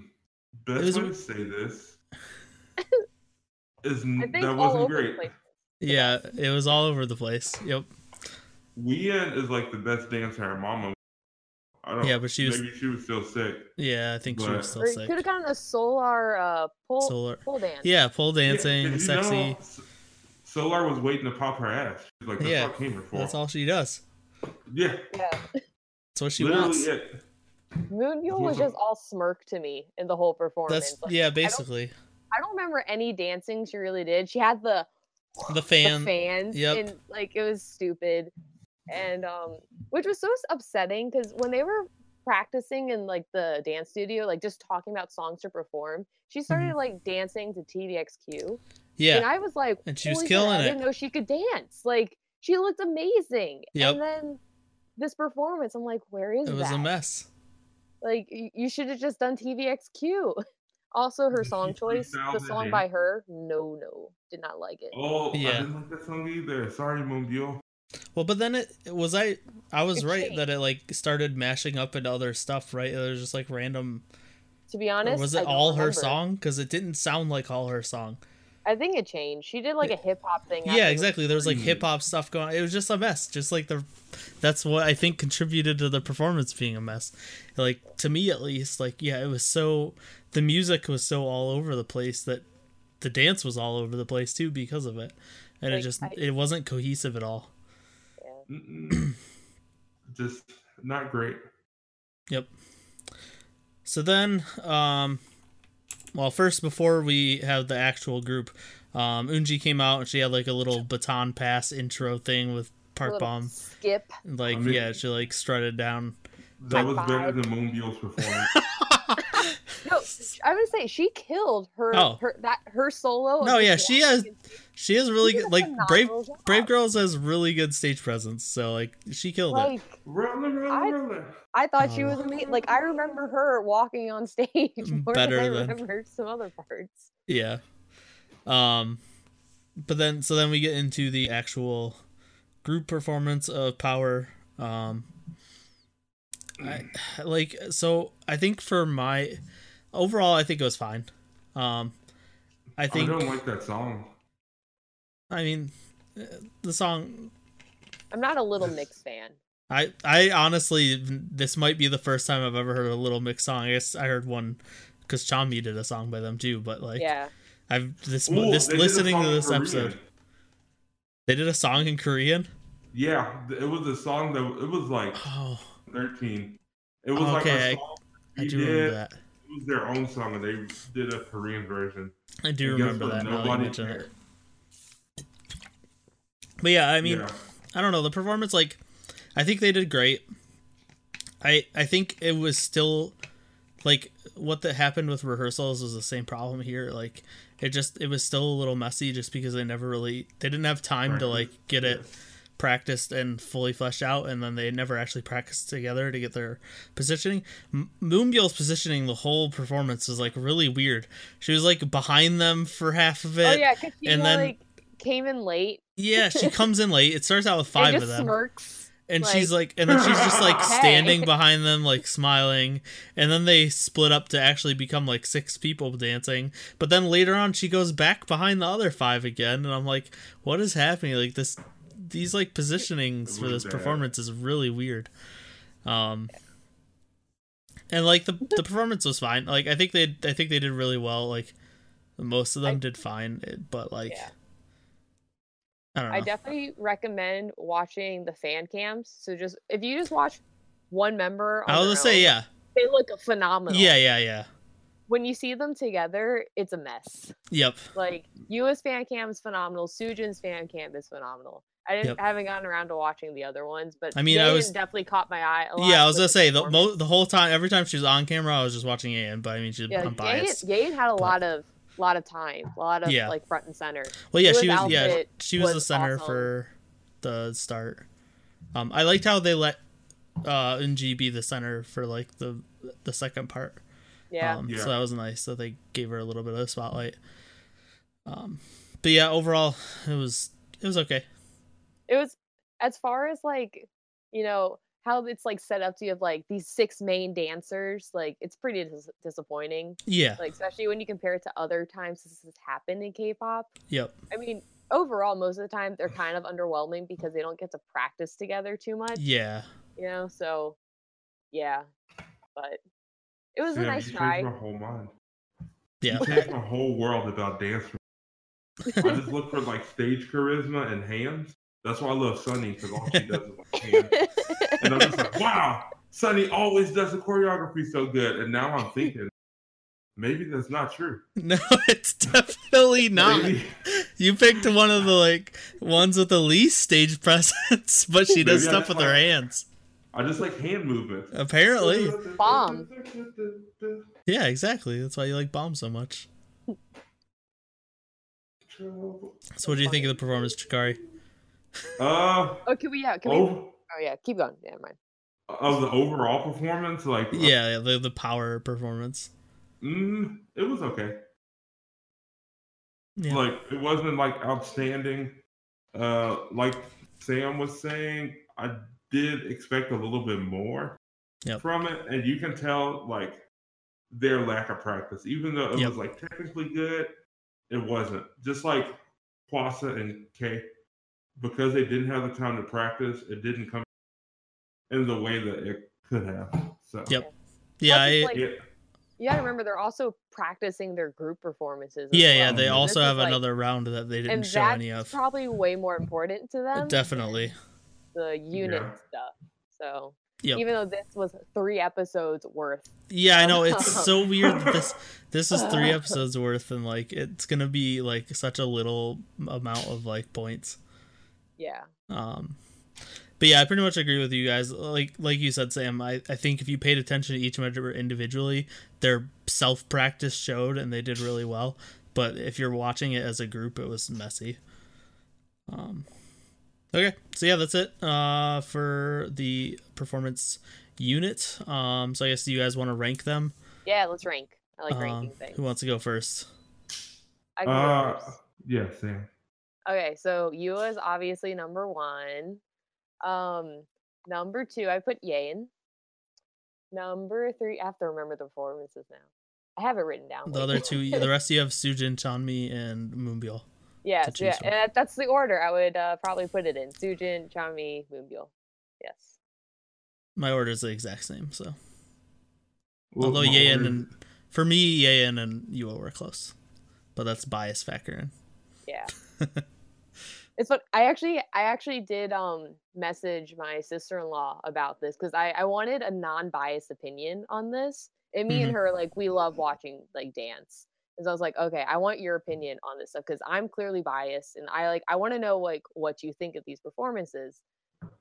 Best was a- way to say this *laughs* is I think that all wasn't over the great. place. yeah, it was all over the place. Yep. Wheein is like the best dancer her mama. I don't. Yeah, but she was- maybe she was still sick. Yeah, I think she was still sick. could have gotten a solar uh pole Solar. pole dance. Yeah, pole dancing, Yeah, 'cause you sexy. know, Solar was waiting to pop her ass. She's like, that's Yeah, came here for. That's all she does. Yeah, Yeah. That's what she literally wants. it. Moonbyul was Wasn't- just all smirk to me in the whole performance. That's Like, yeah, basically I don't remember any dancing she really did. She had the the fan. the fans yep. and like it was stupid and um which was so upsetting because when they were practicing in like the dance studio like just talking about songs to perform she started like dancing to tvxq Yeah, and i was like And she was "Holy shit, killing i it." didn't know she could dance like she looked amazing Yep. and then this performance i'm like where is it was that a mess. like you should have just done tvxq *laughs* also her song choice the song by her no no did not like it Oh, Yeah. I didn't like that song either. Sorry, Moonbyul. Well, but then it was I. I was It right that it like started mashing up into other stuff, right? It was just like random. to be or honest was it don't all her song? Because it didn't sound like all her song. I think it changed. She did like a hip hop thing. Yeah, after exactly. There was like hip hop stuff going. on. It was just a mess. Just like the. That's what I think contributed to the performance being a mess. Like to me at least, like yeah, it was so. The music was so all over the place that the dance was all over the place too because of it, and it just I- it wasn't cohesive at all. Mm-mm. *clears throat* Just not great. Yep. So then, um, well, first before we have the actual group, um, Eunji came out and she had like a little baton pass intro thing with Park little Bomb. skip. Like, I mean- yeah, she like strutted down. That was better than Moonbyul's *laughs* performance. No, I would say she killed her. Oh. her that her solo. of No, yeah, she has- and. She has really She good, like Brave job. Brave Girls has really good stage presence. So like she killed it. Like roller, roller, I- roller. I thought she Oh. was amazing. Like I remember her walking on stage *laughs* more Better than I than- remember some other parts. Yeah. Um but then so then we get into the actual group performance of Power. Um I like so I think for my overall I think it was fine. Um I think I don't like that song. I mean uh, the song I'm not a Little Mix fan. I I honestly this might be the first time I've ever heard a Little Mix song. I guess I heard one cuz Chanmi did a song by them too, but like yeah, I've this Ooh, this they did a listening to this episode. They did a song in Korean? Yeah, it was a song that it was like Oh, 13. It was like Okay, a song I we do did. remember that. It was their own song, and they did a Korean version. I do And remember that now that you Nobody cared. But yeah, I mean, yeah. I don't know. The performance, like, I think they did great. I I think it was still like what that happened with rehearsals was the same problem here. Like, it just it was still a little messy just because they never really they didn't have time to like get it practiced and fully fleshed out, and then they never actually practiced together to get their positioning. M- Moonbyul's positioning the whole performance was like really weird. She was like behind them for half of oh, it. oh yeah, because she and then- like came in late. Yeah, she *laughs* comes in late. It starts out with five of them. smirks. And like- she's like, and then she's just like *laughs* Hey. standing behind them, like smiling. And then they split up to actually become like six people dancing. But then later on, she goes back behind the other five again. And I'm like, what is happening? Like this, these like positionings for this bad. performance is really weird. Um, and like the the performance was fine. Like I think they, I think they did really well. Like most of them I- did fine, but like. Yeah. I don't know. I definitely recommend watching the fan cams. So just if you just watch one member, on I was gonna say, own, yeah, they look phenomenal. yeah, yeah, yeah. When you see them together, it's a mess. Yep. Like US fan cam is phenomenal. Sujin's fan cam is phenomenal. I didn't Yep. Haven't gotten around to watching the other ones, but I mean, I was- definitely caught my eye. A lot Yeah, I was gonna say the mo- the whole time, every time she was on camera, I was just watching Ian. But I mean, she's yeah, I'm biased. Yaden, Yaden had a but- lot of lot of time, a lot of Yeah. like front and center. Well, yeah, Liz she was. Yeah, she was the center awesome. for the start. Um, I liked how they let uh Eunji be the center for like the the second part. Yeah. Um, Yeah. So that was nice that they gave her a little bit of a spotlight. Um, but yeah, overall it was it was okay. It was as far as like you know how it's like set up to you have like these six main dancers like it's pretty dis- disappointing Yeah. like especially when you compare it to other times this has happened in k-pop Yep. i mean overall most of the time they're kind of underwhelming because they don't get to practice together too much Yeah. you know so yeah but it was a nice try changed my whole mind. Yeah. You changed my whole world about dance. I just look for like stage charisma and hands. That's why I love Sunny because all she does is like hands. *laughs* And I'm just like, wow, Sunny always does the choreography so good. And now I'm thinking, maybe that's not true. *laughs* No, it's definitely not. Maybe, You picked one of the like ones with the least stage *laughs* presence, but she does Maybe stuff just with her hands. I just like hand movements. Apparently. Bomb. Yeah, exactly. That's why you like Bomb so much. So what do you think of the performance, Jakari? Uh, oh can we yeah can we oh, yeah keep going yeah mind of the overall performance, like, Yeah, yeah, the the power performance. mm, it was okay. Yeah. Like it wasn't like outstanding. Uh, like Sam was saying, I did expect a little bit more Yep. from it, and you can tell like their lack of practice. Even though it Yep. was like technically good, it wasn't. Just like Quasa and Kay, because they didn't have the time to practice, it didn't come in the way that it could have. So Yep. yeah, Plus, I, like- yeah, you gotta remember they're also practicing their group performances as yeah, yeah. They So also this is, have like- another round that they didn't and show that's any of. probably way more important to them Definitely. the unit Yeah. stuff so Yep. even though this was three episodes worth Yeah, I know. It's so weird that this *laughs* this is three episodes worth, and like it's gonna be like such a little amount of like points. Yeah Um, but yeah, I pretty much agree with you guys. Like like you said, Sam. I, I think if you paid attention to each member individually, their self practice showed, and they did really well. But if you're watching it as a group, it was messy. Um, okay, so yeah, that's it. Uh, for the performance unit. Um, so I guess you guys want to rank them. yeah let's rank i like Um, ranking things Who wants to go first? I go uh, first. yeah, Sam. Okay so YooA is obviously number one um number two i put Yein. number three i have to remember the performances now i have it written down The other *laughs* two, the rest you have Sujin, Chanmi, and Moonbyul. yes choose yeah from. and that's the order i would uh, probably put it in sujin chanmi moonbyul yes My order is the exact same. So Well, although my Yein and for me, Yein and YooA were close, but that's bias factor in. Yeah. *laughs* it's what I actually I actually did um message my sister-in-law about this because I I wanted a non-biased opinion on this. And me and her like we love watching like dance. And so I was like, okay, I want your opinion on this stuff because I'm clearly biased and I like I want to know like what you think of these performances.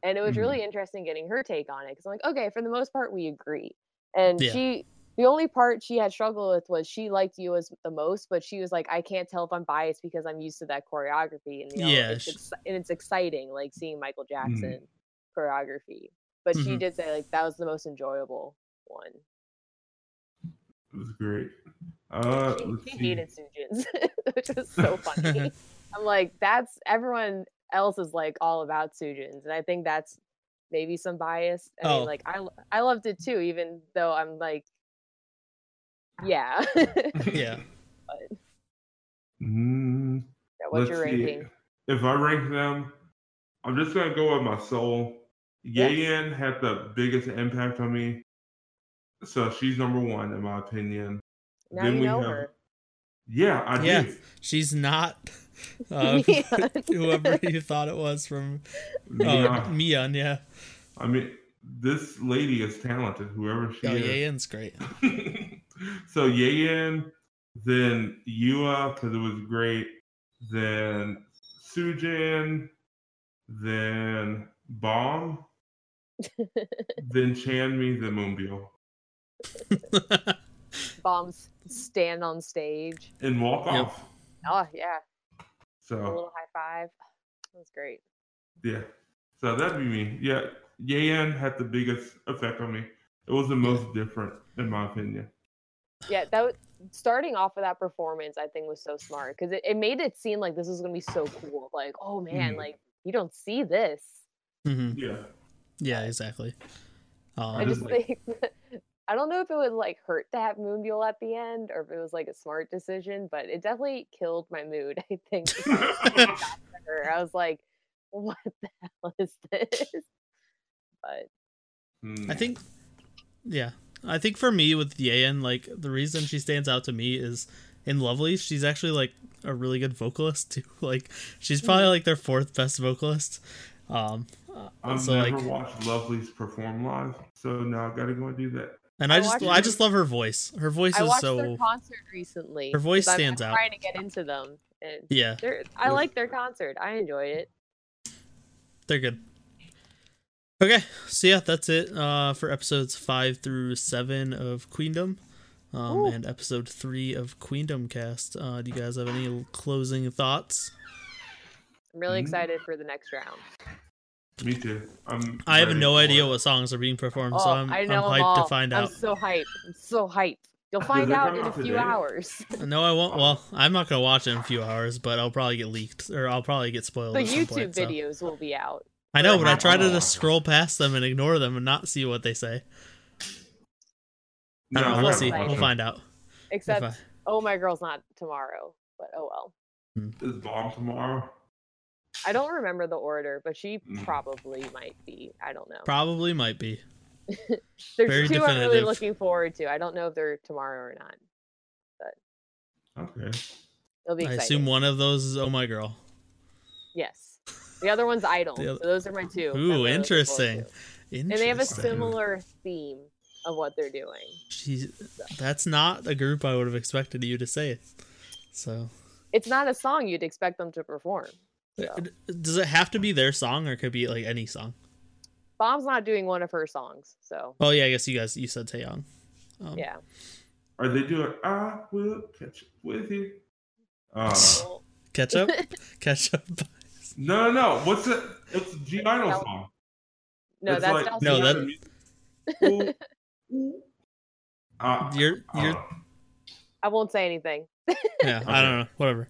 And it was Mhm. really interesting getting her take on it because I'm like, okay, for the most part we agree. And Yeah. she the only part she had struggled with was she liked you as the most, but she was like, I can't tell if I'm biased because I'm used to that choreography, and you know, Yeah, it's sh- ex- and it's exciting like seeing Michael Jackson choreography. But she Mhm. did say like that was the most enjoyable one. It was great. Uh, She, she hated Sujin's, *laughs* which was so funny. *laughs* I'm like, that's everyone else is like all about Sujin's, and I think that's maybe some bias. I Oh. mean, like I loved it too, even though I'm like, yeah. *laughs* Yeah. Mm, Yeah, What's let's your see. ranking? If I rank them, I'm just gonna go with my soul. Yes. Yayan had the biggest impact on me, so she's number one in my opinion. Now then you we know have- her. Yeah, I Yeah. do. She's not *laughs* uh, *laughs* whoever you thought it was from Mia. oh, Mian. Yeah. I mean, this lady is talented. Whoever she Oh, is. Yeon's great. So Yayan, then YooA because it was great. Then Sujin, then Bomb, *laughs* then Chanmi, then Moonbyul, Bombs stand on stage. and walk Yep. off. Oh yeah, So a little high five. That was great. yeah, so that'd be me. Yeah, Yayan had the biggest effect on me. It was the most different, in my opinion. Yeah, that was, starting off with that performance, I think was so smart because it, it made it seem like this was gonna be so cool. Like, oh man, Mhm. like you don't see this. hmm Yeah. Yeah, exactly. I Um, just like- *laughs* think I don't know if it would like hurt to have Moonbyul at the end or if it was like a smart decision, but it definitely killed my mood. *laughs* I think. *laughs* I was like, what the hell is this? But Hmm. I think, yeah, I think for me with Yeon, like the reason she stands out to me is in Lovely, she's actually like a really good vocalist *laughs* too. Like she's probably Mm-hmm. like their fourth best vocalist. Um, I've so never like, watched Lovelyz perform live, so now I gotta go and do that. and I, I just I just love her voice. Her voice is so I is watched their concert recently. Her voice 'cause I'm- stands I'm out. Trying to get into them, and yeah, I like their concert. I enjoy it. they're good. Okay, so yeah, that's it uh, for episodes five through seven of Queendom, um, and episode three of Queendom Cast. Uh, do you guys have any closing thoughts? I'm really Mhm. excited for the next round. Me too. I'm I have no idea it. what songs are being performed, Oh, so I'm, I I'm know 'em hyped all. to find I'm out. so hyped. I'm so hyped. You'll find it out come in a out few today? hours. *laughs* No, I won't. Well, I'm not gonna watch it in a few hours, but I'll probably get leaked or I'll probably get spoiled. the at some YouTube point, so. videos will be out. I know, but I try to just scroll past them and ignore them and not see what they say. I don't know. We'll see. We'll find out. Except, I- oh my girl's not tomorrow. But oh well. Is bomb tomorrow? I don't remember the order, but she Mm. probably might be. I don't know. Probably might be. *laughs* There's very two I'm really looking forward to. I don't know if they're tomorrow or not. But okay. It'll be I assume one of those is Oh My Girl. Yes. The other one's Idol. The So those are my two. Ooh, really interesting. Interesting. And they have a similar theme of what they're doing. She's, that's not a group I would have expected you to say. So, It's not a song you'd expect them to perform. So. does it have to be their song or could it be like any song? Bob's not doing one of her songs, so Oh yeah, I guess you guys you said Taeyong. Um, yeah. Are they doing I will catch up with you? Uh, *laughs* Well, Catch up, *laughs* catch up. No, no, no. What's it? It's a G Idol No. song. no, It's that's like- not No, singing. that- Ooh, *laughs* ooh. Uh, *laughs* You're you're uh, I won't say anything. *laughs* yeah. I don't know. Whatever.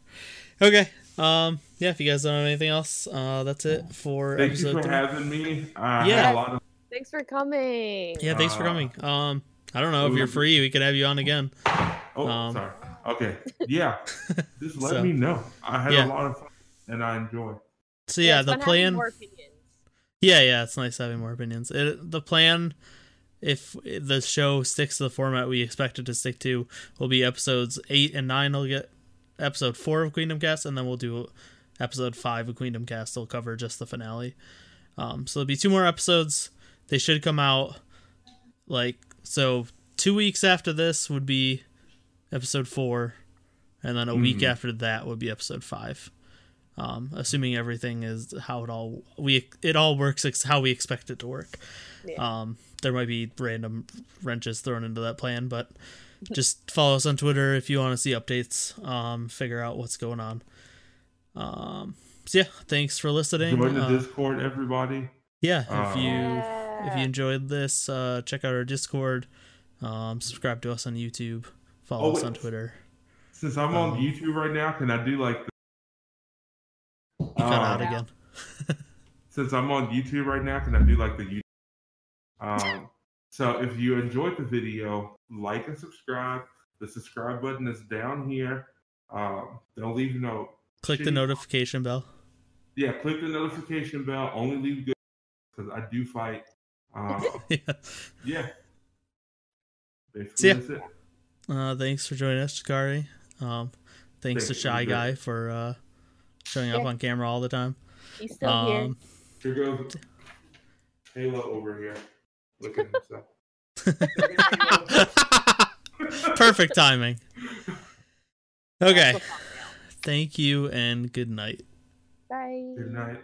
Okay. Um. Yeah. If you guys don't have anything else, uh, that's it for thank you for three. having me. I Yeah. a lot of Thanks for coming. Yeah. Thanks for Uh, coming. Um. I don't know if you're free. We could have you on again. Oh, Um, sorry. Okay. Yeah. Just let So- me know. I had Yeah. a lot of fun and I enjoy. So yeah, it's the plan. Yeah, yeah, it's nice having more opinions. It, the plan, if the show sticks to the format we expect it to stick to, will be episodes eight and nine. We'll get episode four of Queendom Cast, and then we'll do episode five of Queendom Cast. They'll cover just the finale. Um, so there'll be two more episodes. They should come out like so. Two weeks after this would be episode four, and then a week Mhm. after that would be episode five um, assuming everything is how it all we it all works ex- how we expect it to work. Yeah. Um, there might be random wrenches thrown into that plan, but *laughs* just follow us on Twitter if you want to see updates. Um, figure out what's going on. Um, so yeah, thanks for listening. Join the Uh, Discord, everybody. yeah, if Uh, you if you enjoyed this, uh, check out our Discord. Um, subscribe to us on YouTube. Follow Oh, us on. Twitter. Since I'm on um, YouTube right now, can I do like the, You cut out Um, again. *laughs* since I'm on YouTube right now, can I do like the YouTube? Um, so if you enjoyed the video, like and subscribe. The subscribe button is down here. Um, don't leave no. Click the notification bell. Yeah, click the notification bell. Only leave good because I do fight. Um, *laughs* yeah. yeah. Basically, See ya. that's it. Uh, thanks for joining us, Jakari. Um, thanks to Shy Guy for uh, showing up Yeah. on camera all the time. He's still here. Um, Here goes Halo over here. Look at himself. *laughs* perfect timing. Okay. That's the thumbnail. Thank you and good night. Bye. Good night.